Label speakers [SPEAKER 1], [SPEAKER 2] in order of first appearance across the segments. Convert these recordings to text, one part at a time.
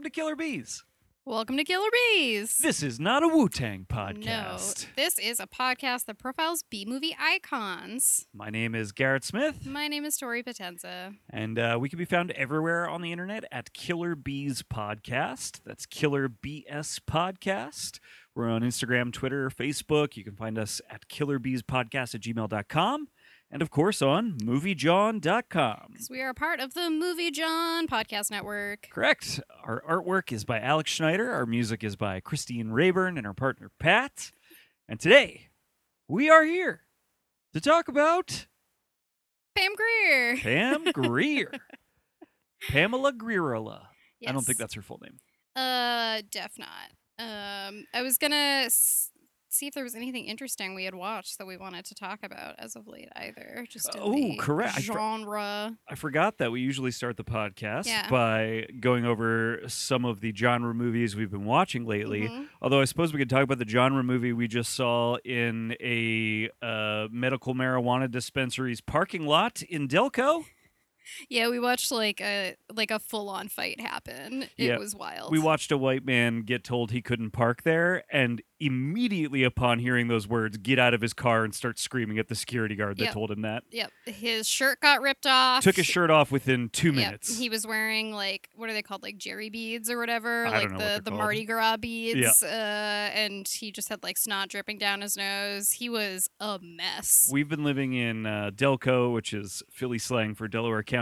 [SPEAKER 1] Welcome to Killer Bees.
[SPEAKER 2] Welcome to Killer Bees.
[SPEAKER 1] This is not a Wu Tang podcast.
[SPEAKER 2] No, this is a podcast that profiles B movie icons.
[SPEAKER 1] My name is Garrett Smith,
[SPEAKER 2] My name is Tori Potenza.
[SPEAKER 1] and uh, we can be found everywhere on the internet at Killer Bees Podcast. That's Killer BS Podcast. We're on Instagram, Twitter, Facebook. You can find us at killerbeespodcast at gmail.com. And of course on moviejohn.com.
[SPEAKER 2] Because we are a part of the Movie John podcast network.
[SPEAKER 1] Correct. Our artwork is by Alex Schneider. Our music is by Christine Rayburn and our partner Pat. And today, we are here to talk about
[SPEAKER 2] Pam Grier.
[SPEAKER 1] Pam Grier. Pamela Greerla. I don't think that's her full name.
[SPEAKER 2] Uh, def not. Um, I was gonna s- see if there was anything interesting we had watched that we wanted to talk about as of late, either. Just
[SPEAKER 1] Oh, correct. I for-
[SPEAKER 2] genre.
[SPEAKER 1] I forgot that we usually start the podcast
[SPEAKER 2] Yeah.
[SPEAKER 1] by going over some of the genre movies we've been watching lately.
[SPEAKER 2] Mhm.
[SPEAKER 1] Although I suppose we could talk about the genre movie we just saw in a uh, medical marijuana dispensary's parking lot in Delco.
[SPEAKER 2] Yeah, we watched like a like a full on fight happen. It was wild.
[SPEAKER 1] We watched a white man get told he couldn't park there, and immediately upon hearing those words, get out of his car and start screaming at the security guard that
[SPEAKER 2] Yep.
[SPEAKER 1] told him that.
[SPEAKER 2] Yep, his shirt got ripped off.
[SPEAKER 1] Took his shirt off within two
[SPEAKER 2] Yep,
[SPEAKER 1] minutes.
[SPEAKER 2] he was wearing like what are they called, like jerry beads or whatever,
[SPEAKER 1] I
[SPEAKER 2] like the the
[SPEAKER 1] called.
[SPEAKER 2] Mardi Gras beads. Uh, and he just had like snot dripping down his nose. He was a mess.
[SPEAKER 1] We've been living in uh, Delco, which is Philly slang for Delaware County,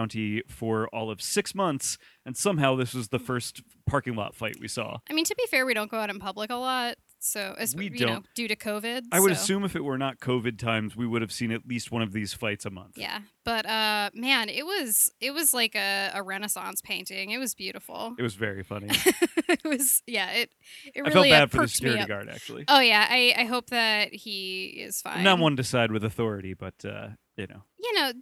[SPEAKER 1] for all of six months, and somehow this was the first parking lot fight we saw.
[SPEAKER 2] I mean, to be fair, we don't go out in public a lot, so as
[SPEAKER 1] We
[SPEAKER 2] you
[SPEAKER 1] don't.
[SPEAKER 2] due to COVID.
[SPEAKER 1] I would
[SPEAKER 2] so-
[SPEAKER 1] assume if it were not COVID times, we would have seen at least one of these fights a month.
[SPEAKER 2] Yeah, but uh, man, it was it was like a, a Renaissance painting. It was beautiful.
[SPEAKER 1] It was very funny.
[SPEAKER 2] it was yeah. It it
[SPEAKER 1] I
[SPEAKER 2] really
[SPEAKER 1] felt
[SPEAKER 2] uh,
[SPEAKER 1] bad for the security guard, actually.
[SPEAKER 2] Oh yeah, I, I hope that he is fine.
[SPEAKER 1] I'm Not one to side with authority, but uh, you know.
[SPEAKER 2] You know, d-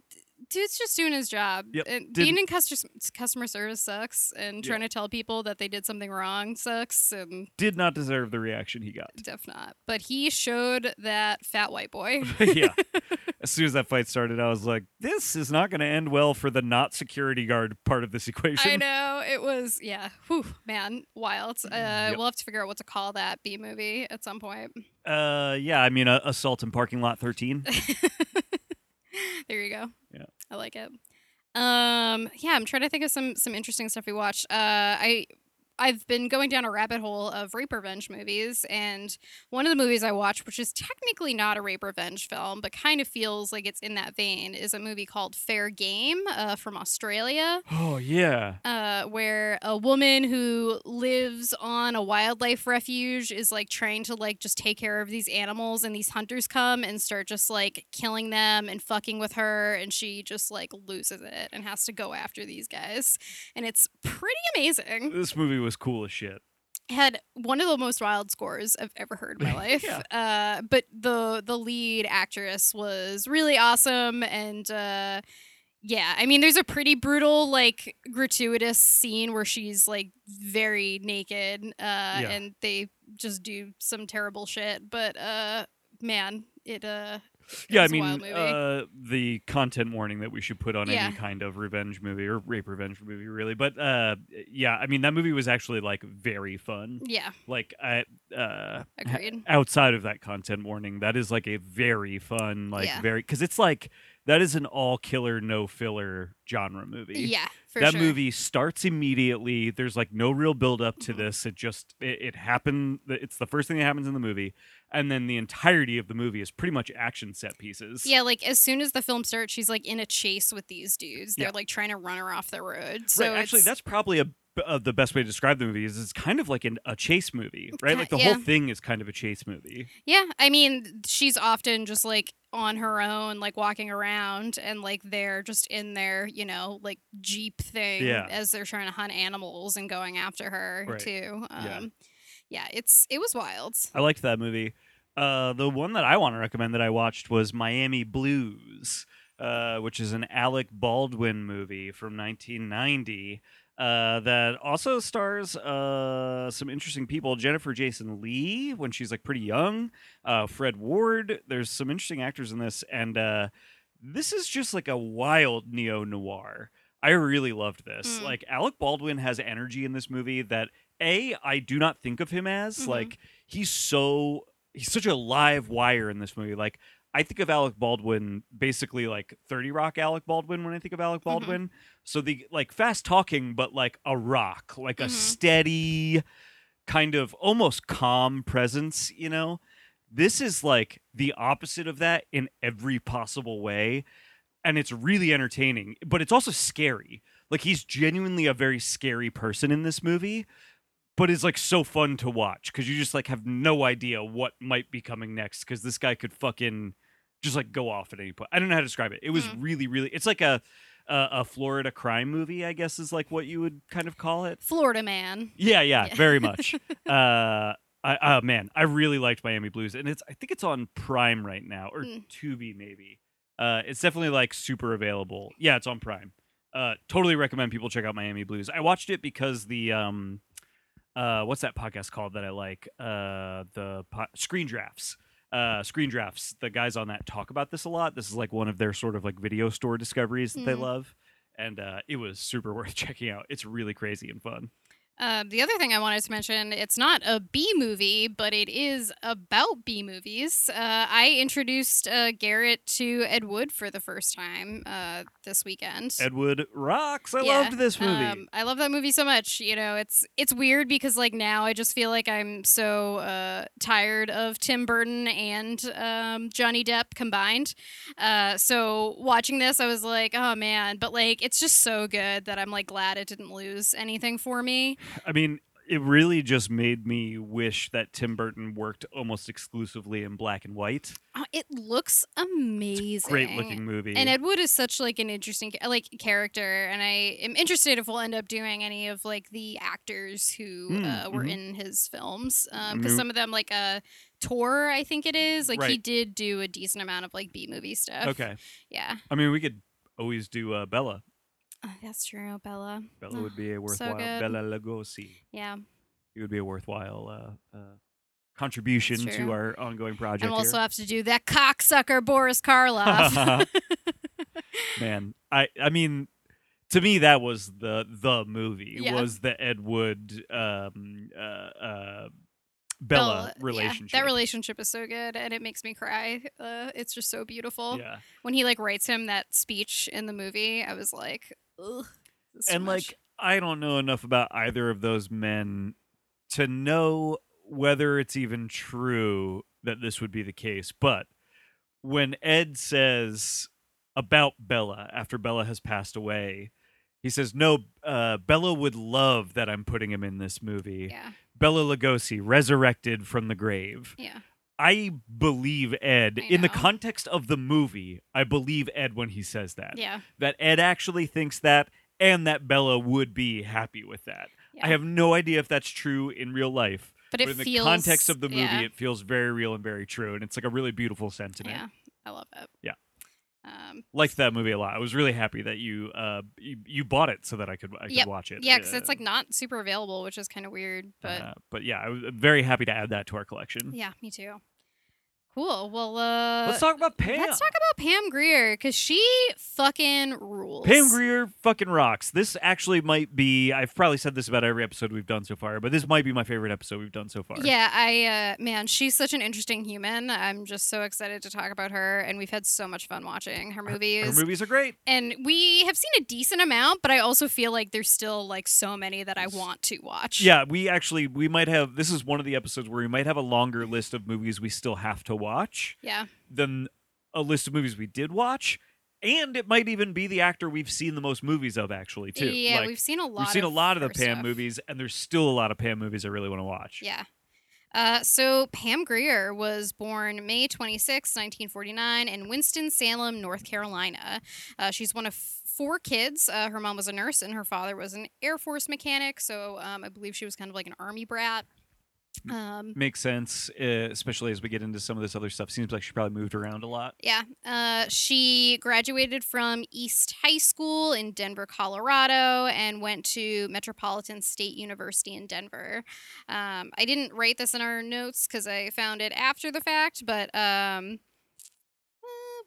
[SPEAKER 2] dude's just doing his job.
[SPEAKER 1] Yep,
[SPEAKER 2] And
[SPEAKER 1] didn't-
[SPEAKER 2] being in customer customer service sucks, and trying to tell people that they did something wrong sucks, and
[SPEAKER 1] Did not deserve the reaction he got.
[SPEAKER 2] def not. But he showed that fat white boy.
[SPEAKER 1] yeah. As soon as that fight started, I was like, this is not going to end well for the not security guard part of this equation.
[SPEAKER 2] I know it was yeah. Whew, man, wild. Uh,
[SPEAKER 1] Yep.
[SPEAKER 2] We'll have to figure out what to call that B movie at some point.
[SPEAKER 1] Uh, yeah, I mean, uh, assault in parking lot 13.
[SPEAKER 2] there you go.
[SPEAKER 1] Yeah.
[SPEAKER 2] I like it. Um, yeah, I'm trying to think of some some interesting stuff we watched. Uh, I I've been going down a rabbit hole of rape revenge movies, and one of the movies I watched, which is technically not a rape revenge film, but kind of feels like it's in that vein, is a movie called Fair Game uh, from Australia.
[SPEAKER 1] Oh, yeah.
[SPEAKER 2] uh, where a woman who lives on a wildlife refuge is like trying to like just take care of these animals and these hunters come and start just like killing them and fucking with her and she just like loses it and has to go after these guys. And it's pretty amazing.
[SPEAKER 1] This movie was cool as shit.
[SPEAKER 2] had one of the most wild scores I've ever heard in my life.
[SPEAKER 1] Yeah.
[SPEAKER 2] uh, but the the lead actress was really awesome, and uh, yeah, I mean, there's a pretty brutal, like gratuitous scene where she's like very naked, uh, and they just do some terrible shit. But uh, man, it uh, it
[SPEAKER 1] Yeah, I mean, uh, the content warning that we should put on
[SPEAKER 2] Yeah.
[SPEAKER 1] any kind of revenge movie or rape revenge movie, really. But uh, yeah, I mean, that movie was actually like very fun.
[SPEAKER 2] yeah,
[SPEAKER 1] Like, I, uh,
[SPEAKER 2] agreed.
[SPEAKER 1] outside of that content warning, that is like a very fun, like
[SPEAKER 2] Yeah.
[SPEAKER 1] very because it's like that is an all killer, no filler genre movie.
[SPEAKER 2] Yeah, for
[SPEAKER 1] that
[SPEAKER 2] sure.
[SPEAKER 1] movie starts immediately. There's like no real build up to
[SPEAKER 2] Mhm.
[SPEAKER 1] this. It just it, it happened. It's the first thing that happens in the movie, and then the entirety of the movie is pretty much action set pieces.
[SPEAKER 2] Yeah, like as soon as the film starts, she's like in a chase with these dudes. They're
[SPEAKER 1] Yeah.
[SPEAKER 2] like trying to run her off the road. So
[SPEAKER 1] right. Actually, that's probably a uh, the best way to describe the movie is it's kind of like an, a chase movie, right? Like the
[SPEAKER 2] yeah.
[SPEAKER 1] whole thing is kind of a chase movie.
[SPEAKER 2] Yeah, I mean, she's often just like on her own, like walking around, and like they're just in their, you know, like jeep thing
[SPEAKER 1] Yeah.
[SPEAKER 2] as they're trying to hunt animals and going after her
[SPEAKER 1] Right.
[SPEAKER 2] too. Um,
[SPEAKER 1] Yeah.
[SPEAKER 2] yeah. it's it was wild.
[SPEAKER 1] I liked that movie. Uh, the one that I want to recommend that I watched was Miami Blues, uh, which is an Alec Baldwin movie from 1990. Uh, that also stars uh, some interesting people. Jennifer Jason Leigh when she's like pretty young. Uh, Fred Ward. There's some interesting actors in this, and uh, this is just like a wild neo noir. I really loved this.
[SPEAKER 2] Mm.
[SPEAKER 1] Like Alec Baldwin has energy in this movie that a I do not think of him as
[SPEAKER 2] Mhm.
[SPEAKER 1] like he's so he's such a live wire in this movie. Like I think of Alec Baldwin basically like 30 Rock Alec Baldwin when I think of Alec
[SPEAKER 2] Mm-hmm.
[SPEAKER 1] Baldwin. So the like fast talking but like a rock, like a
[SPEAKER 2] Mhm.
[SPEAKER 1] steady kind of almost calm presence, you know? This is like the opposite of that in every possible way. And it's really entertaining, but it's also scary. Like he's genuinely a very scary person in this movie, but it's like so fun to watch because you just like have no idea what might be coming next because this guy could fucking just like go off at any point. I don't know how to describe it. It was
[SPEAKER 2] Mm.
[SPEAKER 1] really, really. It's like a, a a Florida crime movie, I guess, is like what you would kind of call it.
[SPEAKER 2] Florida man.
[SPEAKER 1] Yeah, yeah,
[SPEAKER 2] Yeah.
[SPEAKER 1] very much. uh, I, oh man, I really liked Miami Blues, and it's I think it's on Prime right now or
[SPEAKER 2] Mm.
[SPEAKER 1] Tubi maybe. Uh, it's definitely like super available. Yeah, it's on Prime. Uh, totally recommend people check out Miami Blues. I watched it because the um, uh, what's that podcast called that I like? Uh, the po- Screen Drafts. Uh, Screen Drafts. The guys on that talk about this a lot. This is like one of their sort of like video store discoveries that they
[SPEAKER 2] Mhm.
[SPEAKER 1] love, and uh, it was super worth checking out. It's really crazy and fun.
[SPEAKER 2] Um, the other thing I wanted to mention, it's not a B movie, but it is about B movies. Uh, I introduced uh, Garrett to Ed Wood for the first time uh, this weekend.
[SPEAKER 1] Ed Wood rocks. I
[SPEAKER 2] Yeah,
[SPEAKER 1] loved this movie.
[SPEAKER 2] Um, I love that movie so much. You know, it's it's weird because like now I just feel like I'm so uh, tired of Tim Burton and um, Johnny Depp combined. Uh, so watching this, I was like, oh man, but like it's just so good that I'm like glad it didn't lose anything for me.
[SPEAKER 1] I mean, it really just made me wish that Tim Burton worked almost exclusively in black and white.
[SPEAKER 2] Uh, it looks amazing.
[SPEAKER 1] Great looking movie.
[SPEAKER 2] And Ed Wood is such like an interesting like character, and I am interested if we'll end up doing any of like the actors who
[SPEAKER 1] Mm,
[SPEAKER 2] uh, were
[SPEAKER 1] mhm.
[SPEAKER 2] in his films, because
[SPEAKER 1] mean-
[SPEAKER 2] some of them like a tour, I think it is. Like he did do a decent amount of like B movie stuff.
[SPEAKER 1] okay.
[SPEAKER 2] yeah,
[SPEAKER 1] I mean, we could always do uh, Bela.
[SPEAKER 2] Oh, that's true.
[SPEAKER 1] Bela.
[SPEAKER 2] Bela
[SPEAKER 1] would be a worthwhile.
[SPEAKER 2] good.
[SPEAKER 1] Bela Lugosi.
[SPEAKER 2] Yeah,
[SPEAKER 1] It would be a worthwhile uh, uh, contribution
[SPEAKER 2] That's
[SPEAKER 1] to
[SPEAKER 2] true.
[SPEAKER 1] our ongoing project.
[SPEAKER 2] and we'll also have to do that cocksucker Boris Karloff.
[SPEAKER 1] Man, I I mean, to me that was the the movie
[SPEAKER 2] Yeah.
[SPEAKER 1] was the Ed Wood um, uh, uh, Bela,
[SPEAKER 2] yeah,
[SPEAKER 1] relationship.
[SPEAKER 2] that relationship is so good, and it makes me cry. Uh, it's just so beautiful.
[SPEAKER 1] Yeah.
[SPEAKER 2] when he like writes him that speech in the movie, I was like, ugh. this is too
[SPEAKER 1] and
[SPEAKER 2] much."
[SPEAKER 1] like I don't know enough about either of those men to know whether it's even true that this would be the case. But when Ed says about Bela after Bela has passed away, he says, "No, uh, Bela would love that I'm putting him in this movie.
[SPEAKER 2] yeah,
[SPEAKER 1] Bela Lugosi, resurrected from the grave."
[SPEAKER 2] yeah,
[SPEAKER 1] I believe Ed
[SPEAKER 2] I
[SPEAKER 1] in the context of the movie. I believe Ed when he says that
[SPEAKER 2] yeah,
[SPEAKER 1] that Ed actually thinks that and that Bela would be happy with that.
[SPEAKER 2] yeah.
[SPEAKER 1] I have no idea if that's true in real life,
[SPEAKER 2] but
[SPEAKER 1] but, in the
[SPEAKER 2] feels
[SPEAKER 1] context of the movie,
[SPEAKER 2] Yeah,
[SPEAKER 1] it feels very real and very true, and it's like a really beautiful sentiment.
[SPEAKER 2] yeah, I love it.
[SPEAKER 1] Yeah.
[SPEAKER 2] Um,
[SPEAKER 1] Liked that movie a lot. I was really happy that you uh you, you bought it so that I could I could
[SPEAKER 2] Yep.
[SPEAKER 1] watch it.
[SPEAKER 2] yeah, because
[SPEAKER 1] Uh,
[SPEAKER 2] it's like not super available, which is kind of weird. But
[SPEAKER 1] uh, but yeah, I was very happy to add that to our collection.
[SPEAKER 2] yeah, me too. Cool. Well, uh,
[SPEAKER 1] Let's talk about Pam.
[SPEAKER 2] Let's talk about Pam Grier because she fucking rules.
[SPEAKER 1] Pam Grier fucking rocks. This actually might be I've probably said this about every episode we've done so far, but this might be my favorite episode we've done so far.
[SPEAKER 2] Yeah, I uh man, she's such an interesting human. I'm just so excited to talk about her and we've had so much fun watching her movies.
[SPEAKER 1] Her movies are great.
[SPEAKER 2] and we have seen a decent amount, but I also feel like there's still like so many that I want to watch.
[SPEAKER 1] Yeah, we actually we might have this is one of the episodes where we might have a longer list of movies we still have to watch
[SPEAKER 2] Yeah.
[SPEAKER 1] than a list of movies we did watch. And it might even be the actor we've seen the most movies of actually too.
[SPEAKER 2] Yeah,
[SPEAKER 1] Like,
[SPEAKER 2] we've seen a lot
[SPEAKER 1] we've seen a lot of the Pam
[SPEAKER 2] stuff.
[SPEAKER 1] movies, and there's still a lot of Pam movies I really want to watch.
[SPEAKER 2] Yeah. Uh, so Pam Grier was born May 26, 1949, in Winston-Salem, North Carolina. Uh, she's one of four kids. Uh, her mom was a nurse, and her father was an Air Force mechanic. So um, I believe she was kind of like an army brat. Um,
[SPEAKER 1] Makes sense, uh, especially as we get into some of this other stuff. Seems like she probably moved around a lot.
[SPEAKER 2] yeah. Uh, she graduated from East High School in Denver, Colorado, and went to Metropolitan State University in Denver. Um, I didn't write this in our notes because I found it after the fact, but um,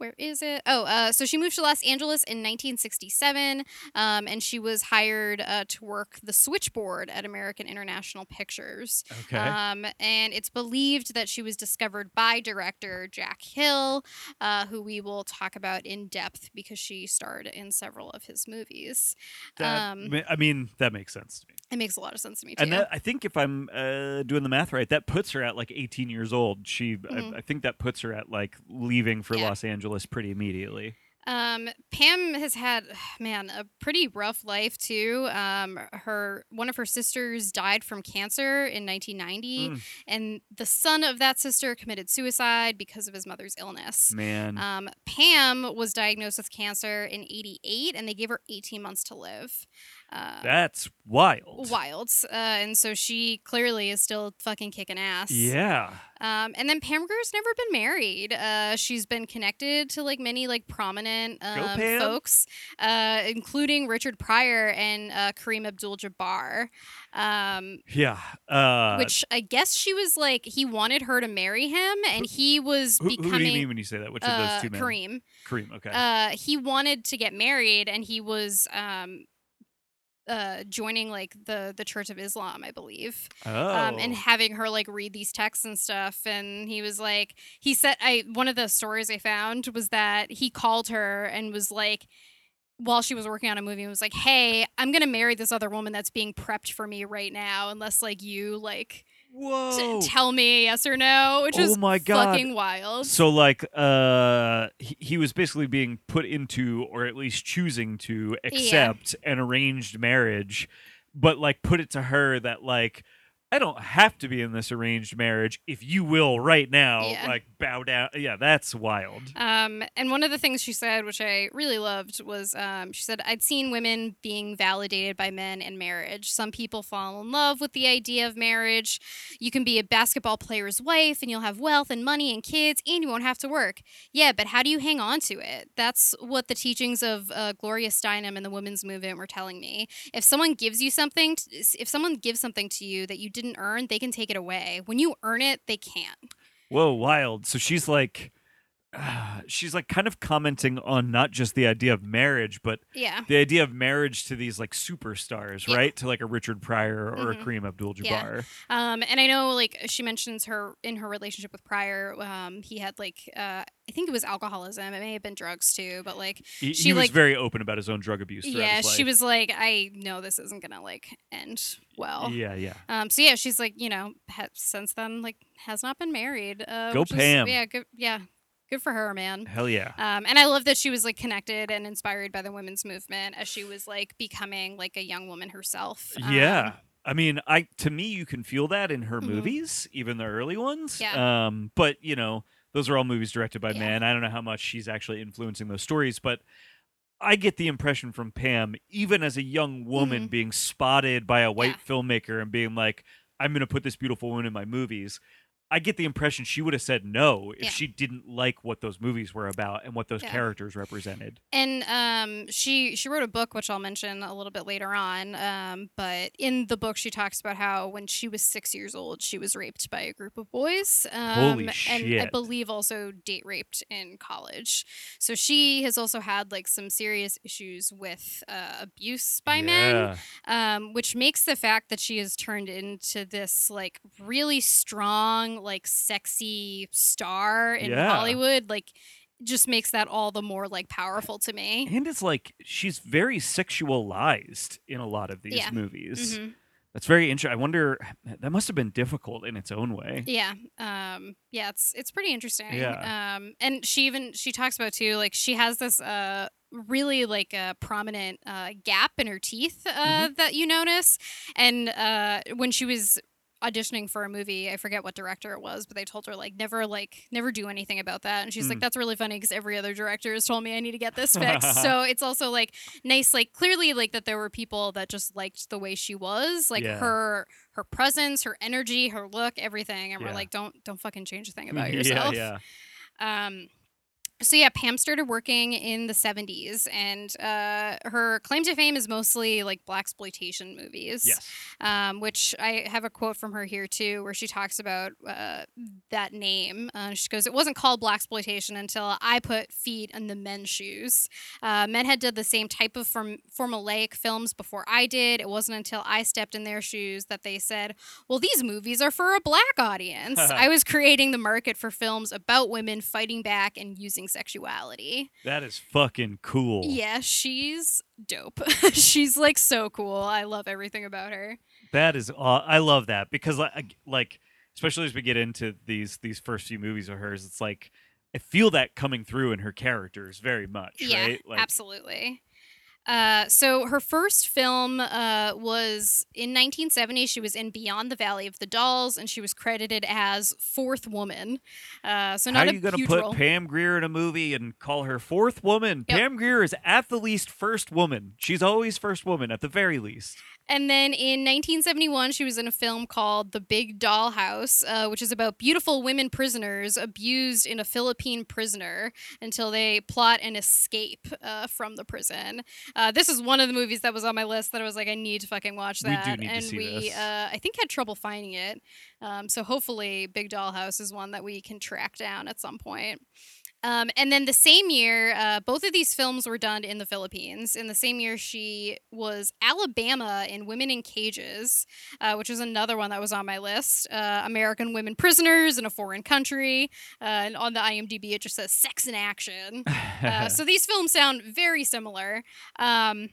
[SPEAKER 2] where is it? Oh, uh, so she moved to Los Angeles in 1967, um, and she was hired uh, to work the switchboard at American International Pictures.
[SPEAKER 1] Okay.
[SPEAKER 2] Um, and it's believed that she was discovered by director Jack Hill, uh, who we will talk about in depth because she starred in several of his movies.
[SPEAKER 1] That
[SPEAKER 2] um,
[SPEAKER 1] I mean, that makes sense to me.
[SPEAKER 2] It makes a lot of sense to me too.
[SPEAKER 1] And that, I think if I'm uh, doing the math right, that puts her at like 18 years old. She,
[SPEAKER 2] Mhm.
[SPEAKER 1] I, I think that puts her at like leaving for
[SPEAKER 2] Yeah.
[SPEAKER 1] Los Angeles pretty immediately.
[SPEAKER 2] Um, Pam has had, man, a pretty rough life too. Um, her one of her sisters died from cancer in 1990,
[SPEAKER 1] Mm.
[SPEAKER 2] and the son of that sister committed suicide because of his mother's illness.
[SPEAKER 1] Man,
[SPEAKER 2] Um, Pam was diagnosed with cancer in 88, and they gave her 18 months to live. Uh,
[SPEAKER 1] that's wild.
[SPEAKER 2] wild. Uh, and so she clearly is still fucking kicking ass.
[SPEAKER 1] Yeah.
[SPEAKER 2] Um, and then Pam Grier's never been married. Uh, she's been connected to like many like prominent um, folks, uh, including Richard Pryor and uh, Kareem Abdul-Jabbar. Um,
[SPEAKER 1] Yeah. Uh,
[SPEAKER 2] which I guess she was like he wanted her to marry him, and he was
[SPEAKER 1] who, who do you mean when you say that? Which of
[SPEAKER 2] uh,
[SPEAKER 1] those two men?
[SPEAKER 2] Kareem.
[SPEAKER 1] Kareem. Okay.
[SPEAKER 2] Uh, he wanted to get married, and he was um, uh, joining like the the Church of Islam, I believe
[SPEAKER 1] oh.
[SPEAKER 2] um, and having her like read these texts and stuff. And he was like, he said, I one of the stories I found was that he called her and was like, while she was working on a movie, and was like, "Hey, I'm gonna marry this other woman that's being prepped for me right now, unless like you like
[SPEAKER 1] Whoa.
[SPEAKER 2] tell me yes or no," which
[SPEAKER 1] Oh
[SPEAKER 2] is
[SPEAKER 1] my God.
[SPEAKER 2] fucking wild.
[SPEAKER 1] So like uh he, he was basically being put into or at least choosing to accept an arranged marriage but like put it to her that like I don't have to be in this arranged marriage if you will right now
[SPEAKER 2] Yeah.
[SPEAKER 1] like bow down yeah that's wild
[SPEAKER 2] Um, and one of the things she said, which I really loved, was um, she said, I'd seen women being validated by men in marriage. Some people fall in love with the idea of marriage. You can be a basketball player's wife and you'll have wealth and money and kids and you won't have to work. Yeah, but how do you hang on to it? That's what the teachings of uh, Gloria Steinem and the women's movement were telling me. If someone gives you something, t- if someone gives something to you that you didn't earn, they can take it away. When you earn it, they can't.
[SPEAKER 1] whoa wild so she's like uh, she's like kind of commenting on not just the idea of marriage but
[SPEAKER 2] Yeah.
[SPEAKER 1] the idea of marriage to these like superstars
[SPEAKER 2] Yeah.
[SPEAKER 1] right to like a Richard Pryor or
[SPEAKER 2] Mhm.
[SPEAKER 1] a Kareem Abdul-Jabbar
[SPEAKER 2] Yeah. Um, and I know, like, she mentions her in her relationship with Pryor. Um, he had like, uh, I think it was alcoholism. It may have been drugs too, but like,
[SPEAKER 1] He,
[SPEAKER 2] She,
[SPEAKER 1] he was
[SPEAKER 2] like-
[SPEAKER 1] very open about his own drug abuse.
[SPEAKER 2] yeah, she was like, I know this isn't gonna like end well.
[SPEAKER 1] Yeah, yeah.
[SPEAKER 2] Um, so yeah, she's like, you know, since then, like, has not been married. Uh,
[SPEAKER 1] Go
[SPEAKER 2] which is-
[SPEAKER 1] Pam.
[SPEAKER 2] yeah. Yeah, good for her, man.
[SPEAKER 1] Hell yeah.
[SPEAKER 2] Um, and I love that she was like connected and inspired by the women's movement as she was like becoming like a young woman herself. Um,
[SPEAKER 1] yeah. I mean, I to me you can feel that in her
[SPEAKER 2] Mhm.
[SPEAKER 1] movies, even the early ones.
[SPEAKER 2] Yeah.
[SPEAKER 1] Um, but you know, those are all movies directed by
[SPEAKER 2] Yeah.
[SPEAKER 1] men. I don't know how much she's actually influencing those stories, but I get the impression from Pam, even as a young woman
[SPEAKER 2] Mhm.
[SPEAKER 1] being spotted by a white
[SPEAKER 2] Yeah.
[SPEAKER 1] filmmaker and being like, I'm gonna put this beautiful woman in my movies. I get the impression she would have said no if
[SPEAKER 2] Yeah.
[SPEAKER 1] she didn't like what those movies were about and what those
[SPEAKER 2] Yeah.
[SPEAKER 1] characters represented.
[SPEAKER 2] and um, she she wrote a book which I'll mention a little bit later on. Um, but in the book, she talks about how when she was six years old, she was raped by a group of boys. Um,
[SPEAKER 1] Holy
[SPEAKER 2] And I believe also date raped in college. So she has also had like some serious issues with uh, abuse by men
[SPEAKER 1] Yeah.
[SPEAKER 2] um, which makes the fact that she has turned into this like really strong, like sexy star in
[SPEAKER 1] Yeah.
[SPEAKER 2] Hollywood, like just makes that all the more like powerful to me.
[SPEAKER 1] And it's like she's very sexualized in a lot of these
[SPEAKER 2] Yeah.
[SPEAKER 1] movies.
[SPEAKER 2] Mhm.
[SPEAKER 1] That's very interesting. I wonder that must have been difficult in its own way.
[SPEAKER 2] Yeah, um, yeah, it's it's pretty interesting.
[SPEAKER 1] Yeah.
[SPEAKER 2] Um, and she even she talks about too, like she has this uh really like a prominent uh gap in her teeth uh
[SPEAKER 1] Mm-hmm.
[SPEAKER 2] that you notice, and uh when she was auditioning for a movie i forget what director it was but they told her like never like never do anything about that and she's like
[SPEAKER 1] Mm.
[SPEAKER 2] that's really funny because every other director has told me i need to get this fixed so it's also like nice like clearly like that there were people that just liked the way she was like
[SPEAKER 1] Yeah.
[SPEAKER 2] her her presence her energy her look everything and
[SPEAKER 1] Yeah.
[SPEAKER 2] we're like don't don't fucking change a thing about
[SPEAKER 1] yeah,
[SPEAKER 2] yourself
[SPEAKER 1] yeah.
[SPEAKER 2] um so yeah, Pam started working in the 70s, and uh, her claim to fame is mostly like black exploitation movies.
[SPEAKER 1] Yes.
[SPEAKER 2] Um, which I have a quote from her here too, where she talks about uh, that name. Uh, she goes, "It wasn't called black exploitation until I put feet in the men's shoes. Uh, men had done the same type of form- formulaic films before I did. It wasn't until I stepped in their shoes that they said, "Well, these movies are for a black audience." I was creating the market for films about women fighting back and using sexuality.
[SPEAKER 1] That is fucking cool.
[SPEAKER 2] Yeah, she's dope. she's like so cool. I love everything about her.
[SPEAKER 1] That is, aw- I love that because like, like, especially as we get into these these first few movies of hers, it's like I feel that coming through in her characters very much.
[SPEAKER 2] Yeah,
[SPEAKER 1] right? Like,
[SPEAKER 2] absolutely. Uh, so her first film uh, was in 1970. She was in Beyond the Valley of the Dolls, and she was credited as fourth woman. Uh, so
[SPEAKER 1] How
[SPEAKER 2] not
[SPEAKER 1] are
[SPEAKER 2] a
[SPEAKER 1] you gonna put
[SPEAKER 2] role.
[SPEAKER 1] Pam Grier in a movie and call her fourth woman?
[SPEAKER 2] Yep.
[SPEAKER 1] Pam Grier is at the least first woman. She's always first woman at the very least.
[SPEAKER 2] And then in 1971, she was in a film called The Big Dollhouse, uh, which is about beautiful women prisoners abused in a Philippine prisoner until they plot an escape uh, from the prison. Uh, this is one of the movies that was on my list that I was like, I need to fucking watch that.
[SPEAKER 1] We do need to
[SPEAKER 2] and
[SPEAKER 1] see
[SPEAKER 2] we,
[SPEAKER 1] this.
[SPEAKER 2] Uh, I think, had trouble finding it. Um, so hopefully, Big Dollhouse is one that we can track down at some point. Um, and then the same year, uh, both of these films were done in the Philippines. In the same year, she was Alabama in Women in Cages, uh, which is another one that was on my list. Uh, American women prisoners in a foreign country. Uh, and on the IMDb, it just says sex in action. Uh, so these films sound very similar. Um,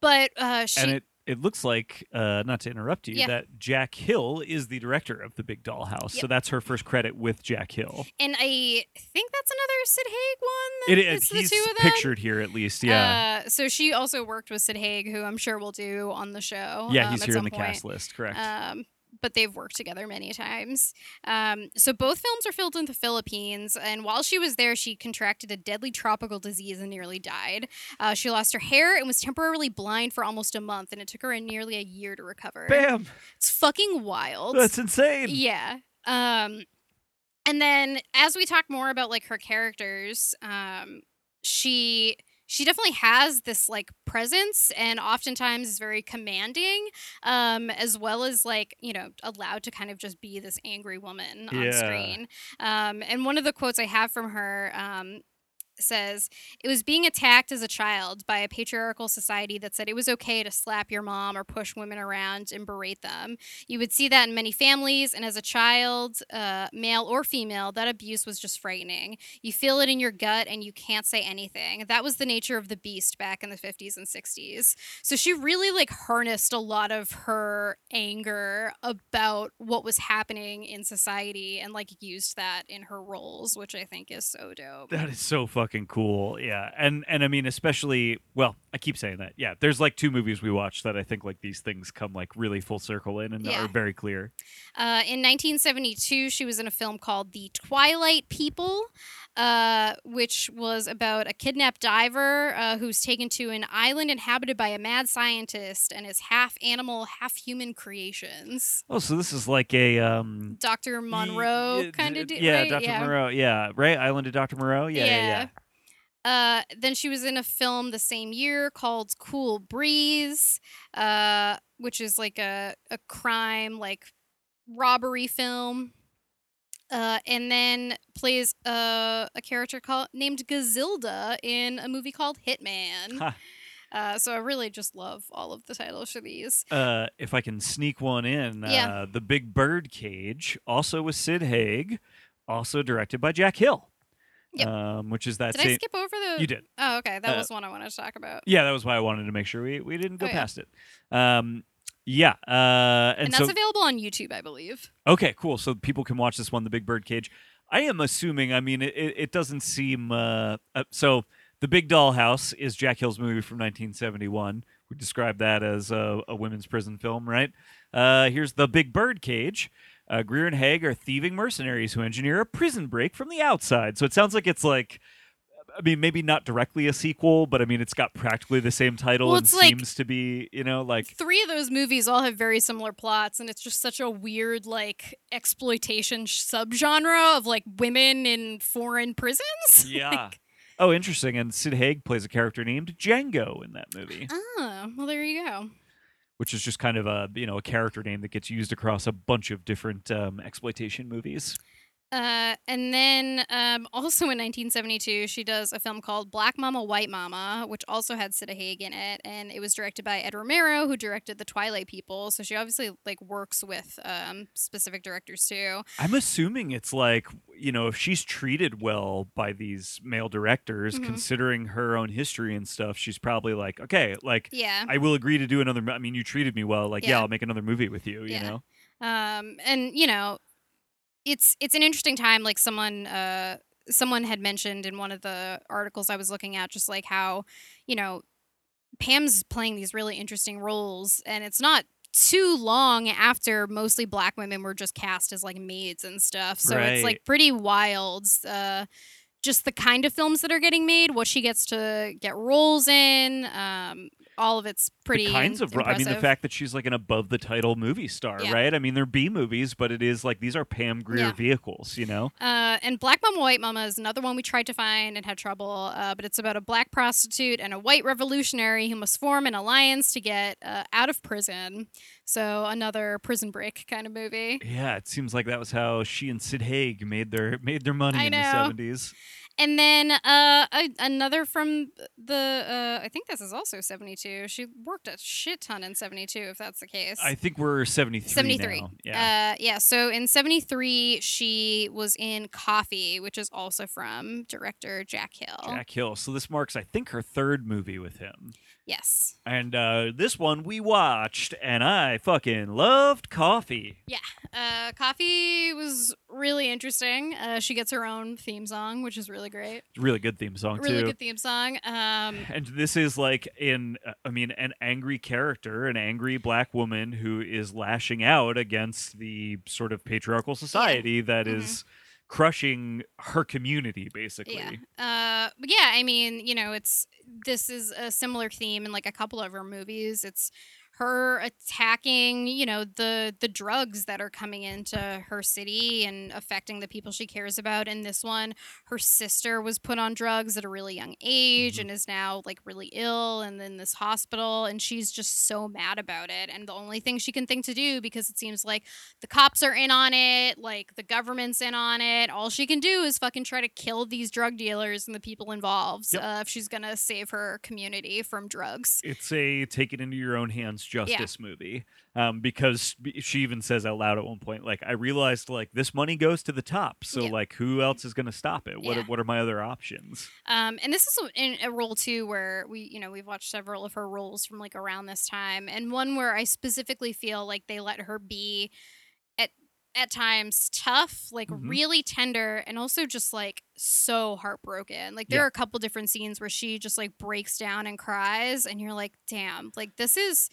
[SPEAKER 2] but uh, she.
[SPEAKER 1] and it it looks like, uh, not to interrupt you,
[SPEAKER 2] Yeah.
[SPEAKER 1] that Jack Hill is the director of the Big Dollhouse. So
[SPEAKER 2] Yep.
[SPEAKER 1] that's her first credit with Jack Hill.
[SPEAKER 2] and I think that's another Sid Haig one.
[SPEAKER 1] It is. He's
[SPEAKER 2] two of them.
[SPEAKER 1] pictured here at least. Yeah.
[SPEAKER 2] Uh, so she also worked with Sid Haig, who I'm sure we'll do on the show.
[SPEAKER 1] yeah,
[SPEAKER 2] um,
[SPEAKER 1] he's here in the
[SPEAKER 2] point.
[SPEAKER 1] cast list. Correct.
[SPEAKER 2] Um, but they've worked together many times. Um, so both films are filmed in the Philippines, and while she was there, she contracted a deadly tropical disease and nearly died. Uh, she lost her hair and was temporarily blind for almost a month, and it took her a nearly a year to recover.
[SPEAKER 1] Bam!
[SPEAKER 2] It's fucking wild.
[SPEAKER 1] That's insane.
[SPEAKER 2] Yeah. Um and then as we talk more about like her characters, um she she definitely has this like presence and oftentimes is very commanding um as well as like you know allowed to kind of just be this angry woman on
[SPEAKER 1] Yeah.
[SPEAKER 2] screen um and one of the quotes i have from her um says it was being attacked as a child by a patriarchal society that said it was okay to slap your mom or push women around and berate them you would see that in many families, and as a child, uh, male or female, that abuse was just frightening. You feel it in your gut and you can't say anything. That was the nature of the beast back in the 50s and 60s. So she really like harnessed a lot of her anger about what was happening in society and like used that in her roles, which I think is so dope.
[SPEAKER 1] That is so fucking cool. Yeah. And and I mean especially well, I keep saying that. Yeah. There's like two movies we watched that I think like these things come like really full circle in and
[SPEAKER 2] Yeah.
[SPEAKER 1] are very clear.
[SPEAKER 2] Uh, in 1972, she was in a film called The Twilight People, uh, which was about a kidnapped diver uh, who's taken to an island inhabited by a mad scientist and his half animal, half human creations.
[SPEAKER 1] Oh, so this is like a um
[SPEAKER 2] Dr. Monroe
[SPEAKER 1] y-
[SPEAKER 2] kind of
[SPEAKER 1] d- Yeah,
[SPEAKER 2] right?
[SPEAKER 1] Dr.
[SPEAKER 2] Yeah.
[SPEAKER 1] Moreau. Yeah, right? Island of Dr. Moreau. Yeah, yeah, yeah.
[SPEAKER 2] Uh, then she was in a film the same year called Cool Breeze, uh, which is like a, a crime, like robbery film. Uh, and then plays a, a character called named Gozelda in a movie called Hitman.
[SPEAKER 1] Huh.
[SPEAKER 2] Uh, so I really just love all of the titles for these.
[SPEAKER 1] Uh, if I can sneak one in,
[SPEAKER 2] Yeah.
[SPEAKER 1] uh, The Big Bird Cage, also with Sid Haig, also directed by Jack Hill.
[SPEAKER 2] Yep.
[SPEAKER 1] Um, which is that
[SPEAKER 2] Did I skip over the?
[SPEAKER 1] You did.
[SPEAKER 2] Oh, okay. That
[SPEAKER 1] Uh,
[SPEAKER 2] was one I wanted to talk about.
[SPEAKER 1] Yeah, that was why I wanted to make sure we, we didn't go
[SPEAKER 2] Oh, yeah.
[SPEAKER 1] past it. Um, yeah. Uh, and,
[SPEAKER 2] And,
[SPEAKER 1] so
[SPEAKER 2] that's available on YouTube, I believe.
[SPEAKER 1] Okay, cool. So people can watch this one, The Big Bird Cage. I am assuming. I mean, it, it it doesn't seem. Uh, uh, so, The Big Dollhouse is Jack Hill's movie from 1971. We describe that as a, a women's prison film, right? Uh, here's The Big Bird Cage. Uh, Grier and Haig are thieving mercenaries who engineer a prison break from the outside. So it sounds like it's like I mean, maybe not directly a sequel, but I mean, it's got practically the same title
[SPEAKER 2] Well,
[SPEAKER 1] and
[SPEAKER 2] like-
[SPEAKER 1] seems to be, you know, like
[SPEAKER 2] Three of those movies all have very similar plots, and it's just such a weird, like, exploitation subgenre of like women in foreign prisons.
[SPEAKER 1] yeah.
[SPEAKER 2] Like,
[SPEAKER 1] oh, interesting. And Sid Haig plays a character named Django in that movie,
[SPEAKER 2] oh, well, there you go.
[SPEAKER 1] which is just kind of a you know a character name that gets used across a bunch of different um, exploitation movies.
[SPEAKER 2] Uh, and then um, also in 1972, she does a film called Black Mama, White Mama, which also had Sid Haig in it, and it was directed by Ed Romero, who directed The Twilight People. So she obviously like works with um, specific directors too.
[SPEAKER 1] I'm assuming it's like you know if she's treated well by these male directors,
[SPEAKER 2] Mhm.
[SPEAKER 1] considering her own history and stuff, she's probably like, okay, like
[SPEAKER 2] Yeah.
[SPEAKER 1] I will agree to do another. I mean, you treated me well. Like, yeah,
[SPEAKER 2] Yeah.
[SPEAKER 1] I'll make another movie with you. You
[SPEAKER 2] Yeah.
[SPEAKER 1] know.
[SPEAKER 2] um and you know it's it's an interesting time like someone uh someone had mentioned in one of the articles i was looking at just like how you know pam's playing these really interesting roles and it's not too long after mostly black women were just cast as like maids and stuff. So it's like pretty wild uh just the kind of films that are getting made what she gets to get roles in um all of it's pretty
[SPEAKER 1] the kinds of ro- I mean the fact that she's like an above the title movie star,
[SPEAKER 2] Yeah.
[SPEAKER 1] right? I mean they're B movies, but it is like these are Pam Grier
[SPEAKER 2] Yeah.
[SPEAKER 1] vehicles, you know.
[SPEAKER 2] Uh, and Black Mama, White Mama is another one we tried to find and had trouble. Uh, but it's about a black prostitute and a white revolutionary who must form an alliance to get uh, out of prison. So another prison break kind of movie.
[SPEAKER 1] Yeah, it seems like that was how she and Sid Haig made their made their money
[SPEAKER 2] I
[SPEAKER 1] in the seventies.
[SPEAKER 2] And then uh, a, another from the uh, I think this is also seventy two. She worked a shit ton in seventy two, if that's the case.
[SPEAKER 1] I think we're seventy three.
[SPEAKER 2] 73.
[SPEAKER 1] Now. Yeah.
[SPEAKER 2] Uh, yeah. So in 73, she was in Coffee, which is also from director Jack Hill.
[SPEAKER 1] Jack Hill. So this marks, I think, her third movie with him.
[SPEAKER 2] Yes.
[SPEAKER 1] And uh, this one we watched, and I fucking loved Coffee. Yeah.
[SPEAKER 2] Uh, Coffee was really interesting. Uh, she gets her own theme song, which is really great.
[SPEAKER 1] Really good theme song
[SPEAKER 2] Really
[SPEAKER 1] too.
[SPEAKER 2] good theme song. Um,
[SPEAKER 1] And this is like in, uh, I mean, an angry character, an angry black woman who is lashing out against the sort of patriarchal society that
[SPEAKER 2] Mhm.
[SPEAKER 1] is crushing her community, basically.
[SPEAKER 2] yeah. Uh, but yeah. I mean, you know, it's this is a similar theme in like a couple of her movies. It's her attacking, you know, the the drugs that are coming into her city and affecting the people she cares about. In this one, her sister was put on drugs at a really young age
[SPEAKER 1] Mhm.
[SPEAKER 2] and is now like really ill and in this hospital and she's just so mad about it. And the only thing she can think to do because it seems like the cops are in on it, like the government's in on it. All she can do is fucking try to kill these drug dealers and the people involved
[SPEAKER 1] Yep.
[SPEAKER 2] uh, if she's gonna save her community from drugs.
[SPEAKER 1] It's a take it into your own hands justice movie. Um, because she even says out loud at one point, like, I realized like this money goes to the top. So
[SPEAKER 2] Yeah.
[SPEAKER 1] like who else is gonna stop it? What
[SPEAKER 2] Yeah.
[SPEAKER 1] are, what are my other options?
[SPEAKER 2] Um, and this is a, in a role too where we, you know, we've watched several of her roles from like around this time, and one where I specifically feel like they let her be at at times tough, like
[SPEAKER 1] Mhm.
[SPEAKER 2] really tender, and also just like so heartbroken. Like there
[SPEAKER 1] Yeah.
[SPEAKER 2] are a couple different scenes where she just like breaks down and cries, and you're like, damn, like this is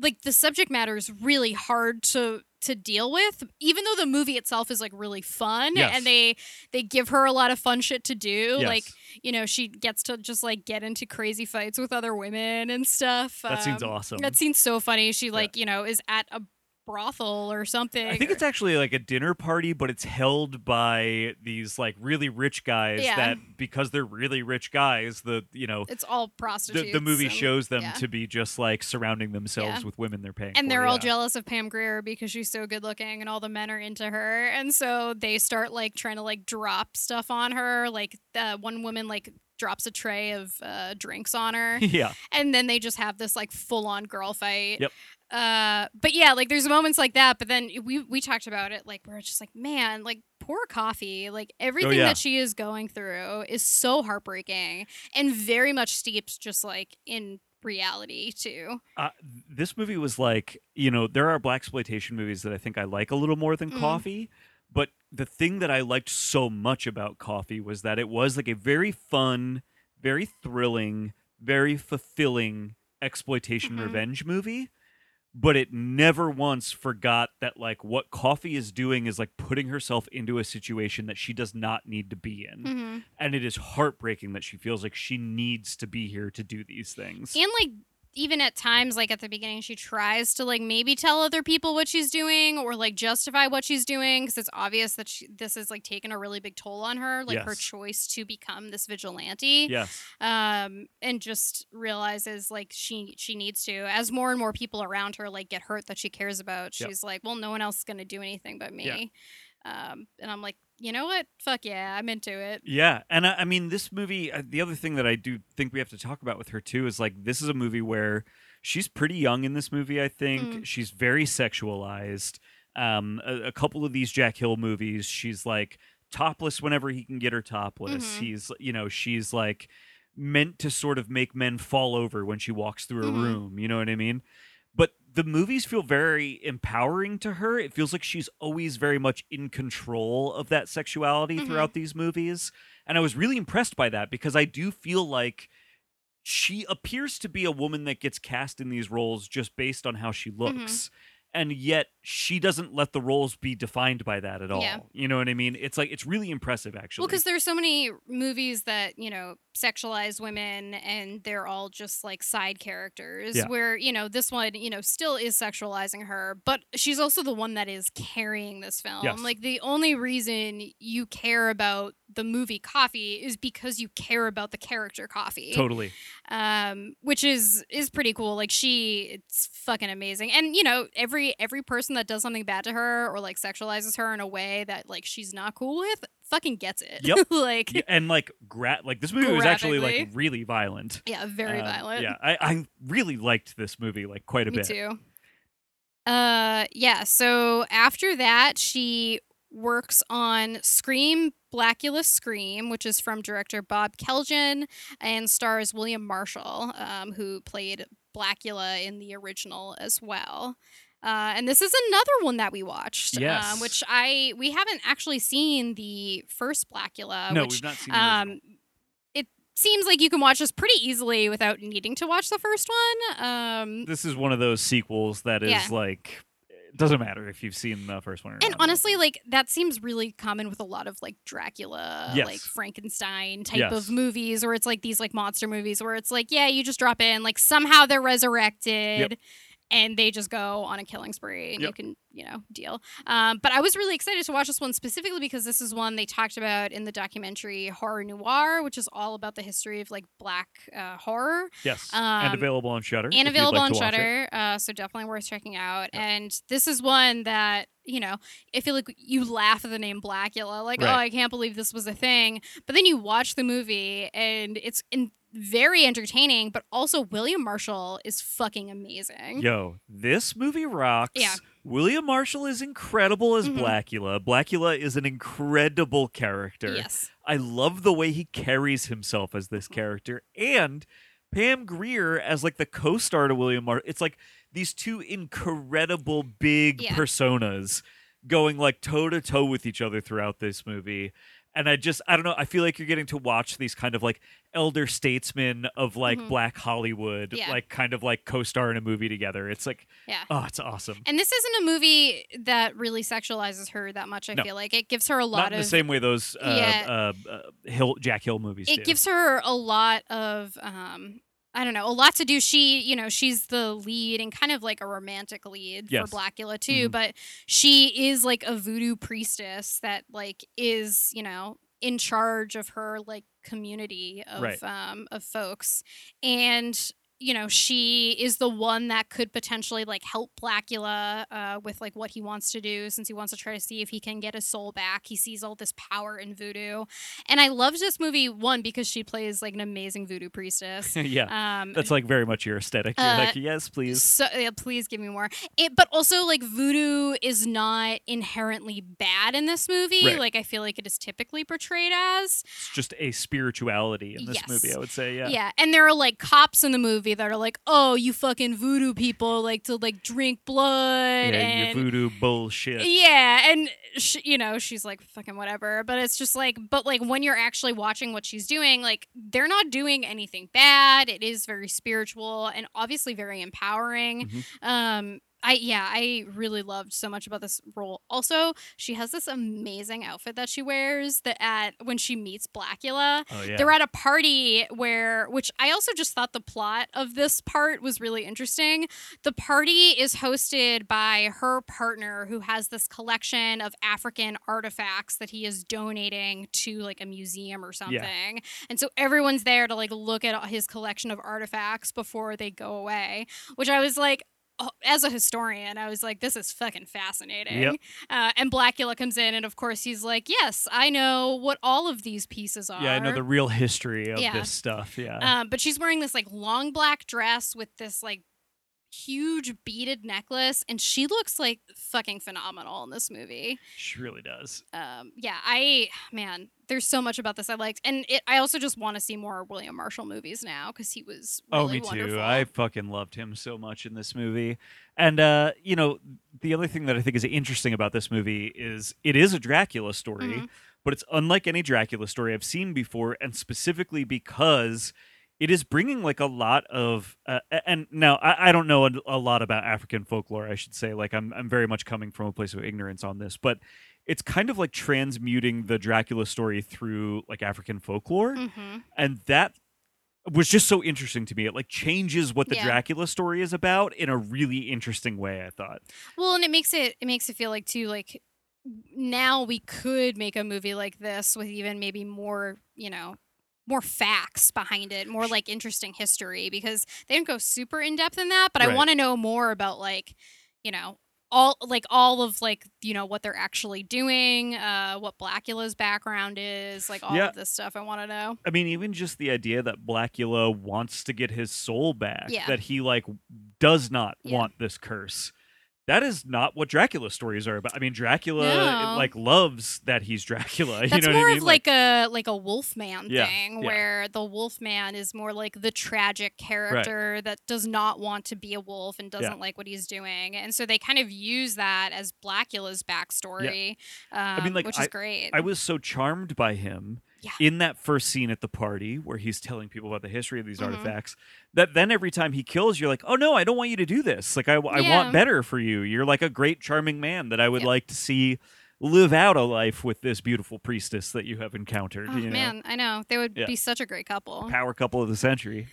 [SPEAKER 2] like the subject matter is really hard to to deal with even though the movie itself is like really fun
[SPEAKER 1] Yes.
[SPEAKER 2] and they they give her a lot of fun shit to do
[SPEAKER 1] Yes.
[SPEAKER 2] like you know she gets to just like get into crazy fights with other women and stuff
[SPEAKER 1] That seems
[SPEAKER 2] Um,
[SPEAKER 1] awesome.
[SPEAKER 2] that seems so funny she like you know is at a brothel or something
[SPEAKER 1] I think it's actually like a dinner party, but it's held by these like really rich guys
[SPEAKER 2] Yeah.
[SPEAKER 1] that because they're really rich guys, the you know
[SPEAKER 2] it's all
[SPEAKER 1] the,
[SPEAKER 2] prostitutes
[SPEAKER 1] the movie
[SPEAKER 2] and-
[SPEAKER 1] shows them
[SPEAKER 2] yeah.
[SPEAKER 1] to be just like surrounding themselves
[SPEAKER 2] Yeah.
[SPEAKER 1] with women they're paying
[SPEAKER 2] and
[SPEAKER 1] for,
[SPEAKER 2] they're all
[SPEAKER 1] yeah.
[SPEAKER 2] jealous of Pam Grier because she's so good looking and all the men are into her. And so they start like trying to like drop stuff on her. Like uh, one woman like drops a tray of uh, drinks on her
[SPEAKER 1] yeah.
[SPEAKER 2] and then they just have this like full on girl fight.
[SPEAKER 1] Yep.
[SPEAKER 2] Uh, but yeah, like there's moments like that. But then we we talked about it like we're just like man, like poor coffee. Like everything
[SPEAKER 1] Oh, yeah.
[SPEAKER 2] that she is going through is so heartbreaking and very much steeps just like in reality too.
[SPEAKER 1] Uh, this movie was like, you know, there are black exploitation movies that I think I like a little more than
[SPEAKER 2] Mm.
[SPEAKER 1] Coffee, but the thing that I liked so much about Coffee was that it was like a very fun, very thrilling, very fulfilling exploitation
[SPEAKER 2] Mhm.
[SPEAKER 1] revenge movie. but it never once forgot that like what coffee is doing is like putting herself into a situation that she does not need to be in
[SPEAKER 2] hmm
[SPEAKER 1] and it is heartbreaking that she feels like she needs to be here to do these things
[SPEAKER 2] And like even at times like at the beginning she tries to like maybe tell other people what she's doing or like justify what she's doing because it's obvious that she, this has like taken a really big toll on her like her choice to become this vigilante
[SPEAKER 1] yes
[SPEAKER 2] um and just realizes like she she needs to as more and more people around her like get hurt that she cares about
[SPEAKER 1] Yep.
[SPEAKER 2] she's like well no one else is going to do anything but
[SPEAKER 1] Yeah.
[SPEAKER 2] me um and i'm like you know what fuck yeah i'm into it
[SPEAKER 1] Yeah, and I, I mean, this movie. Uh, the other thing that I do think we have to talk about with her too is like this is a movie where she's pretty young in this movie. I think
[SPEAKER 2] Mm.
[SPEAKER 1] she's very sexualized. Um, a, a couple of these Jack Hill movies, she's like topless whenever he can get her topless.
[SPEAKER 2] Mhm.
[SPEAKER 1] He's, you know, she's like meant to sort of make men fall over when she walks through a
[SPEAKER 2] Mhm.
[SPEAKER 1] room. You know what I mean? The movies feel very empowering to her. It feels like she's always very much in control of that sexuality
[SPEAKER 2] Mhm.
[SPEAKER 1] throughout these movies. And I was really impressed by that because I do feel like she appears to be a woman that gets cast in these roles just based on how she looks. And yet she doesn't let the roles be defined by that at all.
[SPEAKER 2] Yeah.
[SPEAKER 1] You know what I mean? It's like it's really impressive actually.
[SPEAKER 2] Well, because there's so many movies that you know sexualize women, and they're all just like side characters.
[SPEAKER 1] Yeah.
[SPEAKER 2] Where you know this one, you know, still is sexualizing her, but she's also the one that is carrying this film.
[SPEAKER 1] Yes.
[SPEAKER 2] Like the only reason you care about the movie Coffee is because you care about the character Coffee.
[SPEAKER 1] totally.
[SPEAKER 2] um which is is pretty cool like she it's fucking amazing and you know every every person that does something bad to her or like sexualizes her in a way that like she's not cool with fucking gets it
[SPEAKER 1] Yep.
[SPEAKER 2] like
[SPEAKER 1] Yeah, and like gra- like this movie was actually like really violent.
[SPEAKER 2] yeah very
[SPEAKER 1] Uh,
[SPEAKER 2] violent
[SPEAKER 1] Yeah, I, I really liked this movie like quite a
[SPEAKER 2] me
[SPEAKER 1] bit.
[SPEAKER 2] too uh yeah so after that she works on scream blackula scream which is from director bob kelljan and stars william marshall um, who played blackula in the original as well uh, and this is another one that we watched
[SPEAKER 1] Yes.
[SPEAKER 2] um, which i we haven't actually seen the first blackula
[SPEAKER 1] no,
[SPEAKER 2] which
[SPEAKER 1] we've not seen
[SPEAKER 2] um, seems like you can watch this pretty easily without needing to watch the first one um,
[SPEAKER 1] This is one of those sequels that is
[SPEAKER 2] Yeah.
[SPEAKER 1] like it doesn't matter if you've seen the first one or
[SPEAKER 2] And
[SPEAKER 1] don't
[SPEAKER 2] honestly, like that seems really common with a lot of like Dracula,
[SPEAKER 1] Yes.
[SPEAKER 2] like Frankenstein type
[SPEAKER 1] Yes.
[SPEAKER 2] of movies, where it's like these like monster movies where it's like, yeah, you just drop in, like somehow they're resurrected. And they just go on a killing spree, and you can, you know, deal. Um, but I was really excited to watch this one specifically because this is one they talked about in the documentary Horror Noir, which is all about the history of like black uh, horror
[SPEAKER 1] yes,
[SPEAKER 2] um,
[SPEAKER 1] and available on Shudder.
[SPEAKER 2] and available on Shudder, uh, so definitely worth checking out. And this is one that you know, I feel like you laugh at the name Blackula, like, oh, I can't believe this was a thing. But then you watch the movie, and it's in- very entertaining. But also, William Marshall is fucking amazing.
[SPEAKER 1] Yo, this movie rocks.
[SPEAKER 2] Yeah.
[SPEAKER 1] William Marshall is incredible as
[SPEAKER 2] Mhm.
[SPEAKER 1] Blackula. Blackula is an incredible character.
[SPEAKER 2] Yes.
[SPEAKER 1] I love the way he carries himself as this character and Pam Grier as like the co-star to William Marshall. It's like these two incredible big
[SPEAKER 2] Yeah.
[SPEAKER 1] personas going like toe to toe with each other throughout this movie. And I just I don't know, I feel like you're getting to watch these kind of like elder statesmen of like
[SPEAKER 2] Mhm.
[SPEAKER 1] black Hollywood
[SPEAKER 2] Yeah.
[SPEAKER 1] like kind of like co-star in a movie together. It's like
[SPEAKER 2] Yeah.
[SPEAKER 1] oh, it's awesome.
[SPEAKER 2] And this isn't a movie that really sexualizes her that much. I
[SPEAKER 1] No.
[SPEAKER 2] feel like it gives her a
[SPEAKER 1] Not
[SPEAKER 2] lot
[SPEAKER 1] in
[SPEAKER 2] of
[SPEAKER 1] the same way those uh,
[SPEAKER 2] Yeah.
[SPEAKER 1] uh, uh, Hill Jack Hill movies
[SPEAKER 2] it
[SPEAKER 1] do.
[SPEAKER 2] gives her a lot of um I don't know, a lot to do. She, you know, she's the lead and kind of like a romantic lead
[SPEAKER 1] Yes.
[SPEAKER 2] for Blackula too,
[SPEAKER 1] Mhm.
[SPEAKER 2] but she is like a voodoo priestess that like is, you know, in charge of her like community of
[SPEAKER 1] Right.
[SPEAKER 2] um of folks. And you know, she is the one that could potentially like help Blackula uh, with like what he wants to do since he wants to try to see if he can get his soul back. He sees all this power in voodoo. And I loved this movie one because she plays like an amazing voodoo priestess.
[SPEAKER 1] yeah.
[SPEAKER 2] Um,
[SPEAKER 1] That's like very much your aesthetic. You're
[SPEAKER 2] Uh,
[SPEAKER 1] like, yes, please.
[SPEAKER 2] so yeah, please give me more. It, but also like voodoo is not inherently bad in this movie.
[SPEAKER 1] Right.
[SPEAKER 2] Like I feel like it is typically portrayed as.
[SPEAKER 1] It's just a spirituality in this
[SPEAKER 2] Yes.
[SPEAKER 1] movie, I would say. Yeah.
[SPEAKER 2] Yeah, and there are like cops in the movie that are like, oh, you fucking voodoo people like to like drink blood
[SPEAKER 1] Yeah,
[SPEAKER 2] and
[SPEAKER 1] voodoo bullshit.
[SPEAKER 2] yeah, and sh- you know she's like fucking whatever, but it's just like, but like when you're actually watching what she's doing, like they're not doing anything bad. It is very spiritual and obviously very empowering.
[SPEAKER 1] Mhm.
[SPEAKER 2] Um, I yeah, I really loved so much about this role. Also, she has this amazing outfit that she wears that at when she meets Blackula.
[SPEAKER 1] Oh yeah.
[SPEAKER 2] They're at a party where, which I also just thought the plot of this part was really interesting. The party is hosted by her partner who has this collection of African artifacts that he is donating to like a museum or something. Yeah. And so everyone's there to like look at his collection of artifacts before they go away, which I was like, as a historian, I was like, this is fucking fascinating.
[SPEAKER 1] Yep.
[SPEAKER 2] Uh, and Blackula comes in, and of course, he's like, yes, I know what all of these pieces are.
[SPEAKER 1] yeah, I know the real history of
[SPEAKER 2] Yeah.
[SPEAKER 1] this stuff. Yeah.
[SPEAKER 2] Um, but she's wearing this like long black dress with this like huge beaded necklace, and she looks like fucking phenomenal in this movie.
[SPEAKER 1] she really does.
[SPEAKER 2] Um, yeah, I man, there's so much about this I liked, and it, I also just want to see more William Marshall movies now because he was
[SPEAKER 1] Oh, me
[SPEAKER 2] wonderful.
[SPEAKER 1] too. I fucking loved him so much in this movie. And uh, you know, the other thing that I think is interesting about this movie is it is a Dracula story,
[SPEAKER 2] Mhm.
[SPEAKER 1] but it's unlike any Dracula story I've seen before, and specifically because it is bringing like a lot of uh, and now I, I don't know a, a lot about African folklore. I should say, like I'm I'm very much coming from a place of ignorance on this, but it's kind of like transmuting the Dracula story through like African folklore
[SPEAKER 2] Mhm.
[SPEAKER 1] and that was just so interesting to me. It like changes what the
[SPEAKER 2] Yeah.
[SPEAKER 1] Dracula story is about in a really interesting way. I thought.
[SPEAKER 2] Well, and it makes it it makes it feel like too like now we could make a movie like this with even maybe more you know more facts behind it, more like interesting history because they didn't go super in depth in that, but I want to know more about like you know all like all of like you know what they're actually doing, uh, what Blackula's background is, like all
[SPEAKER 1] Yeah.
[SPEAKER 2] of this stuff. I want to know.
[SPEAKER 1] I mean, even just the idea that Blackula wants to get his soul back,
[SPEAKER 2] Yeah.
[SPEAKER 1] that he like does not
[SPEAKER 2] Yeah.
[SPEAKER 1] want this curse. That is not what Dracula stories are about. I mean, Dracula
[SPEAKER 2] No.
[SPEAKER 1] like loves that he's Dracula. you
[SPEAKER 2] That's
[SPEAKER 1] know
[SPEAKER 2] more
[SPEAKER 1] what I mean?
[SPEAKER 2] of like, a like a Wolfman
[SPEAKER 1] Yeah,
[SPEAKER 2] thing,
[SPEAKER 1] yeah.
[SPEAKER 2] where the Wolfman is more like the tragic character that does not want to be a wolf and doesn't like what he's doing, and so they kind of use that as Blackula's backstory. Um,
[SPEAKER 1] mean, like,
[SPEAKER 2] which is great.
[SPEAKER 1] I was so charmed by him
[SPEAKER 2] Yeah.
[SPEAKER 1] in that first scene at the party where he's telling people about the history of these
[SPEAKER 2] Mhm.
[SPEAKER 1] artifacts. That then every time he kills, you're like, oh no, I don't want you to do this. Like I, I
[SPEAKER 2] Yeah.
[SPEAKER 1] want better for you. You're like a great, charming man that I would
[SPEAKER 2] Yep.
[SPEAKER 1] like to see live out a life with this beautiful priestess that you have encountered.
[SPEAKER 2] oh
[SPEAKER 1] you know,
[SPEAKER 2] man, I know they would
[SPEAKER 1] Yeah.
[SPEAKER 2] be such a great couple.
[SPEAKER 1] power couple of the century.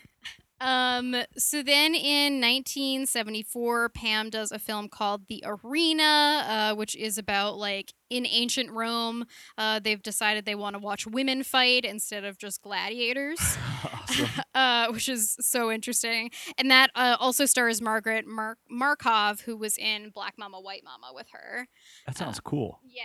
[SPEAKER 2] Um, so then in 1974, Pam does a film called The Arena, uh, which is about like in ancient Rome, uh, they've decided they want to watch women fight instead of just gladiators.
[SPEAKER 1] awesome.
[SPEAKER 2] uh, which is so interesting. And that uh, also stars Margaret Mar- Markov, who was in Black Mama, White Mama with her.
[SPEAKER 1] That sounds cool.
[SPEAKER 2] Yeah.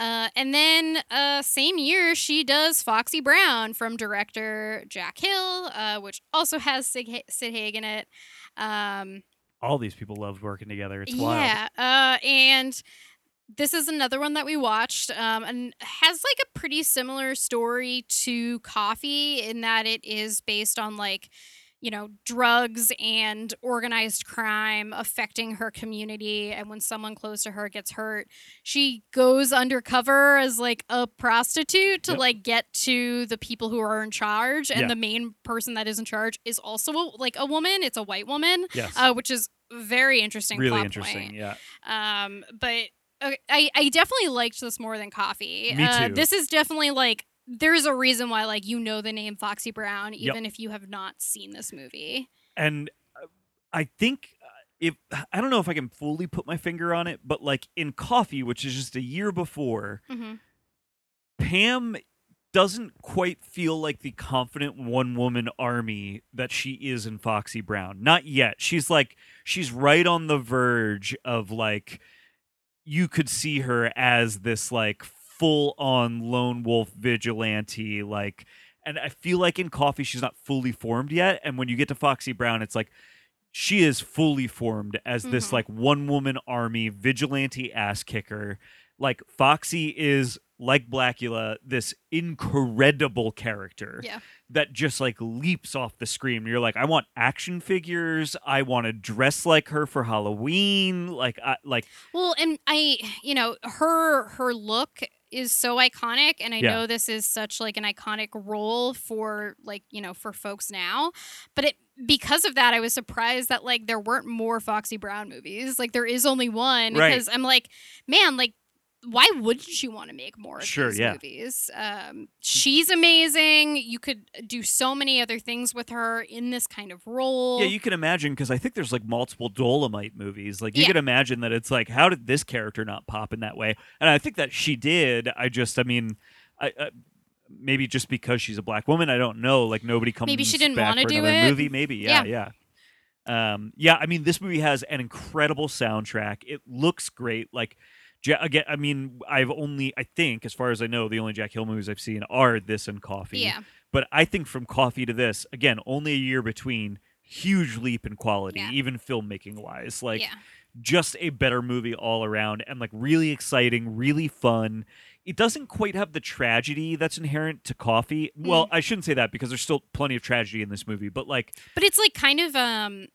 [SPEAKER 2] Uh, and then uh, same year, she does Foxy Brown from director Jack Hill, uh, which also has Sid, ha- Sid Haig in it. Um,
[SPEAKER 1] All these people loved working together. It's wild.
[SPEAKER 2] yeah, uh, and this is another one that we watched, um, and has like a pretty similar story to Coffee in that it is based on like you know drugs and organized crime affecting her community and when someone close to her gets hurt she goes undercover as like a prostitute to
[SPEAKER 1] Yep.
[SPEAKER 2] like get to the people who are in charge and
[SPEAKER 1] Yeah.
[SPEAKER 2] the main person that is in charge is also a, like a woman it's a white woman
[SPEAKER 1] Yes.
[SPEAKER 2] uh, which is very interesting.
[SPEAKER 1] really interesting.
[SPEAKER 2] point.
[SPEAKER 1] Yeah.
[SPEAKER 2] Um, but uh, I I definitely liked this more than Coffee.
[SPEAKER 1] Me
[SPEAKER 2] Uh,
[SPEAKER 1] too.
[SPEAKER 2] this is definitely like there's a reason why like you know the name Foxy Brown
[SPEAKER 1] Yep.
[SPEAKER 2] even if you have not seen this movie.
[SPEAKER 1] and uh, I think uh, if I don't know if I can fully put my finger on it, but like in Coffee, which is just a year before,
[SPEAKER 2] hmm
[SPEAKER 1] Pam doesn't quite feel like the confident one woman army that she is in Foxy Brown. Not yet. She's like she's right on the verge of like you could see her as this like full on lone wolf vigilante like and I feel like in Coffee she's not fully formed yet and when you get to Foxy Brown it's like she is fully formed as this
[SPEAKER 2] Mhm.
[SPEAKER 1] like one woman army vigilante ass kicker like Foxy is like Blackula, this incredible character
[SPEAKER 2] Yeah.
[SPEAKER 1] that just like leaps off the screen. You're like, I want action figures. I want to dress like her for Halloween. Like, I, like
[SPEAKER 2] Well, and I, you know, her her look is so iconic and I
[SPEAKER 1] Yeah.
[SPEAKER 2] know this is such like an iconic role for like, you know, for folks now, but it because of that I was surprised that like there weren't more Foxy Brown movies. Like there is only one
[SPEAKER 1] Right.
[SPEAKER 2] because I'm like, man, like why wouldn't you want to make more of
[SPEAKER 1] Sure,
[SPEAKER 2] these
[SPEAKER 1] yeah.
[SPEAKER 2] movies? Um, she's amazing. You could do so many other things with her in this kind of role.
[SPEAKER 1] Yeah, you can imagine because I think there's like multiple Dolomite movies. Like you
[SPEAKER 2] Yeah.
[SPEAKER 1] can imagine that it's like, how did this character not pop in that way? And I think that she did. I just, I mean, I. I Maybe just because she's a black woman, I don't know. Like nobody comes.
[SPEAKER 2] Maybe she didn't wanna do it.
[SPEAKER 1] Movie, maybe. Yeah, yeah, Um, yeah. I mean, this movie has an incredible soundtrack. It looks great. Like, Ja- again, I mean, I've only, I think, as far as I know, the only Jack Hill movies I've seen are this and Coffee.
[SPEAKER 2] yeah.
[SPEAKER 1] But I think from Coffee to this, again, only a year between, huge leap in quality,
[SPEAKER 2] Yeah.
[SPEAKER 1] even filmmaking wise. Like
[SPEAKER 2] yeah.
[SPEAKER 1] just a better movie all around and like really exciting, really fun. It doesn't quite have the tragedy that's inherent to Coffee. Well,
[SPEAKER 2] Mm.
[SPEAKER 1] I shouldn't say that because there's still plenty of tragedy in this movie, but like
[SPEAKER 2] But it's like kind of um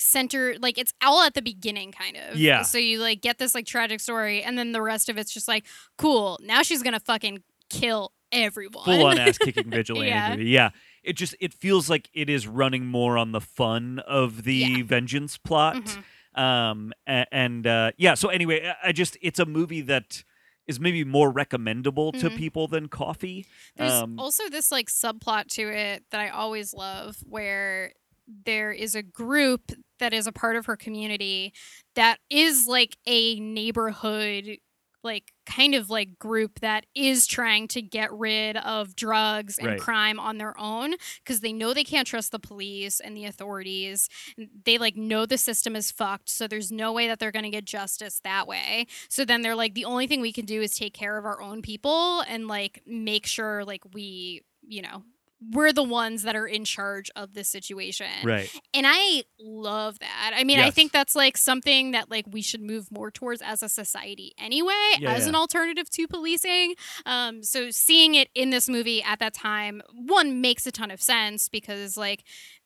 [SPEAKER 2] center like it's all at the beginning kind of.
[SPEAKER 1] Yeah.
[SPEAKER 2] So you like get this like tragic story and then the rest of it's just like, cool, now she's gonna fucking kill everyone.
[SPEAKER 1] full on ass kicking vigilante
[SPEAKER 2] Yeah.
[SPEAKER 1] movie. Yeah. It just it feels like it is running more on the fun of the
[SPEAKER 2] Yeah.
[SPEAKER 1] vengeance plot.
[SPEAKER 2] Mhm.
[SPEAKER 1] um and uh yeah so anyway I- just it's a movie that is maybe more recommendable to
[SPEAKER 2] Mhm.
[SPEAKER 1] people than coffee
[SPEAKER 2] There's
[SPEAKER 1] um
[SPEAKER 2] also this like subplot to it that I always love where there is a group that is a part of her community that is like a neighborhood like kind of like group that is trying to get rid of drugs and
[SPEAKER 1] Right.
[SPEAKER 2] crime on their own because they know they can't trust the police and the authorities they like know the system is fucked so there's no way that they're going to get justice that way so then they're like the only thing we can do is take care of our own people and like make sure like we you know we're the ones that are in charge of this situation.
[SPEAKER 1] Right.
[SPEAKER 2] And i love that. I mean i think that's like something that like we should move more towards as a society anyway
[SPEAKER 1] Yeah,
[SPEAKER 2] as
[SPEAKER 1] yeah.
[SPEAKER 2] an alternative to policing. Um so seeing it in this movie at that time one makes a ton of sense because like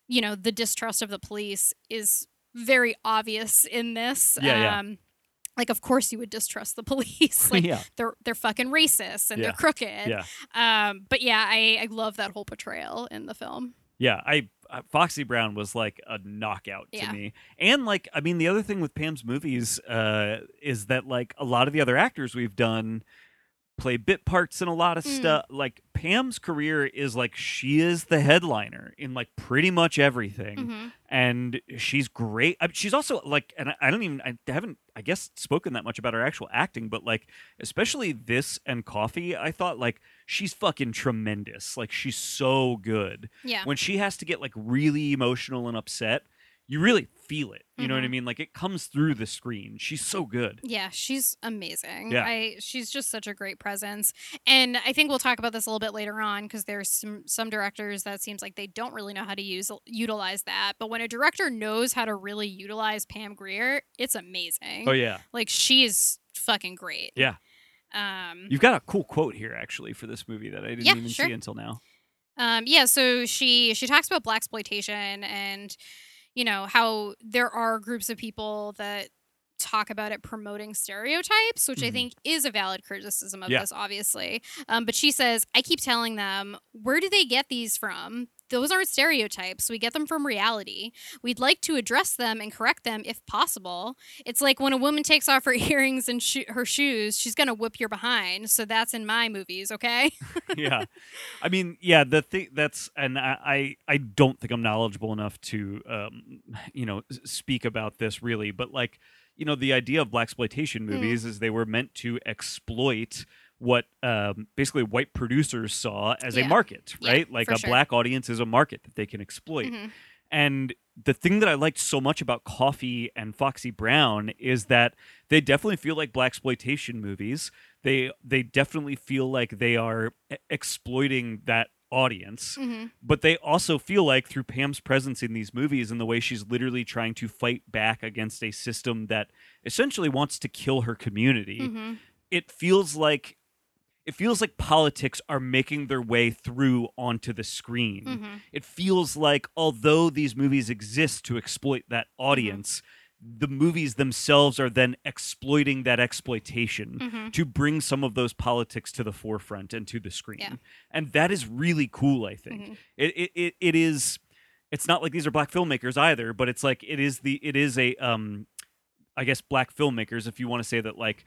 [SPEAKER 2] you know the distrust of the police is very obvious in this.
[SPEAKER 1] Yeah, yeah.
[SPEAKER 2] Like of course you would distrust the police. Like
[SPEAKER 1] yeah.
[SPEAKER 2] they're they're fucking racist and
[SPEAKER 1] Yeah.
[SPEAKER 2] they're crooked.
[SPEAKER 1] Yeah.
[SPEAKER 2] Um but yeah i i love that whole portrayal in the film.
[SPEAKER 1] Yeah i uh, foxy brown was like a knockout to
[SPEAKER 2] Yeah.
[SPEAKER 1] me. And like i mean the other thing with pam's movies uh is that like a lot of the other actors we've done play bit parts in a lot of
[SPEAKER 2] Mm.
[SPEAKER 1] stuff like pam's career is like she is the headliner in like pretty much everything
[SPEAKER 2] hmm
[SPEAKER 1] and she's great. I she's also like, and I, I don't even, I haven't, I guess, spoken that much about her actual acting, but like, especially this and Coffee, I thought like she's fucking tremendous. Like she's so good.
[SPEAKER 2] yeah
[SPEAKER 1] When she has to get like really emotional and upset, you really feel it. You know what I
[SPEAKER 2] Mhm.
[SPEAKER 1] mean? Like it comes through the screen. She's so good.
[SPEAKER 2] Yeah, she's amazing.
[SPEAKER 1] Yeah.
[SPEAKER 2] I she's just such a great presence. And I think we'll talk about this a little bit later on because there's some some directors that seems like they don't really know how to use utilize that. But when a director knows how to really utilize Pam Grier, it's amazing.
[SPEAKER 1] Oh yeah,
[SPEAKER 2] Like she is fucking great.
[SPEAKER 1] Yeah.
[SPEAKER 2] Um
[SPEAKER 1] you've got a cool quote here actually for this movie that I didn't
[SPEAKER 2] Yeah,
[SPEAKER 1] even
[SPEAKER 2] sure.
[SPEAKER 1] see until now.
[SPEAKER 2] Um, yeah, so she she talks about black exploitation and you know how there are groups of people that talk about it promoting stereotypes, which I
[SPEAKER 1] Mhm.
[SPEAKER 2] think is a valid criticism of
[SPEAKER 1] Yeah.
[SPEAKER 2] this, obviously. Um, but she says, I keep telling them, where do they get these from? Those aren't stereotypes. We get them from reality. We'd like to address them and correct them if possible. It's like when a woman takes off her earrings and sho- her shoes, she's gonna whip your behind. So that's in my movies, okay?
[SPEAKER 1] yeah i mean yeah the thing that's and I, I i don't think i'm knowledgeable enough to um you know speak about this really but like you know the idea of black exploitation movies is they were meant to exploit what um, basically white producers saw as a
[SPEAKER 2] Yeah.
[SPEAKER 1] market
[SPEAKER 2] Yeah,
[SPEAKER 1] right like a
[SPEAKER 2] sure.
[SPEAKER 1] black audience is a market that they can exploit
[SPEAKER 2] Mhm.
[SPEAKER 1] and the thing that I liked so much about Coffee and Foxy Brown is that they definitely feel like black exploitation movies. They they definitely feel like they are exploiting that audience,
[SPEAKER 2] Mhm.
[SPEAKER 1] but they also feel like through Pam's presence in these movies and the way she's literally trying to fight back against a system that essentially wants to kill her community,
[SPEAKER 2] Mhm.
[SPEAKER 1] it feels like it feels like politics are making their way through onto the screen.
[SPEAKER 2] Mhm.
[SPEAKER 1] It feels like although these movies exist to exploit that
[SPEAKER 2] Mm-hmm.
[SPEAKER 1] audience, the movies themselves are then exploiting that exploitation
[SPEAKER 2] Mhm.
[SPEAKER 1] to bring some of those politics to the forefront and to the screen.
[SPEAKER 2] Yeah.
[SPEAKER 1] And that is really cool, I think.
[SPEAKER 2] Mhm.
[SPEAKER 1] It, it it it is it's not like these are black filmmakers either, but it's like it is the it is a um I guess black filmmakers if you want to say that like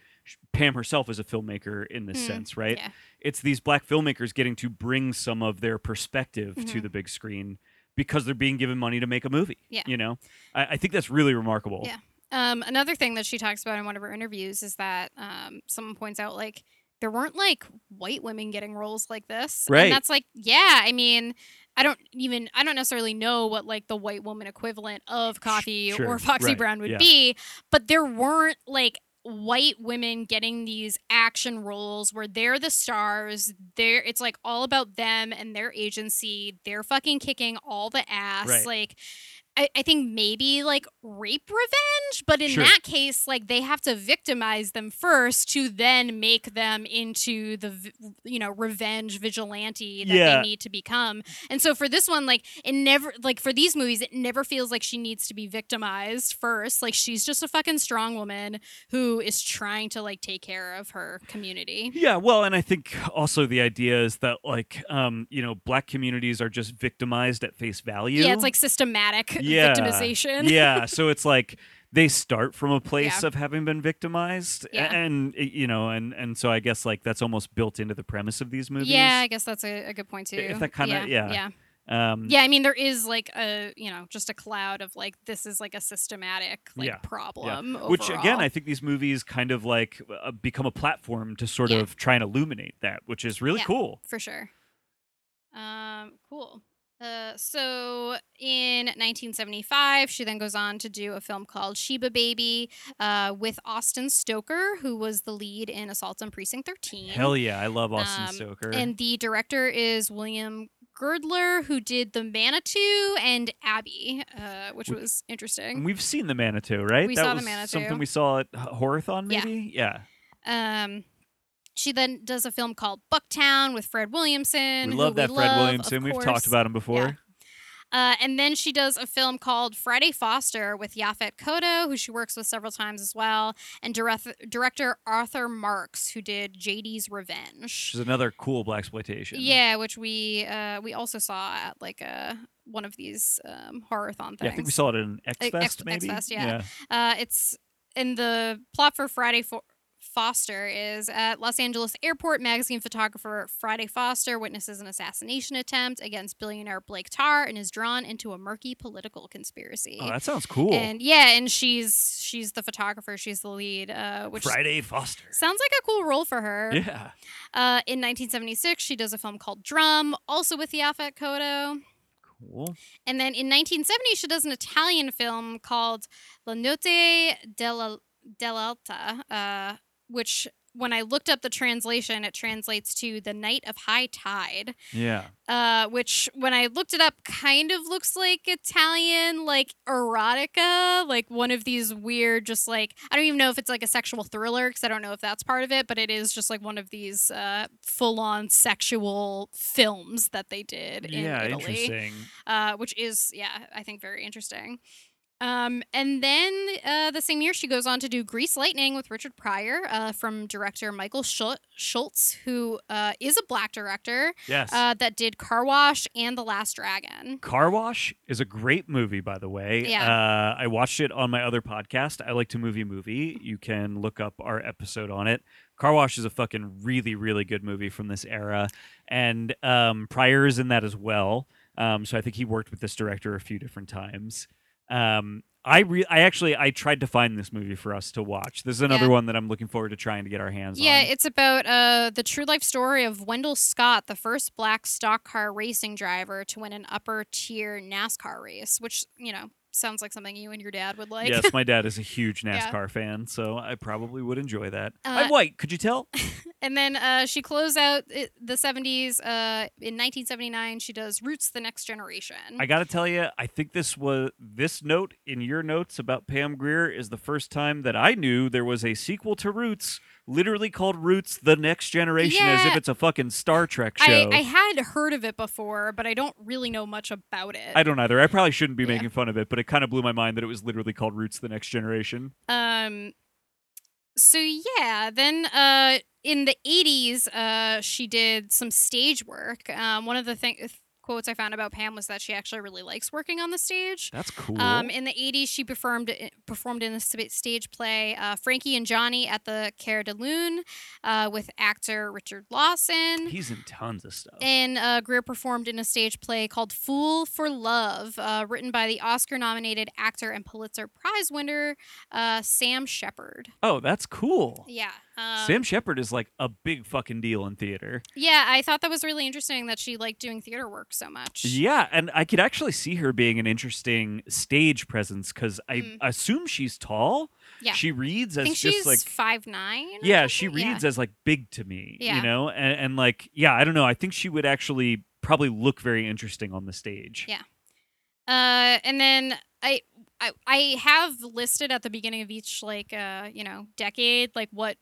[SPEAKER 1] Pam herself is a filmmaker in this
[SPEAKER 2] Mm,
[SPEAKER 1] sense, right?
[SPEAKER 2] Yeah.
[SPEAKER 1] It's these black filmmakers getting to bring some of their perspective to
[SPEAKER 2] Mhm.
[SPEAKER 1] the big screen because they're being given money to make a movie.
[SPEAKER 2] Yeah.
[SPEAKER 1] You know? I, I think that's really remarkable.
[SPEAKER 2] Yeah. Um, another thing that she talks about in one of her interviews is that um, someone points out like there weren't like white women getting roles like this,
[SPEAKER 1] Right.
[SPEAKER 2] And that's like, yeah, I mean, I don't even I don't necessarily know what like the white woman equivalent of Coffee
[SPEAKER 1] sure,
[SPEAKER 2] or Foxy
[SPEAKER 1] right,
[SPEAKER 2] Brown would
[SPEAKER 1] yeah.
[SPEAKER 2] be, but there weren't like white women getting these action roles where they're the stars they're it's like all about them and their agency they're fucking kicking all the ass
[SPEAKER 1] Right.
[SPEAKER 2] like I, I think maybe like rape revenge, but in
[SPEAKER 1] Sure.
[SPEAKER 2] that case, like they have to victimize them first to then make them into the you know revenge vigilante that
[SPEAKER 1] Yeah.
[SPEAKER 2] they need to become. And so for this one, like it never like for these movies, it never feels like she needs to be victimized first. Like she's just a fucking strong woman who is trying to like take care of her community.
[SPEAKER 1] Yeah, well, and I think also the idea is that like um, you know, black communities are just victimized at face value.
[SPEAKER 2] Yeah, it's like systematic
[SPEAKER 1] Yeah,
[SPEAKER 2] victimization.
[SPEAKER 1] yeah, so it's like they start from a place
[SPEAKER 2] Yeah.
[SPEAKER 1] of having been victimized
[SPEAKER 2] Yeah.
[SPEAKER 1] and you know and and so I guess like that's almost built into the premise of these movies.
[SPEAKER 2] Yeah, I guess that's a, a good point too.
[SPEAKER 1] If that kinda-
[SPEAKER 2] yeah,
[SPEAKER 1] yeah.
[SPEAKER 2] yeah.
[SPEAKER 1] Um
[SPEAKER 2] Yeah, I mean there is like a you know just a cloud of like this is like a systematic like
[SPEAKER 1] Yeah,
[SPEAKER 2] problem.
[SPEAKER 1] which again. I think these movies kind of like uh, become a platform to sort
[SPEAKER 2] Yeah.
[SPEAKER 1] of try and illuminate that, which is really
[SPEAKER 2] Yeah.
[SPEAKER 1] cool.
[SPEAKER 2] for sure. Um, cool. Uh, so in 1975, she then goes on to do a film called Sheba Baby uh, with Austin Stoker, who was the lead in Assault on Precinct 13.
[SPEAKER 1] Hell yeah, I love Austin
[SPEAKER 2] Um,
[SPEAKER 1] Stoker.
[SPEAKER 2] And the director is William Girdler, who did The Manitou and Abby, uh, which
[SPEAKER 1] We-
[SPEAKER 2] was interesting.
[SPEAKER 1] we've seen the Manitou, right?
[SPEAKER 2] We
[SPEAKER 1] that
[SPEAKER 2] saw the
[SPEAKER 1] was
[SPEAKER 2] Manitou.
[SPEAKER 1] something we saw at Horathon,
[SPEAKER 2] Yeah.
[SPEAKER 1] maybe. Yeah,
[SPEAKER 2] Um, she then does a film called Bucktown with Fred Williamson.
[SPEAKER 1] we love that Fred
[SPEAKER 2] love,
[SPEAKER 1] Williamson. We've talked about him before.
[SPEAKER 2] Uh, and then she does a film called Friday Foster with Yaphet Kotto, who she works with several times as well, and direct- director Arthur Marks, who did JD's Revenge.
[SPEAKER 1] Which is another cool black exploitation.
[SPEAKER 2] Yeah, which we uh, we also saw at like a one of these um, horror-thon things.
[SPEAKER 1] Yeah, I think we saw it in X Fest,
[SPEAKER 2] X-
[SPEAKER 1] maybe.
[SPEAKER 2] X-Fest, yeah. Uh, it's in the plot for Friday Fo- Foster is at Los Angeles airport. Magazine photographer Friday Foster witnesses an assassination attempt against billionaire Blake Tarr and is drawn into a murky political conspiracy.
[SPEAKER 1] Oh, that sounds cool.
[SPEAKER 2] And yeah, and she's she's the photographer. She's the lead, uh, which
[SPEAKER 1] Friday Foster.
[SPEAKER 2] sounds like a cool role for her.
[SPEAKER 1] Yeah.
[SPEAKER 2] Uh, in 1976, she does a film called Drum, also with Yaphet Kotto.
[SPEAKER 1] Cool.
[SPEAKER 2] And then in 1970, she does an Italian film called La Notte della, dell'Alta, uh, which when I looked up the translation, it translates to The Night of High Tide,
[SPEAKER 1] Yeah.
[SPEAKER 2] uh, which when I looked it up kind of looks like Italian, like erotica, like one of these weird, just like, I don't even know if it's like a sexual thriller because I don't know if that's part of it, but it is just like one of these uh, full on sexual films that they did in
[SPEAKER 1] yeah,
[SPEAKER 2] Italy
[SPEAKER 1] interesting.
[SPEAKER 2] uh, which is yeah, I think very interesting. Um, and then uh, the same year, she goes on to do Grease Lightning with Richard Pryor uh, from director Michael Schultz, who uh, is a black director
[SPEAKER 1] Yes.
[SPEAKER 2] uh, that did Car Wash and The Last Dragon.
[SPEAKER 1] Car Wash is a great movie, by the way.
[SPEAKER 2] Yeah.
[SPEAKER 1] Uh, I watched it on my other podcast. I like to movie movie. You can look up our episode on it. Car Wash is a fucking really, really good movie from this era, and um, Pryor is in that as well. Um, so I think he worked with this director a few different times. Um, I re- I actually I tried to find this movie for us to watch. This is another
[SPEAKER 2] Yeah.
[SPEAKER 1] one that I'm looking forward to trying to get our hands
[SPEAKER 2] Yeah,
[SPEAKER 1] on.
[SPEAKER 2] Yeah, it's about uh, the true life story of Wendell Scott, the first black stock car racing driver to win an upper tier NASCAR race, which, you know, sounds like something you and your dad would like.
[SPEAKER 1] yes, my dad is a huge
[SPEAKER 2] Yeah.
[SPEAKER 1] NASCAR fan, so I probably would enjoy that.
[SPEAKER 2] Uh,
[SPEAKER 1] I'm white. Could you tell?
[SPEAKER 2] And then uh, she closed out the 70s. Uh, in 1979, she does Roots: The Next Generation.
[SPEAKER 1] I got to tell you, I think this was this note in your notes about Pam Grier is the first time that I knew there was a sequel to Roots, literally called Roots: The Next Generation, as if it's a fucking Star Trek
[SPEAKER 2] I,
[SPEAKER 1] show.
[SPEAKER 2] I had heard of it before, but I don't really know much about it.
[SPEAKER 1] I don't either. I probably shouldn't be
[SPEAKER 2] Yeah.
[SPEAKER 1] making fun of it, but it kind of blew my mind that it was literally called Roots: The Next Generation.
[SPEAKER 2] Um. So yeah, then uh, in the '80s, uh, she did some stage work. Um, one of the thing- quotes I found about Pam was that she actually really likes working on the stage.
[SPEAKER 1] That's cool.
[SPEAKER 2] Um, in the 80s, she performed performed in a stage play, uh, Frankie and Johnny at the Clair de Lune, uh, with actor Richard Lawson.
[SPEAKER 1] He's in tons of stuff.
[SPEAKER 2] And uh, Grier performed in a stage play called Fool for Love, uh, written by the Oscar nominated actor and Pulitzer Prize winner uh, Sam Shepard.
[SPEAKER 1] oh, that's cool.
[SPEAKER 2] Yeah. Um,
[SPEAKER 1] Sam Shepard is like a big fucking deal in theater.
[SPEAKER 2] Yeah, I thought that was really interesting that she liked doing theater work so much.
[SPEAKER 1] Yeah, and I could actually see her being an interesting stage presence because I
[SPEAKER 2] Mm.
[SPEAKER 1] assume she's tall.
[SPEAKER 2] Yeah.
[SPEAKER 1] She reads as just like
[SPEAKER 2] five nine.
[SPEAKER 1] yeah, she reads as like big to me.
[SPEAKER 2] Yeah.
[SPEAKER 1] You know, and, and like yeah, I don't know. I think she would actually probably look very interesting on the stage.
[SPEAKER 2] Yeah. Uh, and then I, I I have listed at the beginning of each like uh you know decade like what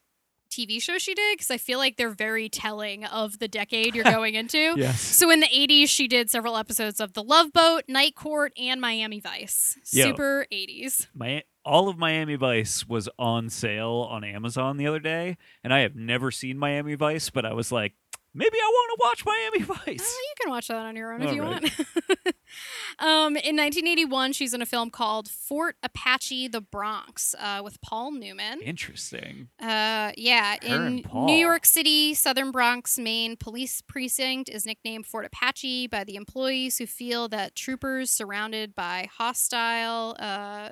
[SPEAKER 2] TV show she did because I feel like they're very telling of the decade you're going into.
[SPEAKER 1] Yes.
[SPEAKER 2] So in the 80s, she did several episodes of The Love Boat, Night Court, and Miami Vice.
[SPEAKER 1] Yo.
[SPEAKER 2] Super 80s.
[SPEAKER 1] My all of Miami Vice was on sale on Amazon the other day, and I have never seen Miami Vice, but I was like, maybe I want to watch Miami Vice.
[SPEAKER 2] Oh, you can watch that on your own if
[SPEAKER 1] All
[SPEAKER 2] you
[SPEAKER 1] right.
[SPEAKER 2] want. um, in 1981, she's in a film called Fort Apache: The Bronx uh, with Paul Newman.
[SPEAKER 1] Interesting.
[SPEAKER 2] Uh, yeah,
[SPEAKER 1] Her
[SPEAKER 2] in. New York City, Southern Bronx, main police precinct is nicknamed Fort Apache by the employees who feel that troopers surrounded by hostile, uh,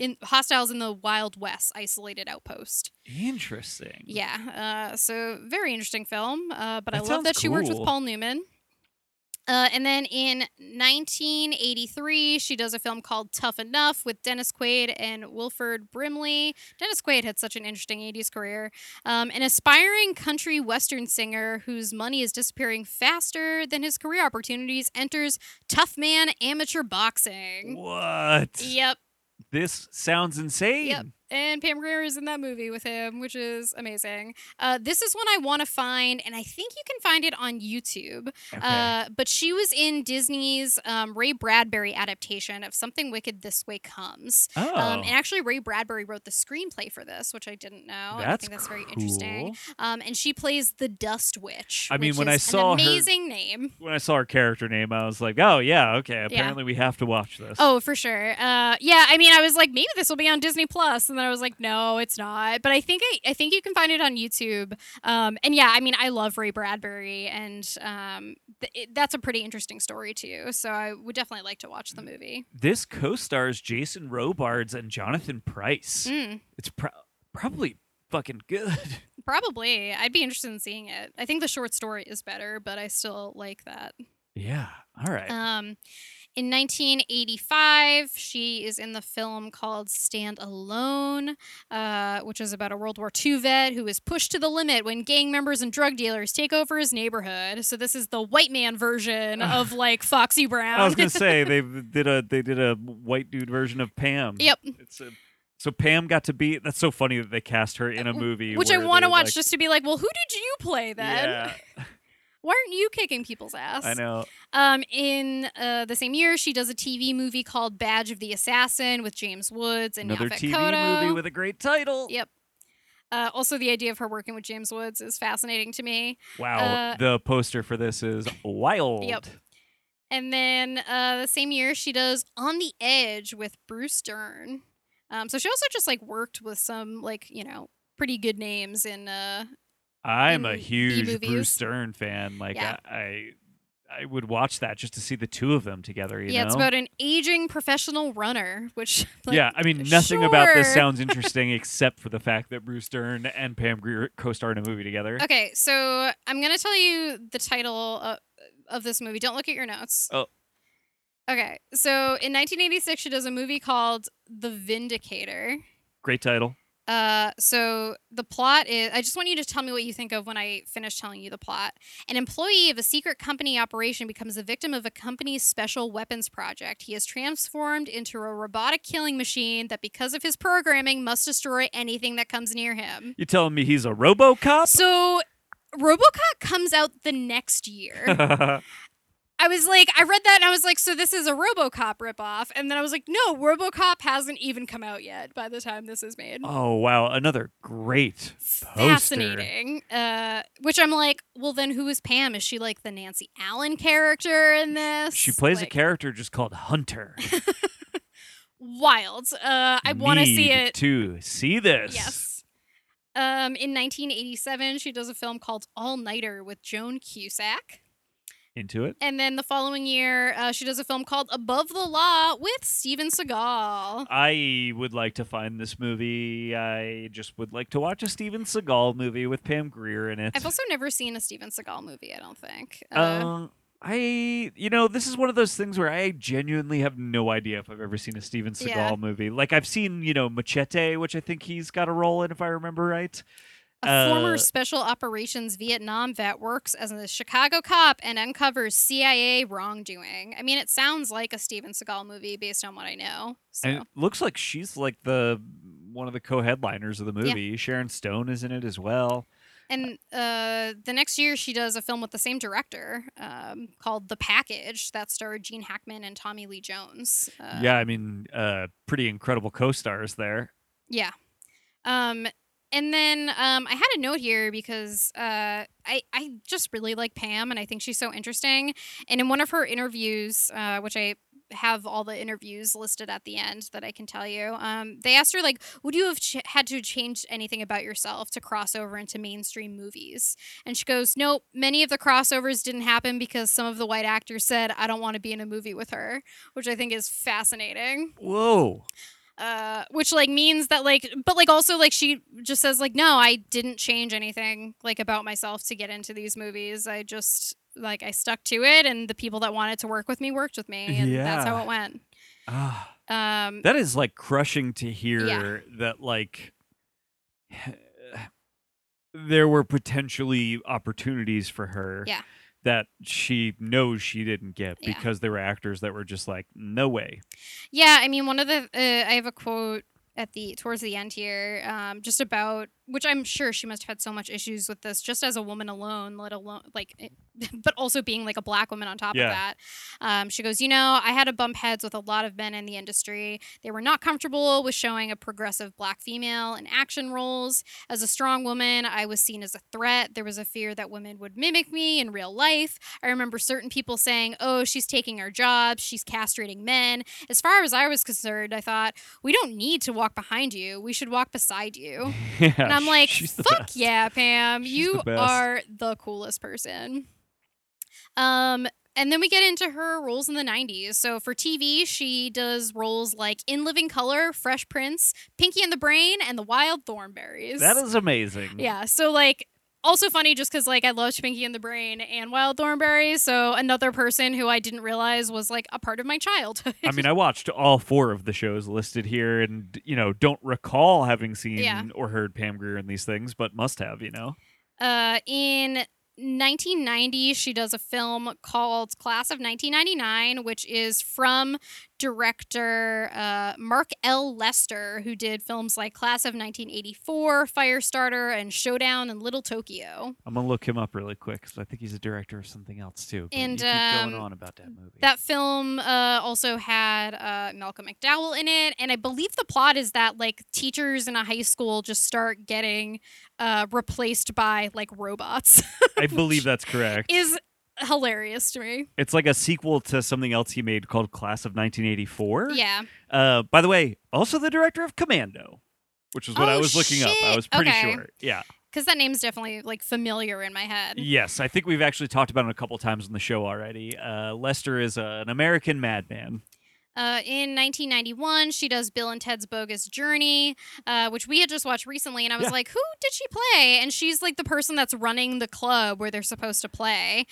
[SPEAKER 2] in hostiles in the Wild West isolated outpost.
[SPEAKER 1] Interesting.
[SPEAKER 2] Yeah, uh, so very interesting film. Uh, but I love that she worked with. Paul Newman. Uh, and then in 1983, she does a film called Tough Enough with Dennis Quaid and Wilford Brimley. Dennis Quaid had such an interesting 80s career. Um, an aspiring country western singer whose money is disappearing faster than his career opportunities enters Tough Man Amateur Boxing.
[SPEAKER 1] What?
[SPEAKER 2] Yep.
[SPEAKER 1] This sounds insane.
[SPEAKER 2] Yep. And Pam Grier is in that movie with him, which is amazing. Uh, this is one I want to find, and I think you can find it on YouTube.
[SPEAKER 1] Okay.
[SPEAKER 2] Uh, but she was in Disney's um, Ray Bradbury adaptation of Something Wicked This Way Comes.
[SPEAKER 1] oh,
[SPEAKER 2] Um, and actually, Ray Bradbury wrote the screenplay for this, which I didn't know. and I
[SPEAKER 1] that's
[SPEAKER 2] think that's very interesting. Um, and she plays the Dust Witch.
[SPEAKER 1] I mean,
[SPEAKER 2] which
[SPEAKER 1] when I saw her-
[SPEAKER 2] an amazing name.
[SPEAKER 1] When I saw her character name, I was like, oh yeah, okay. Apparently, we have to watch this.
[SPEAKER 2] Oh, for sure. Uh, yeah, I mean, I was like, maybe this will be on Disney Plus, and then I was like, no, it's not. But I think I, I think you can find it on YouTube. Um, and yeah, I mean, I love Ray Bradbury, and um, th- it, that's a pretty interesting story too. So I would definitely like to watch the movie.
[SPEAKER 1] This co-stars Jason Robards and Jonathan Pryce.
[SPEAKER 2] Mm,
[SPEAKER 1] It's pro- probably fucking good.
[SPEAKER 2] probably, I'd be interested in seeing it. I think the short story is better, but I still like that.
[SPEAKER 1] yeah. All right.
[SPEAKER 2] Um, in 1985, she is in the film called Stand Alone, uh, which is about a World War II vet who is pushed to the limit when gang members and drug dealers take over his neighborhood. So this is the white man version of like Foxy Brown.
[SPEAKER 1] I was gonna say they did a they did a white dude version of Pam.
[SPEAKER 2] Yep.
[SPEAKER 1] It's a, so Pam got to be. That's so funny that they cast her in a movie.
[SPEAKER 2] which I want to watch
[SPEAKER 1] like-
[SPEAKER 2] just to be like, well, who did you play then?
[SPEAKER 1] Yeah,
[SPEAKER 2] Why aren't you kicking people's ass?
[SPEAKER 1] I know.
[SPEAKER 2] Um, in uh, the same year, she does a TV movie called Badge of the Assassin with James Woods and
[SPEAKER 1] Another
[SPEAKER 2] Yaphet
[SPEAKER 1] TV
[SPEAKER 2] Kotto.
[SPEAKER 1] movie with a great title.
[SPEAKER 2] Yep. Uh, also, the idea of her working with James Woods is fascinating to me.
[SPEAKER 1] Wow,
[SPEAKER 2] Uh,
[SPEAKER 1] the poster for this is wild.
[SPEAKER 2] Yep. And then uh, the same year, she does On the Edge with Bruce Dern. Um, so she also just like worked with some like you know pretty good names in. Uh,
[SPEAKER 1] I'm a huge. Bruce Dern fan. Like
[SPEAKER 2] Yeah.
[SPEAKER 1] I, I, I would watch that just to see the two of them together. You
[SPEAKER 2] yeah,
[SPEAKER 1] know.
[SPEAKER 2] it's about an aging professional runner, which like,
[SPEAKER 1] yeah, I mean, nothing about this sounds interesting except for the fact that Bruce Dern and Pam Grier co-star in a movie together.
[SPEAKER 2] Okay, so I'm gonna tell you the title uh, of this movie. Don't look at your notes.
[SPEAKER 1] Oh.
[SPEAKER 2] Okay, so in 1986, she does a movie called The Vindicator.
[SPEAKER 1] Great title.
[SPEAKER 2] Uh, so the plot is I just want you to tell me what you think of when I finish telling you the plot. An employee of a secret company operation becomes a victim of a company's special weapons project. He is transformed into a robotic killing machine that, because of his programming, must destroy anything that comes near him.
[SPEAKER 1] You telling me he's a RoboCop?
[SPEAKER 2] So RoboCop comes out the next year. I was like, I read that and I was like, so this is a RoboCop ripoff, and then I was like, no, RoboCop hasn't even come out yet by the time this is made.
[SPEAKER 1] oh wow, another great poster.
[SPEAKER 2] Fascinating. Uh, which I'm like, well, then who is Pam? Is she like the Nancy Allen character in this?
[SPEAKER 1] She plays a character just called Hunter.
[SPEAKER 2] Wild. Uh, I want to see it.
[SPEAKER 1] To see this.
[SPEAKER 2] Yes. Um, in 1987, she does a film called All Nighter with Joan Cusack.
[SPEAKER 1] Into it.
[SPEAKER 2] And then the following year, uh, she does a film called Above the Law with Steven Seagal.
[SPEAKER 1] I would like to find this movie. I just would like to watch a Steven Seagal movie with Pam Grier in it.
[SPEAKER 2] I've also never seen a Steven Seagal movie, I don't think. Uh,
[SPEAKER 1] Um, I, you know, this is one of those things where I genuinely have no idea if I've ever seen a Steven Seagal
[SPEAKER 2] Yeah.
[SPEAKER 1] movie. Like I've seen, you know, Machete, which I think he's got a role in, if I remember right.
[SPEAKER 2] A former
[SPEAKER 1] uh,
[SPEAKER 2] special operations Vietnam vet works as a Chicago cop and uncovers CIA wrongdoing. I mean, it sounds like a Steven Seagal movie based on what I know. So.
[SPEAKER 1] And it looks like she's like the one of the co-headliners of the movie. Sharon Stone is in it as well.
[SPEAKER 2] And uh, the next year, she does a film with the same director um, called The Package that starred Gene Hackman and Tommy Lee Jones. Uh,
[SPEAKER 1] yeah, I mean, uh, pretty incredible co-stars there.
[SPEAKER 2] Yeah. Um, and then um, I had a note here because uh, I I just really like Pam and I think she's so interesting. And in one of her interviews, uh, which I have all the interviews listed at the end that I can tell you, um, they asked her like, "Would you have ch- had to change anything about yourself to cross over into mainstream movies?" And she goes, "Nope. Many of the crossovers didn't happen because some of the white actors said I don't want to be in a movie with her," which I think is fascinating
[SPEAKER 1] Whoa.
[SPEAKER 2] Uh which like means that like but like also like she just says like no i didn't change anything like about myself to get into these movies. I just like i stuck to it and the people that wanted to work with me worked with me and that's how it went.
[SPEAKER 1] Ah.
[SPEAKER 2] um
[SPEAKER 1] That is like crushing to hear that like there were potentially opportunities for her.
[SPEAKER 2] Yeah.
[SPEAKER 1] That she knows she didn't get
[SPEAKER 2] Yeah.
[SPEAKER 1] because there were actors that were just like no way.
[SPEAKER 2] yeah i mean one of the uh, i have a quote at the towards the end here um just about which i'm sure she must have had so much issues with this just as a woman alone let alone like it- but also being like a black woman on top
[SPEAKER 1] Yeah.
[SPEAKER 2] of that. Um, she goes you know i had to bump heads with a lot of men in the industry. They were not comfortable with showing a progressive black female in action roles. As a strong woman i was seen as a threat. There was a fear that women would mimic me in real life. I remember certain people saying oh she's taking our jobs she's castrating men as far as i was concerned i thought we don't need to walk behind you. We should walk beside you
[SPEAKER 1] yeah,
[SPEAKER 2] i'm like fuck yeah pam
[SPEAKER 1] She's
[SPEAKER 2] you
[SPEAKER 1] the
[SPEAKER 2] are the coolest person um and then we get into her roles in the 90s. So for TV, she does roles like In Living Color, Fresh Prince, Pinky and the Brain, and The Wild Thornberrys.
[SPEAKER 1] That is amazing.
[SPEAKER 2] Yeah. So like also funny just because like I love Pinky and the Brain and Wild Thornberry, So another person who I didn't realize was like a part of my childhood.
[SPEAKER 1] I mean, I watched all four of the shows listed here, and you know, don't recall having seen
[SPEAKER 2] Yeah.
[SPEAKER 1] or heard Pam Grier in these things, but must have. You know,
[SPEAKER 2] Uh, in 1990, she does a film called Class of 1999, which is from director uh, Mark L. Lester, who did films like Class of 1984, Firestarter, and Showdown in Little Tokyo.
[SPEAKER 1] I'm gonna look him up really quick because I think he's a director of something else too. But
[SPEAKER 2] And,
[SPEAKER 1] keep going
[SPEAKER 2] um,
[SPEAKER 1] on about that movie.
[SPEAKER 2] That film uh, also had uh, Malcolm McDowell in it, and I believe the plot is that like teachers in a high school just start getting uh, replaced by like robots.
[SPEAKER 1] I believe that's correct.
[SPEAKER 2] is hilarious to me.
[SPEAKER 1] It's like a sequel to something else he made called Class of 1984.
[SPEAKER 2] Yeah.
[SPEAKER 1] Uh, by the way, also the director of Commando, which is what I
[SPEAKER 2] Oh,
[SPEAKER 1] was looking up. I was pretty
[SPEAKER 2] Okay.
[SPEAKER 1] sure. Yeah.
[SPEAKER 2] because that name's definitely like familiar in my head.
[SPEAKER 1] Yes, I think we've actually talked about it a couple times on the show already. Uh, Lester is uh, an American madman.
[SPEAKER 2] Uh, in 1991, she does Bill and Ted's Bogus Journey, uh, which we had just watched recently, and I was
[SPEAKER 1] Yeah.
[SPEAKER 2] like, "Who did she play?" And she's like the person that's running the club where they're supposed to play.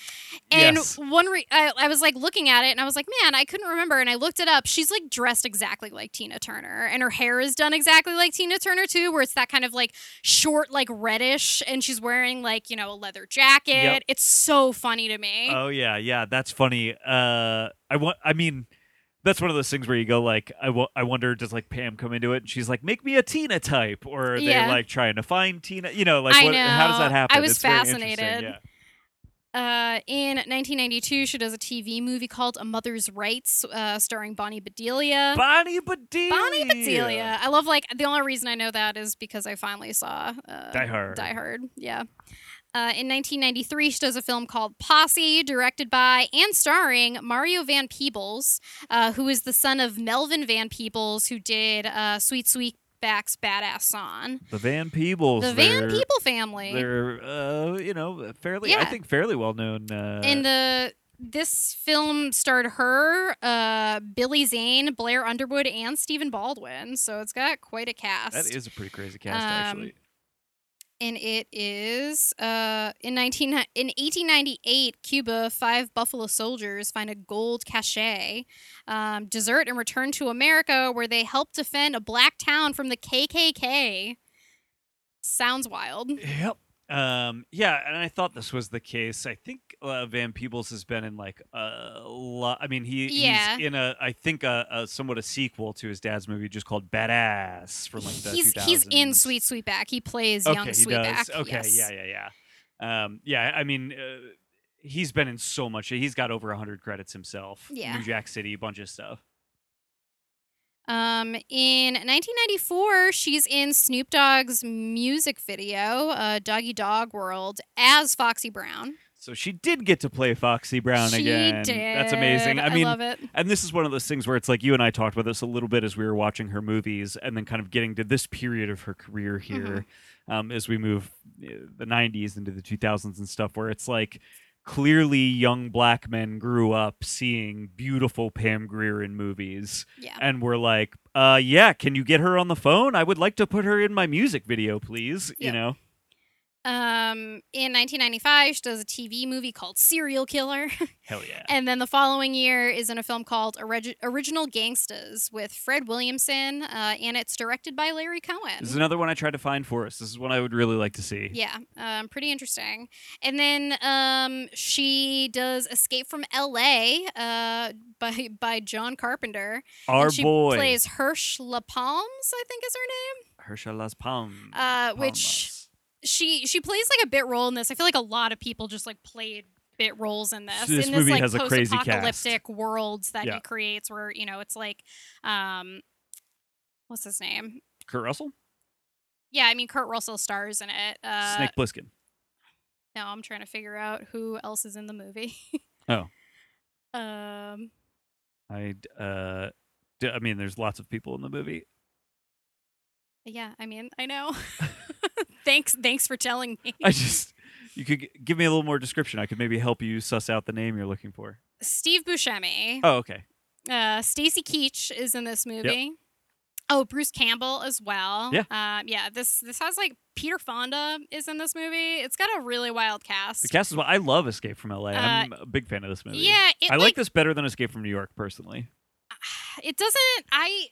[SPEAKER 2] And
[SPEAKER 1] Yes.
[SPEAKER 2] one, re- I, I was like looking at it, and I was like, "Man, I couldn't remember." And I looked it up. She's like dressed exactly like Tina Turner, and her hair is done exactly like Tina Turner too, where it's that kind of like short, like reddish, and she's wearing like you know a leather jacket.
[SPEAKER 1] Yep.
[SPEAKER 2] It's so funny to me.
[SPEAKER 1] Oh yeah, yeah, that's funny. Uh, I want. I mean, that's one of those things where you go like, I I wonder, does like Pam come into it and she's like, make me a Tina type, or are
[SPEAKER 2] Yeah.
[SPEAKER 1] they like trying to find Tina? You know, like what, how does that happen?
[SPEAKER 2] I was
[SPEAKER 1] It's
[SPEAKER 2] fascinated.
[SPEAKER 1] Yeah.
[SPEAKER 2] Uh, in 1992, she does a TV movie called A Mother's Rights, uh, starring Bonnie Bedelia.
[SPEAKER 1] Bonnie Bedelia.
[SPEAKER 2] Bonnie Bedelia. I love like the only reason I know that is because I finally saw uh,
[SPEAKER 1] Die Hard.
[SPEAKER 2] Die Hard. Yeah. Uh, in 1993, she does a film called Posse, directed by and starring Mario Van Peebles, uh, who is the son of Melvin Van Peebles, who did uh, Sweet Sweetback's Badass Song.
[SPEAKER 1] The Van Peebles.
[SPEAKER 2] The Van Peeble family.
[SPEAKER 1] They're, uh, you know, fairly.
[SPEAKER 2] yeah.
[SPEAKER 1] I think fairly well known. Uh,
[SPEAKER 2] And the this film starred her, uh, Billy Zane, Blair Underwood, and Stephen Baldwin. So it's got quite a cast.
[SPEAKER 1] that is a pretty crazy cast,
[SPEAKER 2] Um,
[SPEAKER 1] actually.
[SPEAKER 2] And it is uh, in 19 in 1898 cuba five buffalo soldiers find a gold cache um, desert and return to america where they help defend a black town from the kkk sounds wild
[SPEAKER 1] Yep. Um, yeah, and I thought this was the case. I think uh, Van Peebles has been in like a lot. I mean, he
[SPEAKER 2] Yeah.
[SPEAKER 1] he's in a I think a, a somewhat a sequel to his dad's movie just called Badass from like the
[SPEAKER 2] he's he's in sweet sweetback he plays
[SPEAKER 1] Okay,
[SPEAKER 2] young
[SPEAKER 1] he
[SPEAKER 2] sweetback
[SPEAKER 1] does. Okay,
[SPEAKER 2] yes.
[SPEAKER 1] yeah, yeah, yeah. Um, yeah, I mean, uh, he's been in so much. He's got over hundred credits himself.
[SPEAKER 2] Yeah.
[SPEAKER 1] New Jack City, a bunch of stuff.
[SPEAKER 2] Um, in 1994, she's in Snoop Dogg's music video, uh, Doggy Dogg World, as Foxy Brown.
[SPEAKER 1] So she did get to play Foxy Brown
[SPEAKER 2] she
[SPEAKER 1] again.
[SPEAKER 2] did.
[SPEAKER 1] That's amazing. I mean,
[SPEAKER 2] love it.
[SPEAKER 1] and this is one of those things where it's like you and I talked about this a little bit as we were watching her movies, and then kind of getting to this period of her career here, um, as we move uh, the '90s into the 2000s and stuff, where it's like clearly young black men grew up seeing beautiful Pam Grier in movies,
[SPEAKER 2] Yeah.
[SPEAKER 1] and were like, uh, "Yeah, can you get her on the phone? I would like to put her in my music video, please." You know,
[SPEAKER 2] Um, in 1995, she does a TV movie called Serial Killer.
[SPEAKER 1] hell yeah.
[SPEAKER 2] and then the following year is in a film called Origi- Original Gangstas with Fred Williamson, uh, and it's directed by Larry Cohen.
[SPEAKER 1] This is another one I tried to find for us. This is one I would really like to see.
[SPEAKER 2] Yeah, um, pretty interesting. And then um, she does Escape from L.A. Uh, by by John Carpenter.
[SPEAKER 1] Our
[SPEAKER 2] and she
[SPEAKER 1] boy,
[SPEAKER 2] plays Hirsch LaPalms, I think is her
[SPEAKER 1] Hershe Las Palmas.
[SPEAKER 2] name. Uh, which she she plays like a bit role in this. I feel like a lot of people just like played bit roles in this.
[SPEAKER 1] This
[SPEAKER 2] in
[SPEAKER 1] movie
[SPEAKER 2] this like
[SPEAKER 1] has a crazy cast.
[SPEAKER 2] post-apocalyptic worlds that
[SPEAKER 1] Yeah.
[SPEAKER 2] he creates, where you know it's like, um, what's his name?
[SPEAKER 1] Kurt Russell,
[SPEAKER 2] Yeah, I mean Kurt Russell stars in it. Uh,
[SPEAKER 1] Snake Plissken.
[SPEAKER 2] No, I'm trying to figure out who else is in the movie.
[SPEAKER 1] Oh.
[SPEAKER 2] Um.
[SPEAKER 1] I uh, I mean, there's lots of people in the movie.
[SPEAKER 2] Yeah, I mean, I know. thanks, thanks for telling me.
[SPEAKER 1] I just you could g- give me a little more description. I could maybe help you suss out the name you're looking for.
[SPEAKER 2] Steve Buscemi.
[SPEAKER 1] Oh, okay.
[SPEAKER 2] Uh, Stacy Keach is in this movie. Oh, Bruce Campbell as well.
[SPEAKER 1] Yeah.
[SPEAKER 2] Um, yeah. This this has like Peter Fonda is in this movie. It's got a really wild cast.
[SPEAKER 1] The cast is well. I love Escape from L.A.
[SPEAKER 2] Uh,
[SPEAKER 1] I'm a big fan of this movie.
[SPEAKER 2] Yeah. It,
[SPEAKER 1] I like this better than Escape from New York personally.
[SPEAKER 2] It doesn't. I.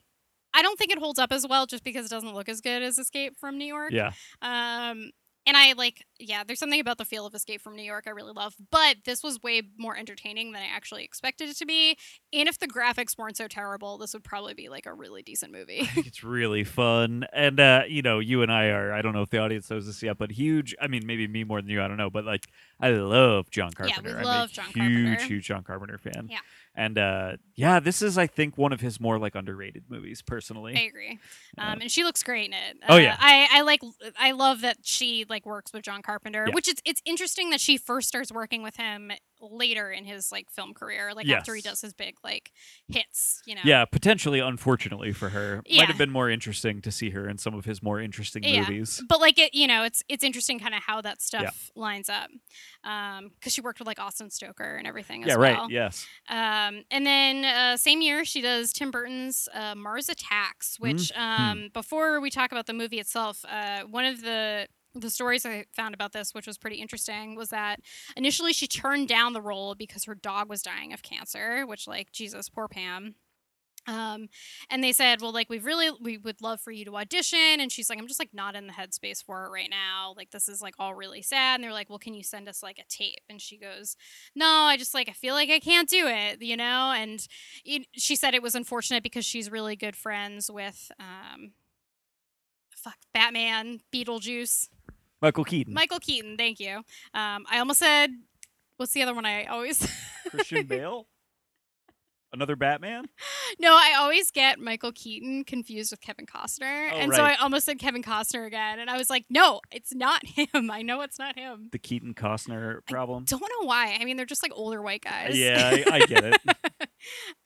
[SPEAKER 2] I don't think it holds up as well just because it doesn't look as good as Escape from New York.
[SPEAKER 1] Yeah.
[SPEAKER 2] Um, and I like, yeah, there's something about the feel of Escape from New York I really love. But this was way more entertaining than I actually expected it to be. And if the graphics weren't so terrible, this would probably be like a really decent movie.
[SPEAKER 1] It's really fun. And uh, you know, you and I are I don't know if the audience knows this yet, but huge I mean maybe me more than you, I don't know, but like I love John Carpenter.
[SPEAKER 2] Yeah, we love
[SPEAKER 1] I'm a
[SPEAKER 2] John
[SPEAKER 1] huge,
[SPEAKER 2] Carpenter.
[SPEAKER 1] huge John Carpenter fan.
[SPEAKER 2] Yeah.
[SPEAKER 1] And uh yeah, this is I think one of his more like underrated movies personally.
[SPEAKER 2] I agree. Um, and she looks great in it.
[SPEAKER 1] Oh,
[SPEAKER 2] Uh,
[SPEAKER 1] yeah.
[SPEAKER 2] I, I like I love that she like works with John Carpenter,
[SPEAKER 1] Yeah.
[SPEAKER 2] which is it's interesting that she first starts working with him later in his like film career, like after he does his big like hits, you know.
[SPEAKER 1] Yeah, potentially, unfortunately for her, might have been more interesting to see her in some of his more interesting
[SPEAKER 2] Yeah.
[SPEAKER 1] movies.
[SPEAKER 2] But like it, you know, it's it's interesting kind of how that stuff
[SPEAKER 1] Yeah.
[SPEAKER 2] lines up, because she worked with like Austin Stoker and everything as
[SPEAKER 1] Yeah,
[SPEAKER 2] well.
[SPEAKER 1] right. Yes.
[SPEAKER 2] Um, and then uh, same year she does Tim Burton's uh, Mars Attacks, which
[SPEAKER 1] Mhm.
[SPEAKER 2] um, before we talk about the movie itself, uh, one of the the stories I found about this, which was pretty interesting, was that initially she turned down the role because her dog was dying of cancer, which like Jesus, poor Pam. Um, and they said, well, like we really we would love for you to audition, and she's like, I'm just like not in the headspace for it right now. Like this is like all really sad. And they're like, well, can you send us like a tape? And she goes, no, I just like I feel like I can't do it, you know. And it, she said it was unfortunate because she's really good friends with um, fuck Batman, Beetlejuice,
[SPEAKER 1] Michael Keaton,
[SPEAKER 2] Michael Keaton. Thank you. Um, I almost said, what's the other one? I always
[SPEAKER 1] Christian Bale, another Batman.
[SPEAKER 2] no, I always get Michael Keaton confused with Kevin Costner,
[SPEAKER 1] Oh,
[SPEAKER 2] and so I almost said Kevin Costner again, and I was like, no, it's not him. I know it's not him.
[SPEAKER 1] The Keaton Costner problem.
[SPEAKER 2] Don't know why. I mean, they're just like older white guys.
[SPEAKER 1] Yeah, I, I get it.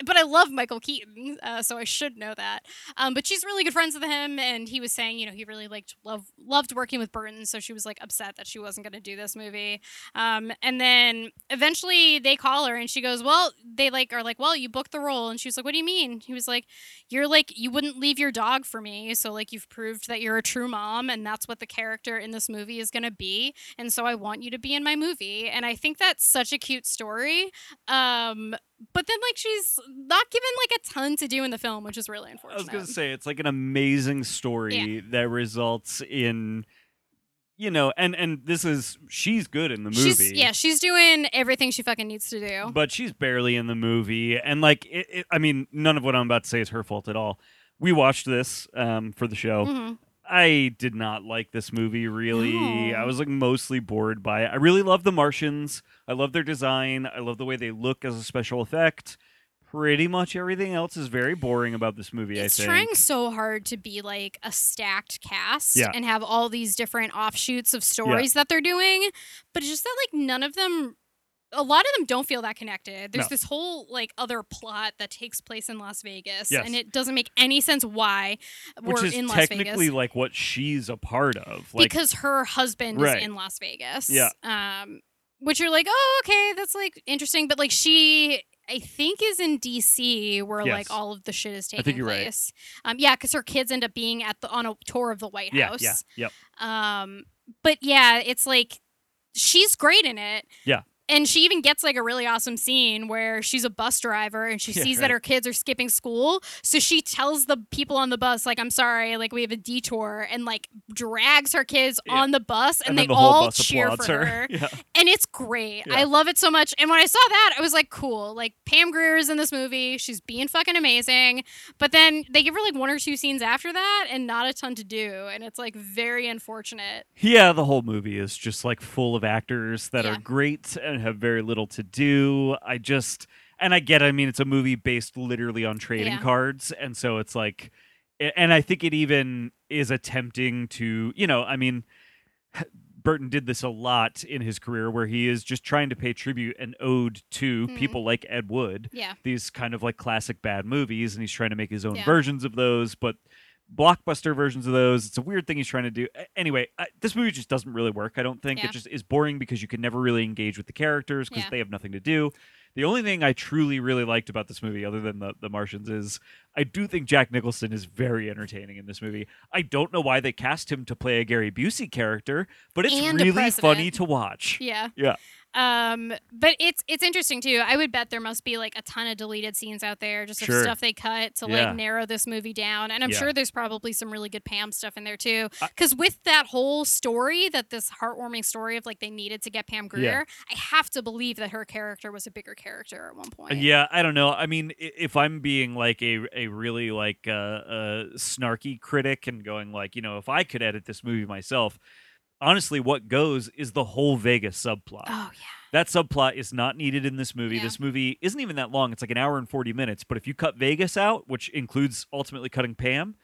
[SPEAKER 2] But I love Michael Keaton, uh, so I should know that. Um, but she's really good friends with him, and he was saying, you know, he really liked love loved working with Burton, so she was like upset that she wasn't going to do this movie. Um, and then eventually they call her, and she goes, "Well, they like are like, well, you booked the role," and she was like, "What do you mean?" He was like, "You're like you wouldn't leave your dog for me, so like you've proved that you're a true mom, and that's what the character in this movie is going to be, and so I want you to be in my movie." And I think that's such a cute story. Um, but then like she's not given like a ton to do in the film, which is really unfortunate.
[SPEAKER 1] I was gonna say it's like an amazing story that results in, you know, and and this is she's good in the movie.
[SPEAKER 2] She's yeah, she's doing everything she fucking needs to do.
[SPEAKER 1] but she's barely in the movie and like it, it, i mean none of what i'm about to say is her fault at all we watched this um, for the show
[SPEAKER 2] Mhm.
[SPEAKER 1] I did not like this movie really.
[SPEAKER 2] No.
[SPEAKER 1] i oh. was like mostly bored by it. I really love the martians. I love their design. I love the way they look as a special effect. Pretty much everything else is very boring about this movie
[SPEAKER 2] It's
[SPEAKER 1] i think.
[SPEAKER 2] trying so hard to be like a stacked cast
[SPEAKER 1] Yeah.
[SPEAKER 2] and have all these different offshoots of stories that they're doing, but it's just that like none of them a lot of them don't feel that connected. There's
[SPEAKER 1] No.
[SPEAKER 2] this whole like other plot that takes place in Las Vegas,
[SPEAKER 1] Yes.
[SPEAKER 2] and it doesn't make any sense why we're
[SPEAKER 1] is
[SPEAKER 2] in Las
[SPEAKER 1] technically
[SPEAKER 2] Vegas.
[SPEAKER 1] like what she's a part of like
[SPEAKER 2] because her husband
[SPEAKER 1] Right.
[SPEAKER 2] is in Las Vegas.
[SPEAKER 1] Yeah.
[SPEAKER 2] Um, which you're like, oh, okay, that's like interesting, but like she, I think, is in DC where
[SPEAKER 1] Yes.
[SPEAKER 2] like all of the shit is taking
[SPEAKER 1] think you're right.
[SPEAKER 2] place. Um, yeah, because her kids end up being at the on a tour of the White
[SPEAKER 1] yeah
[SPEAKER 2] House.
[SPEAKER 1] yeah yep
[SPEAKER 2] Um, but yeah, it's like she's great in it.
[SPEAKER 1] Yeah.
[SPEAKER 2] And she even gets like a really awesome scene where she's a bus driver and she
[SPEAKER 1] Yeah,
[SPEAKER 2] sees
[SPEAKER 1] right.
[SPEAKER 2] that her kids are skipping school. So she tells the people on the bus, like, I'm sorry, like we have a detour, and like drags her kids
[SPEAKER 1] Yeah.
[SPEAKER 2] on the bus and,
[SPEAKER 1] and,
[SPEAKER 2] they
[SPEAKER 1] the
[SPEAKER 2] all cheer for
[SPEAKER 1] her,
[SPEAKER 2] her.
[SPEAKER 1] yeah
[SPEAKER 2] And it's great. I love it so much. And when I saw that, I was like, cool. Like Pam Grier is in this movie. She's being fucking amazing. But then they give her like one or two scenes after that and not a ton to do. And it's like very unfortunate.
[SPEAKER 1] Yeah, the whole movie is just like full of actors that are great and have very little to do. I just and I get I mean it's a movie based literally on trading
[SPEAKER 2] Yeah.
[SPEAKER 1] cards and so it's like and I think it even is attempting to, you know, I mean Burton did this a lot in his career where he is just trying to pay tribute and ode to
[SPEAKER 2] Mhm.
[SPEAKER 1] people like Ed Wood
[SPEAKER 2] Yeah.
[SPEAKER 1] these kind of like classic bad movies and he's trying to make his own
[SPEAKER 2] Yeah.
[SPEAKER 1] versions of those but blockbuster versions of those it's a weird thing he's trying to do anyway I, this movie just doesn't really work i don't think
[SPEAKER 2] Yeah.
[SPEAKER 1] it just is boring because you can never really engage with the characters because
[SPEAKER 2] Yeah.
[SPEAKER 1] they have nothing to do the only thing i truly really liked about this movie other than the, the martians is i do think jack nicholson is very entertaining in this movie i don't know why they cast him to play a gary busey character but it's
[SPEAKER 2] And
[SPEAKER 1] really funny to watch
[SPEAKER 2] Yeah.
[SPEAKER 1] Yeah.
[SPEAKER 2] Um, but it's it's interesting too. I would bet there must be like a ton of deleted scenes out there, just
[SPEAKER 1] Sure.
[SPEAKER 2] of stuff they cut to
[SPEAKER 1] Yeah.
[SPEAKER 2] like narrow this movie down. And I'm
[SPEAKER 1] Yeah.
[SPEAKER 2] sure there's probably some really good Pam stuff in there too. Because with that whole story, that this heartwarming story of like they needed to get Pam Grier, I have to believe that her character was a bigger character at one point.
[SPEAKER 1] Yeah, I don't know. I mean, if I'm being like a a really like uh, uh snarky critic and going like, you know, if I could edit this movie myself, honestly, what goes is the whole Vegas subplot.
[SPEAKER 2] Oh yeah.
[SPEAKER 1] That subplot is not needed in this movie.
[SPEAKER 2] Yeah.
[SPEAKER 1] This movie isn't even that long. It's like an hour and 40 minutes. But if you cut Vegas out, which includes ultimately cutting Pam,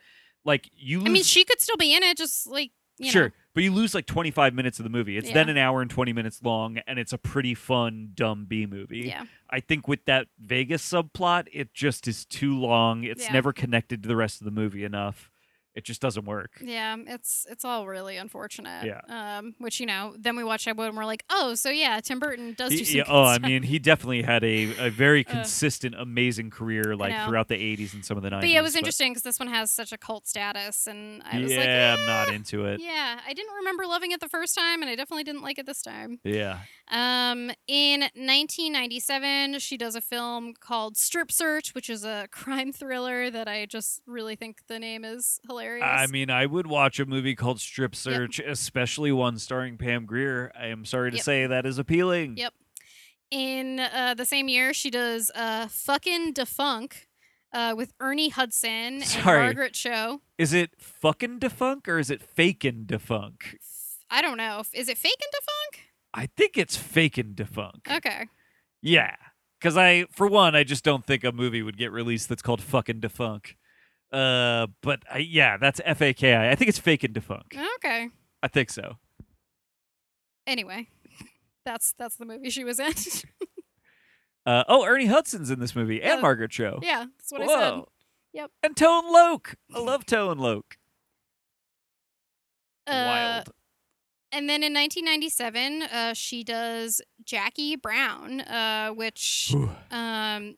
[SPEAKER 1] like you lose
[SPEAKER 2] I mean, she could still be in it, just like you
[SPEAKER 1] sure,
[SPEAKER 2] know.
[SPEAKER 1] But you lose like 25 minutes of the movie. It's then an hour and 20 minutes long, and it's a pretty fun dumb B movie.
[SPEAKER 2] Yeah.
[SPEAKER 1] I think with that Vegas subplot, it just is too long. It's
[SPEAKER 2] Yeah.
[SPEAKER 1] never connected to the rest of the movie enough. It just doesn't work.
[SPEAKER 2] Yeah, it's it's all really unfortunate.
[SPEAKER 1] Yeah.
[SPEAKER 2] Um, which you know, then we watch that one and we're like, oh, so yeah, Tim Burton does
[SPEAKER 1] He-
[SPEAKER 2] do some.
[SPEAKER 1] yeah, oh, I mean, he definitely had a, a very
[SPEAKER 2] Uh,
[SPEAKER 1] consistent, amazing career like throughout the 80s and some of the 90s.
[SPEAKER 2] But yeah, it was interesting because this one has such a cult status, and I was
[SPEAKER 1] yeah,
[SPEAKER 2] like,
[SPEAKER 1] I'm not
[SPEAKER 2] "Eh."
[SPEAKER 1] into it.
[SPEAKER 2] Yeah, I didn't remember loving it the first time, and I definitely didn't like it this time.
[SPEAKER 1] Yeah.
[SPEAKER 2] Um, in 1997, she does a film called Strip Search, which is a crime thriller that I just really think the name is hilarious.
[SPEAKER 1] I mean, I would watch a movie called Strip Search, especially one starring Pam Grier. I am sorry to
[SPEAKER 2] Yep.
[SPEAKER 1] say that is appealing.
[SPEAKER 2] Yep. in uh, the same year, she does uh, Fucking Defunk uh, with Ernie Hudson
[SPEAKER 1] Sorry.
[SPEAKER 2] and Margaret Cho.
[SPEAKER 1] Is it fucking defunk or is it fakin' defunk?
[SPEAKER 2] I don't know. Is it Faking Defunk?
[SPEAKER 1] I think it's fakin' defunk.
[SPEAKER 2] Okay.
[SPEAKER 1] Yeah. Because I, for one, I just don't think a movie would get released that's called fucking defunk. Uh, but I, yeah, that's F A K I. I think it's fake and defunk.
[SPEAKER 2] Okay.
[SPEAKER 1] I think so.
[SPEAKER 2] Anyway, that's that's the movie she was in.
[SPEAKER 1] Uh, oh, Ernie Hudson's in this movie and
[SPEAKER 2] Yeah.
[SPEAKER 1] Margaret Cho.
[SPEAKER 2] yeah, that's what I said.
[SPEAKER 1] Whoa.
[SPEAKER 2] Yep.
[SPEAKER 1] And Tone Loc. I love Tone Loc.
[SPEAKER 2] Uh,
[SPEAKER 1] Wild.
[SPEAKER 2] And then in 1997, uh, she does Jackie Brown, uh, which um,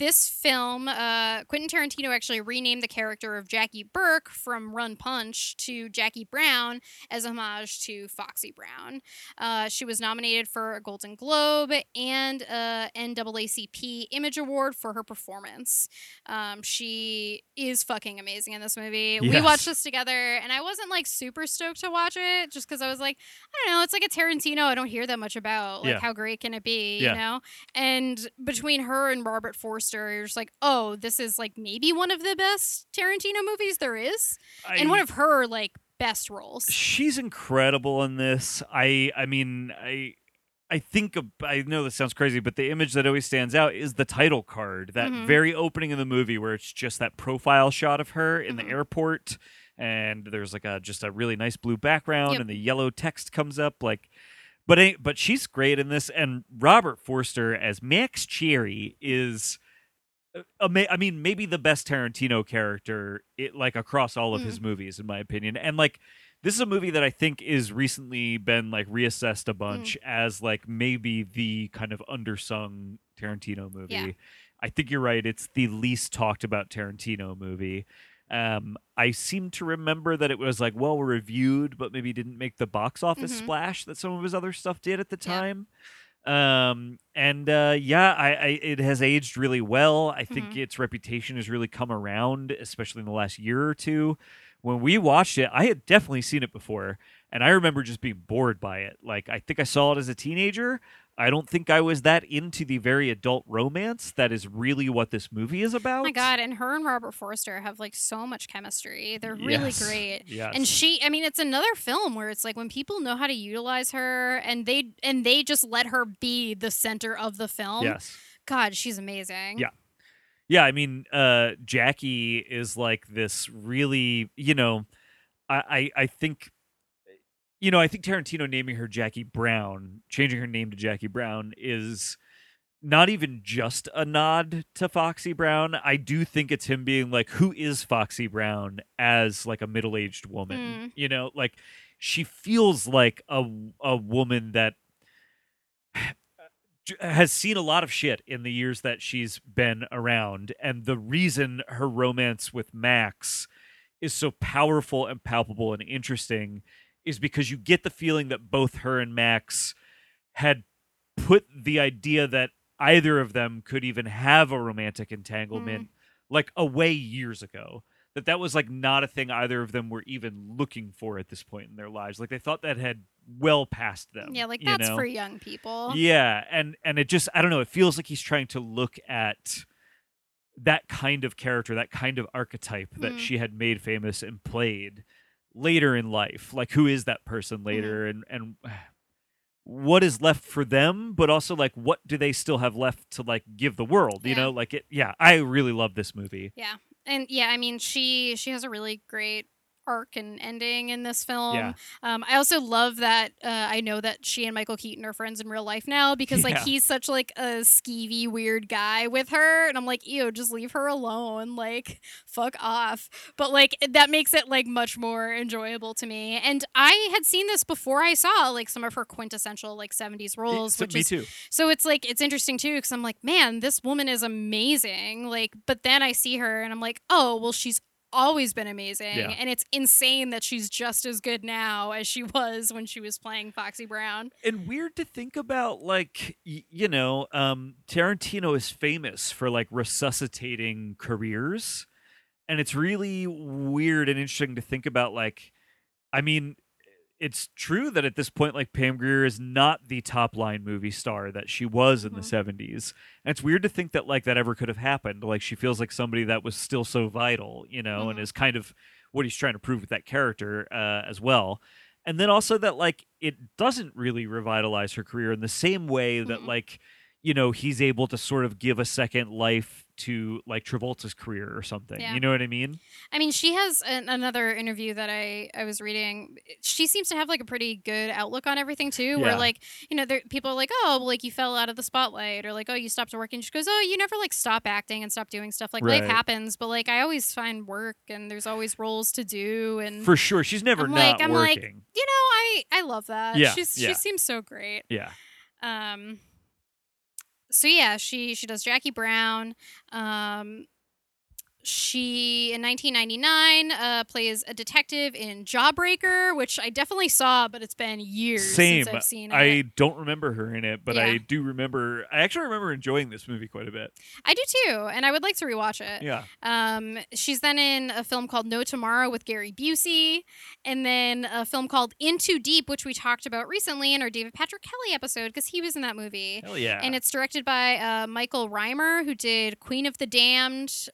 [SPEAKER 2] this film, uh, Quentin Tarantino actually renamed the character of Jackie Burke from Rum Punch to Jackie Brown as a homage to Foxy Brown. Uh, she was nominated for a Golden Globe and a NAACP Image Award for her performance. Um, she is fucking amazing in this movie. We watched this together, and I wasn't like super stoked to watch it just because I was like, I don't know, it's like a Tarantino I don't hear that much about. Like,
[SPEAKER 1] Yeah.
[SPEAKER 2] how great can it be?
[SPEAKER 1] Yeah.
[SPEAKER 2] You know? And between her and Robert Forster, you're just like, oh, this is like maybe one of the best Tarantino movies there is, and one of her like best roles.
[SPEAKER 1] she's incredible in this. I I mean I I think I know this sounds crazy, but the image that always stands out is the title card. That
[SPEAKER 2] Mhm.
[SPEAKER 1] very opening of the movie where it's just that profile shot of her in
[SPEAKER 2] Mhm.
[SPEAKER 1] the airport and there's like a just a really nice blue background
[SPEAKER 2] Yep.
[SPEAKER 1] and the yellow text comes up like but but she's great in this and Robert Forster as Max Cherry is I mean, maybe the best Tarantino character, it, like across all of
[SPEAKER 2] Mm.
[SPEAKER 1] his movies, in my opinion. And like, this is a movie that I think is recently been like reassessed a bunch as like maybe the kind of undersung Tarantino movie.
[SPEAKER 2] Yeah.
[SPEAKER 1] I think you're right. It's the least talked about Tarantino movie. Um, I seem to remember that it was like well reviewed, but maybe didn't make the box office
[SPEAKER 2] Mhm.
[SPEAKER 1] splash that some of his other stuff did at the
[SPEAKER 2] Yeah.
[SPEAKER 1] Um, and uh, yeah, I, I it has aged really well. I think
[SPEAKER 2] Mhm.
[SPEAKER 1] its reputation has really come around, especially in the last year or two. When we watched it, I had definitely seen it before, and I remember just being bored by it. Like I think I saw it as a teenager. I don't think I was that into the very adult romance that is really what this movie is about.
[SPEAKER 2] Oh my god, and her and Robert Forster have like so much chemistry. They're really
[SPEAKER 1] Yes.
[SPEAKER 2] great.
[SPEAKER 1] Yes.
[SPEAKER 2] And she I mean it's another film where it's like when people know how to utilize her and they and they just let her be the center of the film.
[SPEAKER 1] yes.
[SPEAKER 2] God, she's amazing.
[SPEAKER 1] Yeah. Yeah, I mean, uh, Jackie is like this really, you know, I, I, I think, you know, I think Tarantino naming her Jackie Brown, changing her name to Jackie Brown is not even just a nod to Foxy Brown. I do think it's him being like, who is Foxy Brown as like a middle aged woman?
[SPEAKER 2] Mm.
[SPEAKER 1] You know, like she feels like a a woman that has seen a lot of shit in the years that she's been around and the reason her romance with Max is so powerful and palpable and interesting is because you get the feeling that both her and Max had put the idea that either of them could even have a romantic entanglement like away years ago that that was like not a thing either of them were even looking for at this point in their lives like they thought that had well past them
[SPEAKER 2] Yeah, like that's
[SPEAKER 1] know?
[SPEAKER 2] for young people.
[SPEAKER 1] Yeah, and and it just I don't know, it feels like he's trying to look at that kind of character, that kind of archetype that
[SPEAKER 2] Mm.
[SPEAKER 1] she had made famous and played later in life. Like who is that
[SPEAKER 2] Mm-hmm.
[SPEAKER 1] person later and and what is left for them, but also like what do they still have left to like give the world, you know? Like it yeah, I really love this movie.
[SPEAKER 2] Yeah. And yeah, I mean she she has a really great arc and ending in this film.
[SPEAKER 1] Yeah.
[SPEAKER 2] Um, I also love that uh, I know that she and Michael Keaton are friends in real life now because like
[SPEAKER 1] Yeah.
[SPEAKER 2] he's such like a skeevy weird guy with her, and I'm like, ew, just leave her alone, like fuck off. But like that makes it like much more enjoyable to me. And I had seen this before I saw like some of her quintessential like 70s roles, which
[SPEAKER 1] me
[SPEAKER 2] is
[SPEAKER 1] too.
[SPEAKER 2] so it's like it's interesting too because I'm like, man, this woman is amazing. Like, but then I see her and I'm like, oh, well, she's always been amazing,
[SPEAKER 1] Yeah.
[SPEAKER 2] and it's insane that she's just as good now as she was when she was playing Foxy Brown.
[SPEAKER 1] and weird to think about like y- you know um tarantino is famous for like resuscitating careers and it's really weird and interesting to think about like i mean it's true that at this point like pam grier is not the top line movie star that she was in the
[SPEAKER 2] Mhm.
[SPEAKER 1] 70s and it's weird to think that like that ever could have happened like she feels like somebody that was still so vital you know and
[SPEAKER 2] Mhm.
[SPEAKER 1] is kind of what he's trying to prove with that character uh, as well and then also that like it doesn't really revitalize her career in the same way that
[SPEAKER 2] Mm-mm.
[SPEAKER 1] like you know he's able to sort of give a second life to like Travolta's career or something.
[SPEAKER 2] Yeah.
[SPEAKER 1] You know what I mean?
[SPEAKER 2] I mean, she has an, another interview that I I was reading. She seems to have like a pretty good outlook on everything too. Where like you know, there, people are like, oh, well, like you fell out of the spotlight, or like, oh, you stopped working. She goes, oh, you never like stop acting and stop doing stuff. Like life happens, but like I always find work, and there's always roles to do, and
[SPEAKER 1] For sure, she's never
[SPEAKER 2] I'm
[SPEAKER 1] not
[SPEAKER 2] like- I'm like-
[SPEAKER 1] working.
[SPEAKER 2] you know, I I love that.
[SPEAKER 1] Yeah,
[SPEAKER 2] She's
[SPEAKER 1] yeah.
[SPEAKER 2] she seems so great.
[SPEAKER 1] yeah.
[SPEAKER 2] Um so yeah, she she does Jackie Brown. Um she in 1999 uh, plays a detective in Jawbreaker, which I definitely saw, but it's been years
[SPEAKER 1] Same.
[SPEAKER 2] since I've seen it.
[SPEAKER 1] I don't remember her in it, but I do remember. I actually remember enjoying this movie quite a bit.
[SPEAKER 2] I do too, and I would like to rewatch it.
[SPEAKER 1] Yeah.
[SPEAKER 2] Um, she's then in a film called No Tomorrow with Gary Busey, and then a film called In Too Deep, which we talked about recently in our David Patrick Kelly episode because he was in that movie.
[SPEAKER 1] Hell yeah.
[SPEAKER 2] And it's directed by uh, Michael Rymer, who did Queen of the Damned.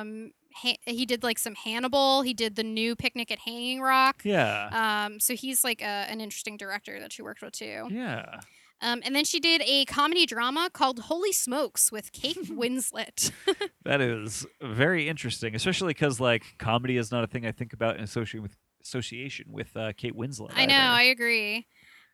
[SPEAKER 2] Um, ha- he did like some Hannibal. He did the new Picnic at Hanging Rock.
[SPEAKER 1] yeah.
[SPEAKER 2] Um, so he's like a, an interesting director that she worked with too.
[SPEAKER 1] yeah.
[SPEAKER 2] Um, and then she did a comedy drama called Holy Smokes with Kate Winslet.
[SPEAKER 1] That is very interesting, especially because like comedy is not a thing I think about in association with association with uh, Kate Winslet.
[SPEAKER 2] I know,
[SPEAKER 1] either.
[SPEAKER 2] I agree.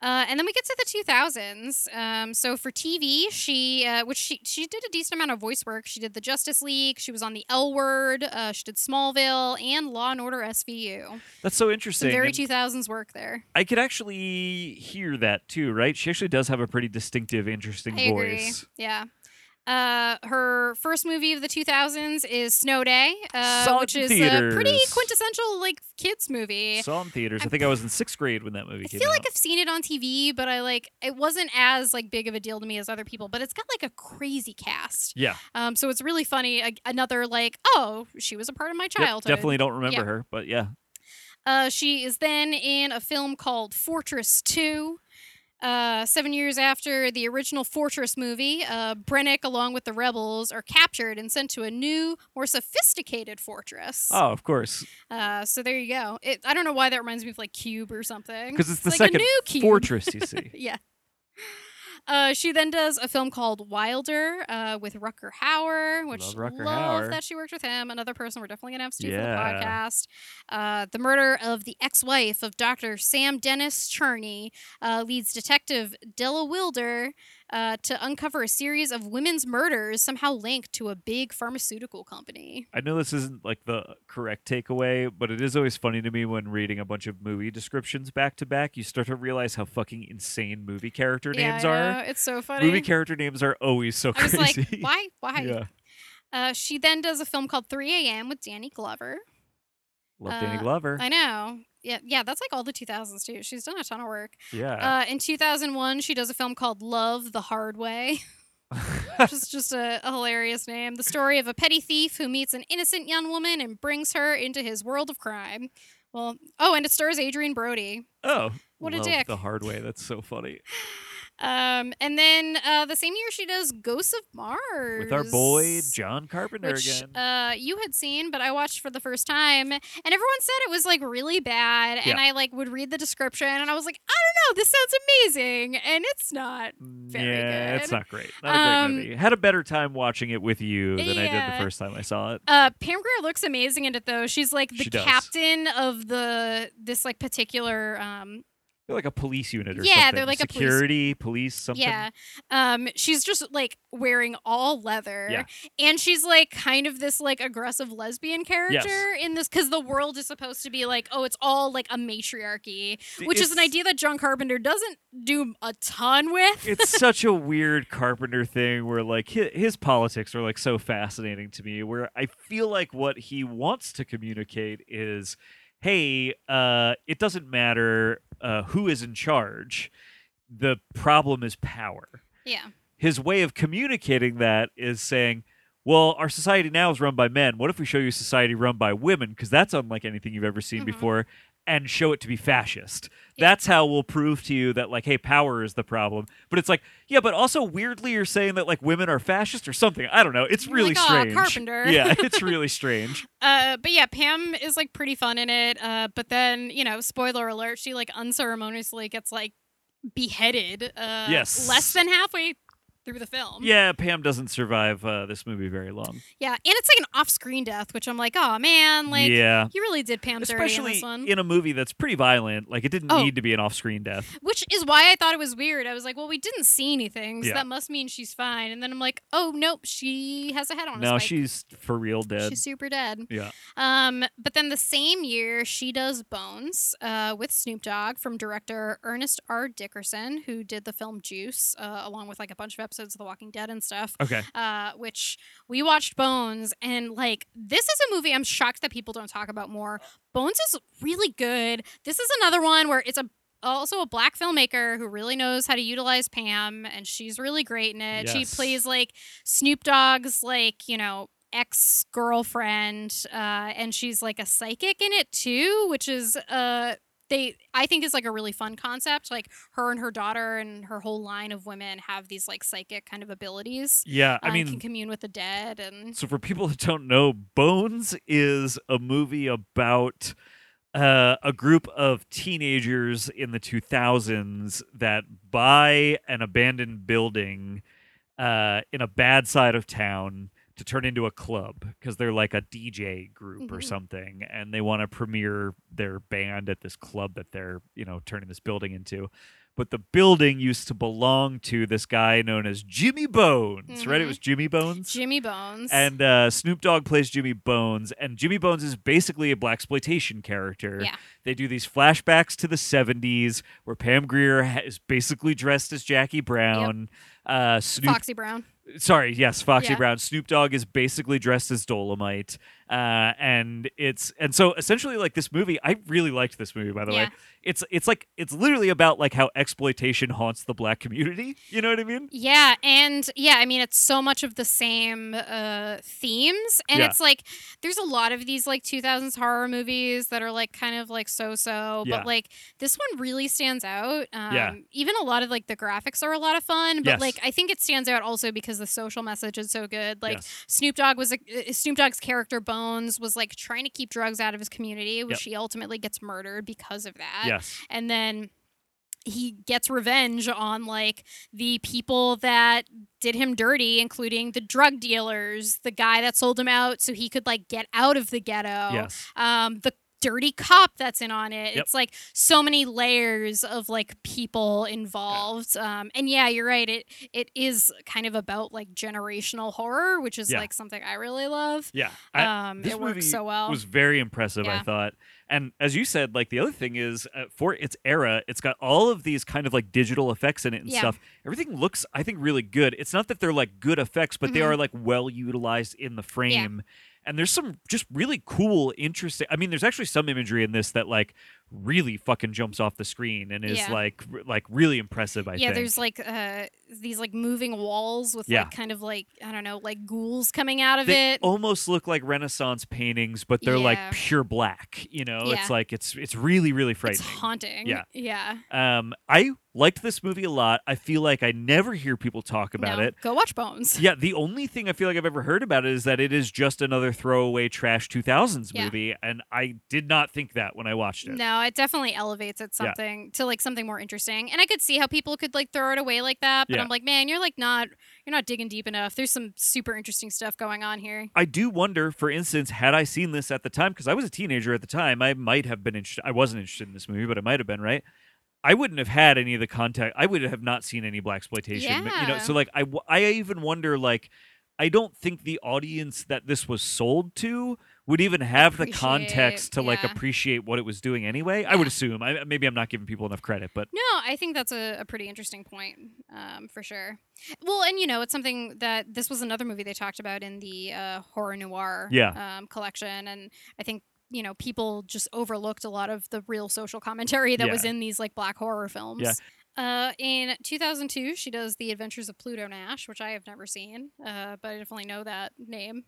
[SPEAKER 2] Uh, and then we get to the 2000s. Um, so for TV, she, uh, which she she did a decent amount of voice work. She did the Justice League. She was on the L Word. Uh, she did Smallville and Law and Order SVU.
[SPEAKER 1] That's so
[SPEAKER 2] Some
[SPEAKER 1] interesting.
[SPEAKER 2] very
[SPEAKER 1] and
[SPEAKER 2] 2000s work there.
[SPEAKER 1] I could actually hear that too, right? She actually does have a pretty distinctive, interesting
[SPEAKER 2] I agree.
[SPEAKER 1] voice.
[SPEAKER 2] Yeah. Uh, her first movie of the 2000s is Snow Day, uh, which is a pretty quintessential like kids movie.
[SPEAKER 1] Saw in theaters. I
[SPEAKER 2] I'm
[SPEAKER 1] think I was in sixth grade when that movie
[SPEAKER 2] I
[SPEAKER 1] came out.
[SPEAKER 2] I feel like I've seen it on TV, but I like it wasn't as like big of a deal to me as other people. But it's got like a crazy cast,
[SPEAKER 1] yeah,
[SPEAKER 2] um, so it's really funny. A- another like, oh, she was a part of my
[SPEAKER 1] Yep,
[SPEAKER 2] childhood.
[SPEAKER 1] definitely don't remember
[SPEAKER 2] Yeah.
[SPEAKER 1] her, but yeah,
[SPEAKER 2] Uh, she is then in a film called Fortress Two. Uh, seven years after the original Fortress movie, uh, Brennick, along with the rebels, are captured and sent to a new, more sophisticated fortress.
[SPEAKER 1] oh, of course,
[SPEAKER 2] Uh, so there you go. It, I don't know why that reminds me of like Cube or something.
[SPEAKER 1] because it's the
[SPEAKER 2] like
[SPEAKER 1] second
[SPEAKER 2] a new Cube.
[SPEAKER 1] fortress you see.
[SPEAKER 2] yeah. Uh, she then does a film called Wilder uh, with Rutger Hauer, which
[SPEAKER 1] Love Rutger
[SPEAKER 2] love
[SPEAKER 1] Hauer.
[SPEAKER 2] that she worked with him. Another person we're definitely gonna have to do for the podcast. Uh, the murder of the ex-wife of Dr. Sam Dennis Cherney uh, leads Detective Della Wilder uh, to uncover a series of women's murders somehow linked to a big pharmaceutical company.
[SPEAKER 1] I know this isn't like the correct takeaway, but it is always funny to me when reading a bunch of movie descriptions back to back. You start to realize how fucking insane movie character
[SPEAKER 2] yeah,
[SPEAKER 1] names
[SPEAKER 2] I
[SPEAKER 1] are.
[SPEAKER 2] know. It's so funny.
[SPEAKER 1] Movie character names are always so
[SPEAKER 2] I was
[SPEAKER 1] crazy.
[SPEAKER 2] like, why? Why?
[SPEAKER 1] yeah,
[SPEAKER 2] Uh, she then does a film called 3 a.m. with Danny Glover.
[SPEAKER 1] love Danny
[SPEAKER 2] Uh,
[SPEAKER 1] Glover.
[SPEAKER 2] I know. Yeah, yeah, that's like all the 2000s too. She's done a ton of work.
[SPEAKER 1] yeah,
[SPEAKER 2] Uh, in 2001, she does a film called Love the Hard Way, which is just a, a hilarious name. The story of a petty thief who meets an innocent young woman and brings her into his world of crime. Well, oh, and it stars Adrien Brody.
[SPEAKER 1] oh,
[SPEAKER 2] what a
[SPEAKER 1] love
[SPEAKER 2] dick.
[SPEAKER 1] The hard way. That's so funny.
[SPEAKER 2] Um, and then uh, the same year she does Ghosts of Mars
[SPEAKER 1] with our boy John Carpenter
[SPEAKER 2] which
[SPEAKER 1] again.
[SPEAKER 2] uh, you had seen, but I watched for the first time, and everyone said it was like really bad. And
[SPEAKER 1] Yeah.
[SPEAKER 2] I like would read the description, and I was like, I don't know, this sounds amazing, and it's not. very
[SPEAKER 1] yeah, it's not great. Not a great
[SPEAKER 2] Um,
[SPEAKER 1] movie. Had a better time watching it with you than I did the first time I saw it.
[SPEAKER 2] Uh, Pam Grier looks amazing in it though. She's like the
[SPEAKER 1] She
[SPEAKER 2] captain of the this like particular um
[SPEAKER 1] They're like a police unit or something.
[SPEAKER 2] Yeah,
[SPEAKER 1] something.
[SPEAKER 2] they're like a police-
[SPEAKER 1] security, police, something.
[SPEAKER 2] Yeah. Um she's just like wearing all leather.
[SPEAKER 1] Yeah.
[SPEAKER 2] And she's like kind of this like aggressive lesbian character in this cuz the world is supposed to be like oh it's all like a matriarchy, which is an idea that John Carpenter doesn't do a ton with.
[SPEAKER 1] it's such a weird Carpenter thing where like his, his politics are like so fascinating to me where I feel like what he wants to communicate is hey uh it doesn't matter uh who is in charge the problem is power
[SPEAKER 2] yeah.
[SPEAKER 1] his way of communicating that is saying well our society now is run by men what if we show you a society run by women because that's unlike anything you've ever seen
[SPEAKER 2] Mhm.
[SPEAKER 1] before and show it to be fascist
[SPEAKER 2] Yeah.
[SPEAKER 1] that's how we'll prove to you that like hey power is the problem but it's like yeah but also weirdly you're saying that like women are fascist or something i don't know it's
[SPEAKER 2] You're
[SPEAKER 1] really
[SPEAKER 2] like,
[SPEAKER 1] strange
[SPEAKER 2] Carpenter."
[SPEAKER 1] yeah it's really strange
[SPEAKER 2] Uh, but yeah, Pam is like pretty fun in it. Uh, but then you know, spoiler alert, she like unceremoniously gets like beheaded. Uh,
[SPEAKER 1] Yes.
[SPEAKER 2] less than halfway through the film.
[SPEAKER 1] yeah pam doesn't survive uh, this movie very long
[SPEAKER 2] yeah, and it's like an off-screen death, which I'm like, oh man, like
[SPEAKER 1] yeah
[SPEAKER 2] you really did Pam dirty in this one.
[SPEAKER 1] in a movie that's pretty violent like it didn't
[SPEAKER 2] Oh.
[SPEAKER 1] need to be an off-screen death
[SPEAKER 2] which is why I thought it was weird. I was like, well, we didn't see anything, so
[SPEAKER 1] Yeah.
[SPEAKER 2] that must mean she's fine. And then I'm like, oh nope, she has a head on. a
[SPEAKER 1] no she's for real dead
[SPEAKER 2] She's super dead.
[SPEAKER 1] yeah
[SPEAKER 2] Um, but then the same year, she does Bones uh, with Snoop Dogg from director Ernest R. Dickerson, who did the film Juice, uh, along with like a bunch of episodes of The Walking Dead and stuff.
[SPEAKER 1] okay
[SPEAKER 2] Uh, which we watched Bones, and like this is a movie I'm shocked that people don't talk about more. Bones is really good. This is another one where it's a also a black filmmaker who really knows how to utilize Pam, and she's really great in it. She plays like Snoop Dogg's like you know ex girlfriend, uh, and she's like a psychic in it too, which is uh they I think is like a really fun concept. Like her and her daughter and her whole line of women have these like psychic kind of abilities.
[SPEAKER 1] yeah i
[SPEAKER 2] and
[SPEAKER 1] mean
[SPEAKER 2] can commune with the dead and
[SPEAKER 1] So, for people that don't know, Bones is a movie about uh, a group of teenagers in the 2000s that buy an abandoned building uh, in a bad side of town to turn into a club because they're like a DJ group or
[SPEAKER 2] Mhm.
[SPEAKER 1] something, and they want to premiere their band at this club that they're you know turning this building into. But the building used to belong to this guy known as Jimmy Bones, right? It
[SPEAKER 2] Mhm.
[SPEAKER 1] was Jimmy Bones.
[SPEAKER 2] Jimmy Bones.
[SPEAKER 1] And uh, Snoop Dogg plays Jimmy Bones, and Jimmy Bones is basically a black exploitation character.
[SPEAKER 2] Yeah.
[SPEAKER 1] They do these flashbacks to the '70s where Pam Grier ha- is basically dressed as Jackie Brown. Uh, Snoop,
[SPEAKER 2] Foxy Brown.
[SPEAKER 1] Sorry, yes, Foxy
[SPEAKER 2] Yeah.
[SPEAKER 1] Brown. Snoop Dogg is basically dressed as Dolomite, uh, and it's and so essentially like this movie. I really liked this movie, by the
[SPEAKER 2] Yeah.
[SPEAKER 1] way. It's it's like it's literally about like how exploitation haunts the black community. You know what I mean?
[SPEAKER 2] Yeah, and yeah, I mean it's so much of the same uh themes and
[SPEAKER 1] Yeah.
[SPEAKER 2] it's like there's a lot of these like 2000s horror movies that are like kind of like so-so,
[SPEAKER 1] Yeah.
[SPEAKER 2] but like this one really stands out. Um
[SPEAKER 1] Yeah.
[SPEAKER 2] even a lot of like the graphics are a lot of fun, but
[SPEAKER 1] Yes.
[SPEAKER 2] like I think it stands out also because the social message is so good. Like
[SPEAKER 1] Yes.
[SPEAKER 2] Snoop Dogg was a, uh, Snoop Dogg's character Bones was like trying to keep drugs out of his community, which
[SPEAKER 1] Yep.
[SPEAKER 2] he ultimately gets murdered because of that
[SPEAKER 1] Yes.
[SPEAKER 2] and then he gets revenge on like the people that did him dirty including the drug dealers the guy that sold him out so he could like get out of the ghetto
[SPEAKER 1] Yes.
[SPEAKER 2] um the dirty cop that's in on it.
[SPEAKER 1] Yep.
[SPEAKER 2] it's like so many layers of like people involved. Um and yeah you're right it it is kind of about like generational horror which is
[SPEAKER 1] Yeah.
[SPEAKER 2] like something i really love.
[SPEAKER 1] Yeah. I-
[SPEAKER 2] um
[SPEAKER 1] this
[SPEAKER 2] it works so well.
[SPEAKER 1] was very impressive i thought. And as you said like the other thing is uh, for its era it's got all of these kind of like digital effects in it and
[SPEAKER 2] Yeah.
[SPEAKER 1] stuff. Everything looks i think really good. It's not that they're like good effects but they
[SPEAKER 2] Mhm.
[SPEAKER 1] are like well utilized in the frame and there's some just really cool interesting i mean there's actually some imagery in this that like really fucking jumps off the screen and is
[SPEAKER 2] Yeah.
[SPEAKER 1] like r- like really impressive. I
[SPEAKER 2] yeah,
[SPEAKER 1] think.
[SPEAKER 2] there's like uh these like moving walls with
[SPEAKER 1] Yeah.
[SPEAKER 2] like kind of like I don't know, like ghouls coming out of
[SPEAKER 1] they
[SPEAKER 2] it.
[SPEAKER 1] almost look like Renaissance paintings, but they're like pure black. You know,
[SPEAKER 2] Yeah.
[SPEAKER 1] it's like it's it's really really frightening.
[SPEAKER 2] it's haunting.
[SPEAKER 1] Yeah.
[SPEAKER 2] Yeah.
[SPEAKER 1] Um, I liked this movie a lot. I feel like I never hear people talk about
[SPEAKER 2] No,
[SPEAKER 1] it.
[SPEAKER 2] Go watch Bones.
[SPEAKER 1] Yeah, the only thing I feel like I've ever heard about it is that it is just another throwaway trash 2000s
[SPEAKER 2] Yeah.
[SPEAKER 1] movie, and I did not think that when I watched it.
[SPEAKER 2] No, it definitely elevates it
[SPEAKER 1] Yeah.
[SPEAKER 2] something to like something more interesting. And I could see how people could like throw it away like that, but
[SPEAKER 1] Yeah.
[SPEAKER 2] I'm like, man, you're like not you're not digging deep enough. There's some super interesting stuff going on here.
[SPEAKER 1] I do wonder, for instance, had I seen this at the time, because I was a teenager at the time, I might have been interested. I wasn't interested in this movie, but I might have been, right? I wouldn't have had any of the contact. I would have not seen any black exploitation. Yeah. You know, so like I, I even wonder like. I don't think the audience that this was sold to would even have the
[SPEAKER 2] Appreciate-
[SPEAKER 1] context to like appreciate what it was doing anyway. I would assume. I, maybe I'm not giving people enough credit, but
[SPEAKER 2] No, I think that's a, a pretty interesting point, um, for sure. Well, and you know, it's something that this was another movie they talked about in the uh, horror noir
[SPEAKER 1] Yeah.
[SPEAKER 2] um, collection, and I think you know people just overlooked a lot of the real social commentary that was in these like black horror films. Uh, in 2002, she does The Adventures of Pluto Nash, which I have never seen, uh, but I definitely know that name.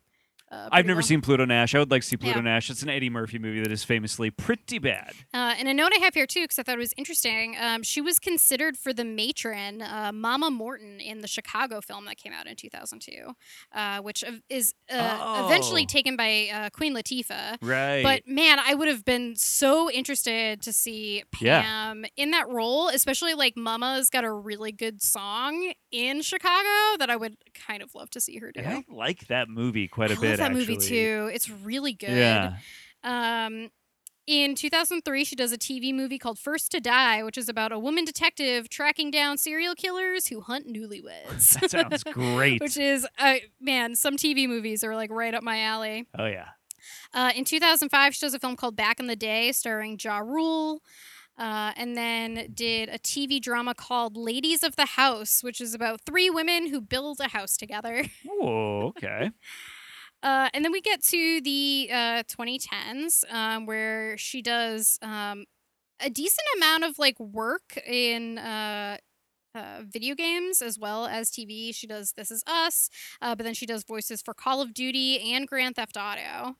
[SPEAKER 2] Uh,
[SPEAKER 1] I've never
[SPEAKER 2] well.
[SPEAKER 1] seen Pluto Nash. I would like to see Pluto
[SPEAKER 2] Yeah.
[SPEAKER 1] Nash. It's an Eddie Murphy movie that is famously pretty bad.
[SPEAKER 2] Uh, and a note I have here too, because I thought it was interesting. Um, she was considered for the matron, uh, Mama Morton, in the Chicago film that came out in 2002, uh, which is uh, eventually
[SPEAKER 1] Oh.
[SPEAKER 2] taken by uh, Queen Latifah.
[SPEAKER 1] Right.
[SPEAKER 2] But man, I would have been so interested to see
[SPEAKER 1] Yeah.
[SPEAKER 2] Pam in that role, especially like Mama's got a really good song in Chicago that I would kind of love to see her do.
[SPEAKER 1] And I like that movie quite a bit.
[SPEAKER 2] That movie too. It's really good.
[SPEAKER 1] Yeah.
[SPEAKER 2] Um, in 2003, she does a TV movie called First to Die, which is about a woman detective tracking down serial killers who hunt newlyweds.
[SPEAKER 1] That sounds great.
[SPEAKER 2] which is, uh, man, some TV movies are like right up my alley.
[SPEAKER 1] oh yeah.
[SPEAKER 2] Uh, in 2005, she does a film called Back in the Day, starring Ja Rule. Uh, and then did a TV drama called Ladies of the House, which is about three women who build a house together.
[SPEAKER 1] Oh, okay.
[SPEAKER 2] Uh, and then we get to the uh, 2010s, um, where she does um, a decent amount of like work in uh, uh, video games as well as TV. She does This Is Us, uh, but then she does voices for Call of Duty and Grand Theft Auto.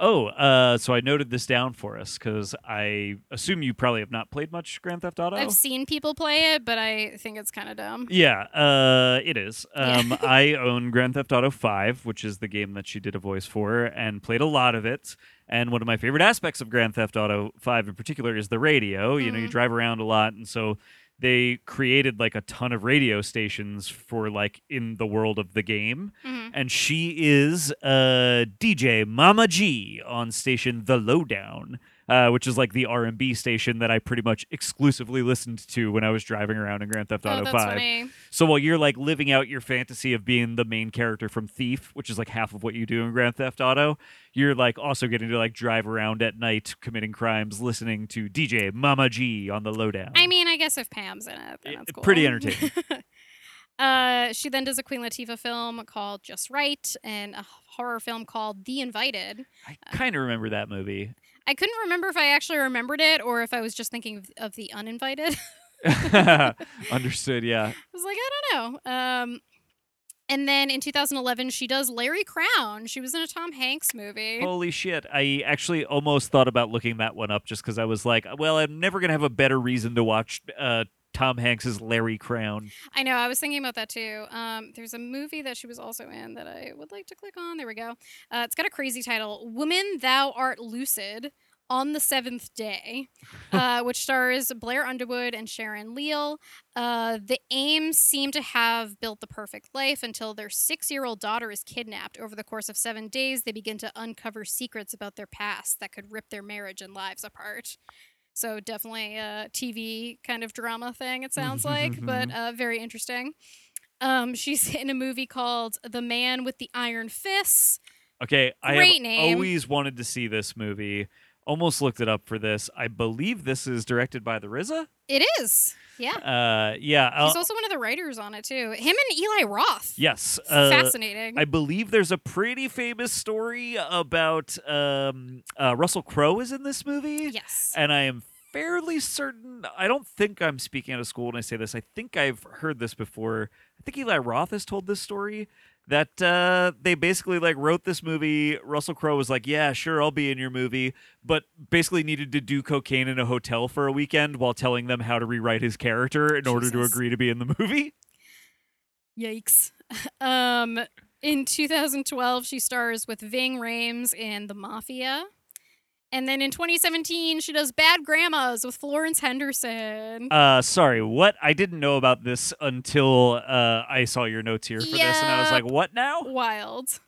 [SPEAKER 1] Oh, uh, so I noted this down for us because I assume you probably have not played much Grand Theft Auto.
[SPEAKER 2] I've seen people play it, but I think it's kind of dumb.
[SPEAKER 1] Yeah, uh, it is. Um, I own Grand Theft Auto 5, which is the game that she did a voice for, and played a lot of it. And one of my favorite aspects of Grand Theft Auto 5 in particular is the radio. You know, you
[SPEAKER 2] Mhm.
[SPEAKER 1] drive around a lot, and so they created like a ton of radio stations for like in the world of the game.
[SPEAKER 2] Mhm.
[SPEAKER 1] And she is uh, DJ Mama G on station The Lowdown. Uh, which is like the R&B station that I pretty much exclusively listened to when I was driving around in Grand Theft
[SPEAKER 2] Oh,
[SPEAKER 1] Auto 5.
[SPEAKER 2] funny.
[SPEAKER 1] So while you're like living out your fantasy of being the main character from Thief, which is like half of what you do in Grand Theft Auto, you're like also getting to like drive around at night committing crimes, listening to DJ Mama G on the lowdown.
[SPEAKER 2] I mean, I guess if Pam's in it, then
[SPEAKER 1] Eh,
[SPEAKER 2] that's cool.
[SPEAKER 1] pretty entertaining.
[SPEAKER 2] uh, she then does a Queen Latifah film called Just Right and a horror film called The Invited.
[SPEAKER 1] I kind of remember that movie.
[SPEAKER 2] I couldn't remember if I actually remembered it or if I was just thinking of, of The Uninvited.
[SPEAKER 1] Understood. Yeah.
[SPEAKER 2] I was like, I don't know. Um, and then in 2011, she does Larry Crowne. She was in a Tom Hanks movie.
[SPEAKER 1] Holy shit! I actually almost thought about looking that one up just because I was like, well, I'm never gonna have a better reason to watch uh, Tom Hanks's Larry Crowne.
[SPEAKER 2] I know. I was thinking about that too. Um, there's a movie that she was also in that I would like to click on. There we go. Uh, it's got a crazy title Woman, Thou Art Loosed on the Seventh Day, uh, which stars Blair Underwood and Sharon Leal. Uh, the Ames seem to have built the perfect life until their six year old daughter is kidnapped. Over the course of seven days, they begin to uncover secrets about their past that could rip their marriage and lives apart. So definitely a TV kind of drama thing. It sounds like, but uh, very interesting. Um, she's in a movie called The Man with the Iron Fists.
[SPEAKER 1] Okay, I have
[SPEAKER 2] name.
[SPEAKER 1] always wanted to see this movie. Almost looked it up for this. I believe this is directed by the RZA.
[SPEAKER 2] It is, yeah.
[SPEAKER 1] Uh, yeah.
[SPEAKER 2] He's also one of the writers on it too. Him and Eli Roth.
[SPEAKER 1] yes. Uh,
[SPEAKER 2] Fascinating.
[SPEAKER 1] I believe there's a pretty famous story about um, uh, Russell Crowe is in this movie.
[SPEAKER 2] yes.
[SPEAKER 1] and I am fairly certain. I don't think I'm speaking out of school when I say this. I think I've heard this before. I think Eli Roth has told this story that uh, they basically like wrote this movie. Russell Crowe was like, "Yeah, sure, I'll be in your movie," but basically needed to do cocaine in a hotel for a weekend while telling them how to rewrite his character in order to agree to be in the movie.
[SPEAKER 2] Yikes. Um, in 2012, she stars with Ving Rhames in The Mafia. And then in 2017, she does Bad Grandmas with Florence Henderson.
[SPEAKER 1] Uh, sorry, what? I didn't know about this until uh, I saw your notes here for this, and I was like, "What now?"
[SPEAKER 2] Wild.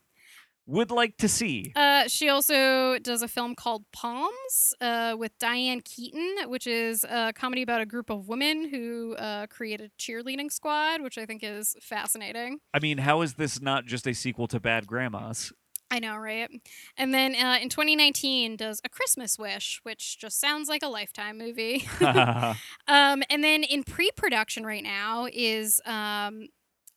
[SPEAKER 1] Would like to see.
[SPEAKER 2] Uh, she also does a film called Poms uh, with Diane Keaton, which is a comedy about a group of women who uh, create a cheerleading squad, which I think is fascinating.
[SPEAKER 1] I mean, how is this not just a sequel to Bad Grandmas?
[SPEAKER 2] I know, right? And then uh, in 2019, does A Christmas Wish, which just sounds like a Lifetime movie. um, and then in pre-production right now is um,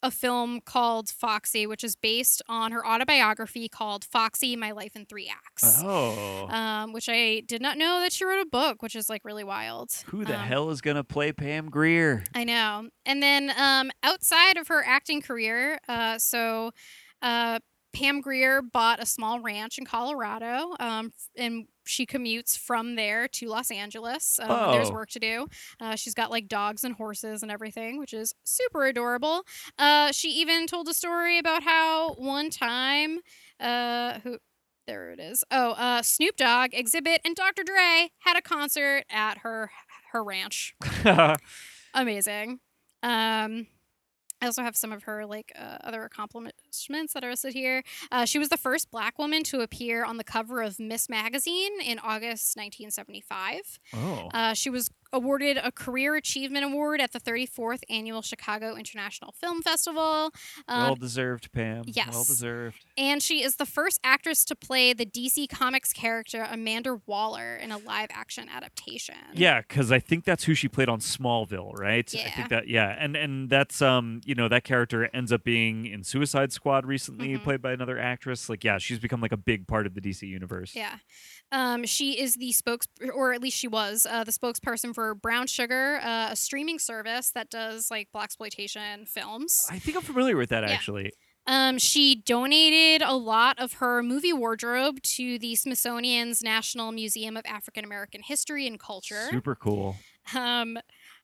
[SPEAKER 2] a film called Foxy, which is based on her autobiography called Foxy: My Life in Three Acts.
[SPEAKER 1] oh,
[SPEAKER 2] Um, which I did not know that she wrote a book, which is like really wild.
[SPEAKER 1] who the
[SPEAKER 2] Um,
[SPEAKER 1] hell is gonna play Pam Grier?
[SPEAKER 2] I know. And then um, outside of her acting career, uh, so uh, Pam Grier bought a small ranch in Colorado, um, and she commutes from there to Los Angeles. Um, when There's
[SPEAKER 1] Oh.
[SPEAKER 2] work to do. Uh, she's got like dogs and horses and everything, which is super adorable. Uh, she even told a story about how one time, uh, who. There it is. Oh, uh, Snoop Dogg, Xzibit, and Dr. Dre had a concert at her her ranch amazing. Um, I also have some of her like uh, other accomplishments that are listed here. Uh, she was the first Black woman to appear on the cover of Miss Magazine in August 1975.
[SPEAKER 1] oh,
[SPEAKER 2] Uh, she was awarded a Career Achievement Award at the 34th Annual Chicago International Film Festival. Um,
[SPEAKER 1] well deserved, Pam.
[SPEAKER 2] Yes.
[SPEAKER 1] Well deserved.
[SPEAKER 2] and she is the first actress to play the DC Comics character Amanda Waller in a live action adaptation.
[SPEAKER 1] Yeah, because I think that's who she played on Smallville, right?
[SPEAKER 2] Yeah.
[SPEAKER 1] I think that yeah, and and that's um you know that character ends up being in Suicide Squad recently,
[SPEAKER 2] Mhm.
[SPEAKER 1] played by another actress. Like yeah, she's become like a big part of the DC universe.
[SPEAKER 2] Yeah. Um, she is the spokes, or at least she was uh, the spokesperson for Brown Sugar, uh, a streaming service that does like black exploitation films.
[SPEAKER 1] I think I'm familiar with that
[SPEAKER 2] Yeah.
[SPEAKER 1] actually.
[SPEAKER 2] Um, she donated a lot of her movie wardrobe to the Smithsonian's National Museum of African American History and Culture.
[SPEAKER 1] Super cool.
[SPEAKER 2] Um,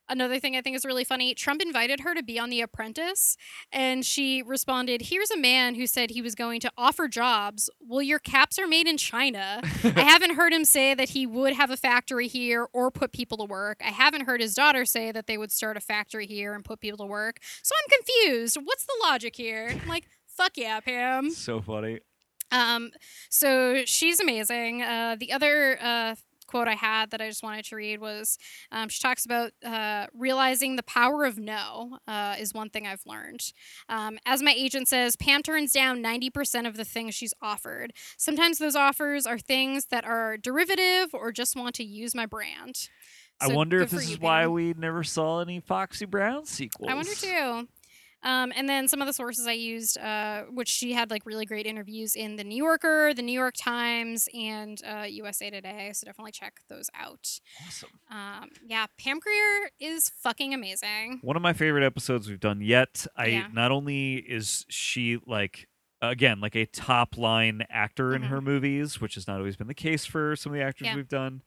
[SPEAKER 2] another thing I think is really funny Trump invited her to be on The Apprentice, and she responded, Here's a man who said he was going to offer jobs. Well, your caps are made in China. I haven't heard him say that he would have a factory here or put people to work. I haven't heard his daughter say that they would start a factory here and put people to work. So I'm confused. What's the logic here? I'm like, fuck yeah, Pam.
[SPEAKER 1] so funny.
[SPEAKER 2] Um, so she's amazing. Uh, the other uh, quote I had that I just wanted to read was um, she talks about uh, realizing the power of no uh, is one thing I've learned. Um, as my agent says, Pam turns down 90% of the things she's offered. Sometimes those offers are things that are derivative or just want to use my brand.
[SPEAKER 1] I wonder if this
[SPEAKER 2] you,
[SPEAKER 1] is why we never saw any Foxy Brown sequels.
[SPEAKER 2] I wonder too. Um, and then some of the sources I used, uh, which she had like really great interviews in the New Yorker, the New York Times, and uh, USA Today. So definitely check those out.
[SPEAKER 1] Awesome.
[SPEAKER 2] Um, yeah, Pam Grier is fucking amazing.
[SPEAKER 1] One of my favorite episodes we've done yet. I
[SPEAKER 2] Yeah.
[SPEAKER 1] not only is she like again like a top line actor in
[SPEAKER 2] Mhm.
[SPEAKER 1] her movies, which has not always been the case for some of the actors
[SPEAKER 2] Yeah.
[SPEAKER 1] we've done.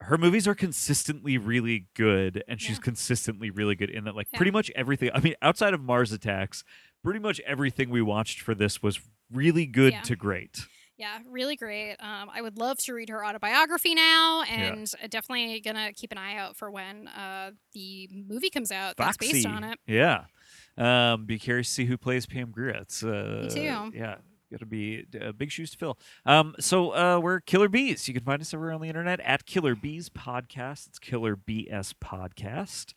[SPEAKER 1] Her movies are consistently really good, and she's
[SPEAKER 2] Yeah.
[SPEAKER 1] consistently really good in that. Like
[SPEAKER 2] Yeah.
[SPEAKER 1] pretty much everything. I mean, outside of Mars Attacks, pretty much everything we watched for this was really good
[SPEAKER 2] Yeah.
[SPEAKER 1] to great.
[SPEAKER 2] Yeah, really great. Um, I would love to read her autobiography now, and uh, definitely gonna keep an eye out for when uh, the movie comes out that's based on it.
[SPEAKER 1] yeah. Um, be curious to see who plays Pam Grier. It's uh,
[SPEAKER 2] too.
[SPEAKER 1] Yeah, got to be uh, big shoes to fill. Um, so uh, we're Killer Bees. You can find us everywhere on the internet at Killer Bees Podcast. It's Killer BS Podcast.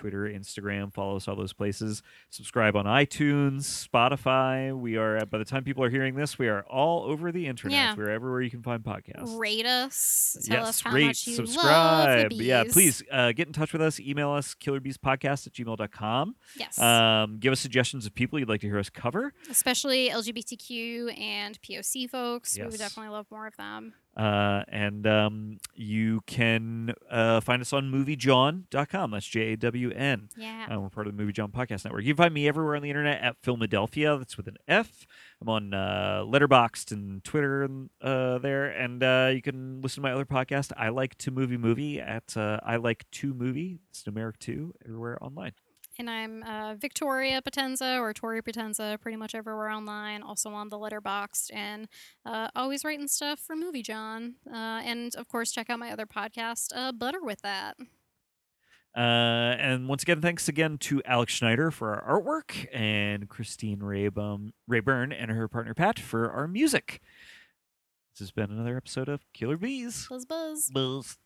[SPEAKER 1] Twitter, Instagram, follow us all those places. Subscribe on iTunes, Spotify. We are by the time people are hearing this, we are all over the internet.
[SPEAKER 2] Yeah.
[SPEAKER 1] We're everywhere you can find podcasts.
[SPEAKER 2] Rate us. Tell
[SPEAKER 1] yes,
[SPEAKER 2] us how
[SPEAKER 1] rate,
[SPEAKER 2] much you
[SPEAKER 1] subscribe. Yeah, please uh, get in touch with us. Email us, killerbeespodcast at gmail.com.
[SPEAKER 2] Yes.
[SPEAKER 1] Um, give us suggestions of people you'd like to hear us cover.
[SPEAKER 2] especially LGBTQ and POC folks.
[SPEAKER 1] Yes.
[SPEAKER 2] We would definitely love more of them.
[SPEAKER 1] Uh, and um, you can uh, find us on moviejawn.com. That's J A W N.
[SPEAKER 2] Yeah.
[SPEAKER 1] Uh, we're part of the Movie Jawn Podcast Network. You can find me everywhere on the internet at Philadelphia. That's with an F. I'm on uh, Letterboxd and Twitter and, uh, there. And uh, you can listen to my other podcast, I Like to Movie Movie, at uh, I Like to Movie. It's numeric two everywhere online.
[SPEAKER 2] And I'm uh, Victoria Potenza or Tori Potenza, pretty much everywhere online. Also on the Letterboxd, and uh, always writing stuff for Movie Jawn. Uh, and of course, check out my other podcast, uh, Butter with That.
[SPEAKER 1] Uh, and once again, thanks again to Alex Schneider for our artwork and Christine Raybum, Rayburn and her partner Pat for our music. This has been another episode of Killer Bees.
[SPEAKER 2] Buzz buzz.
[SPEAKER 1] Buzz.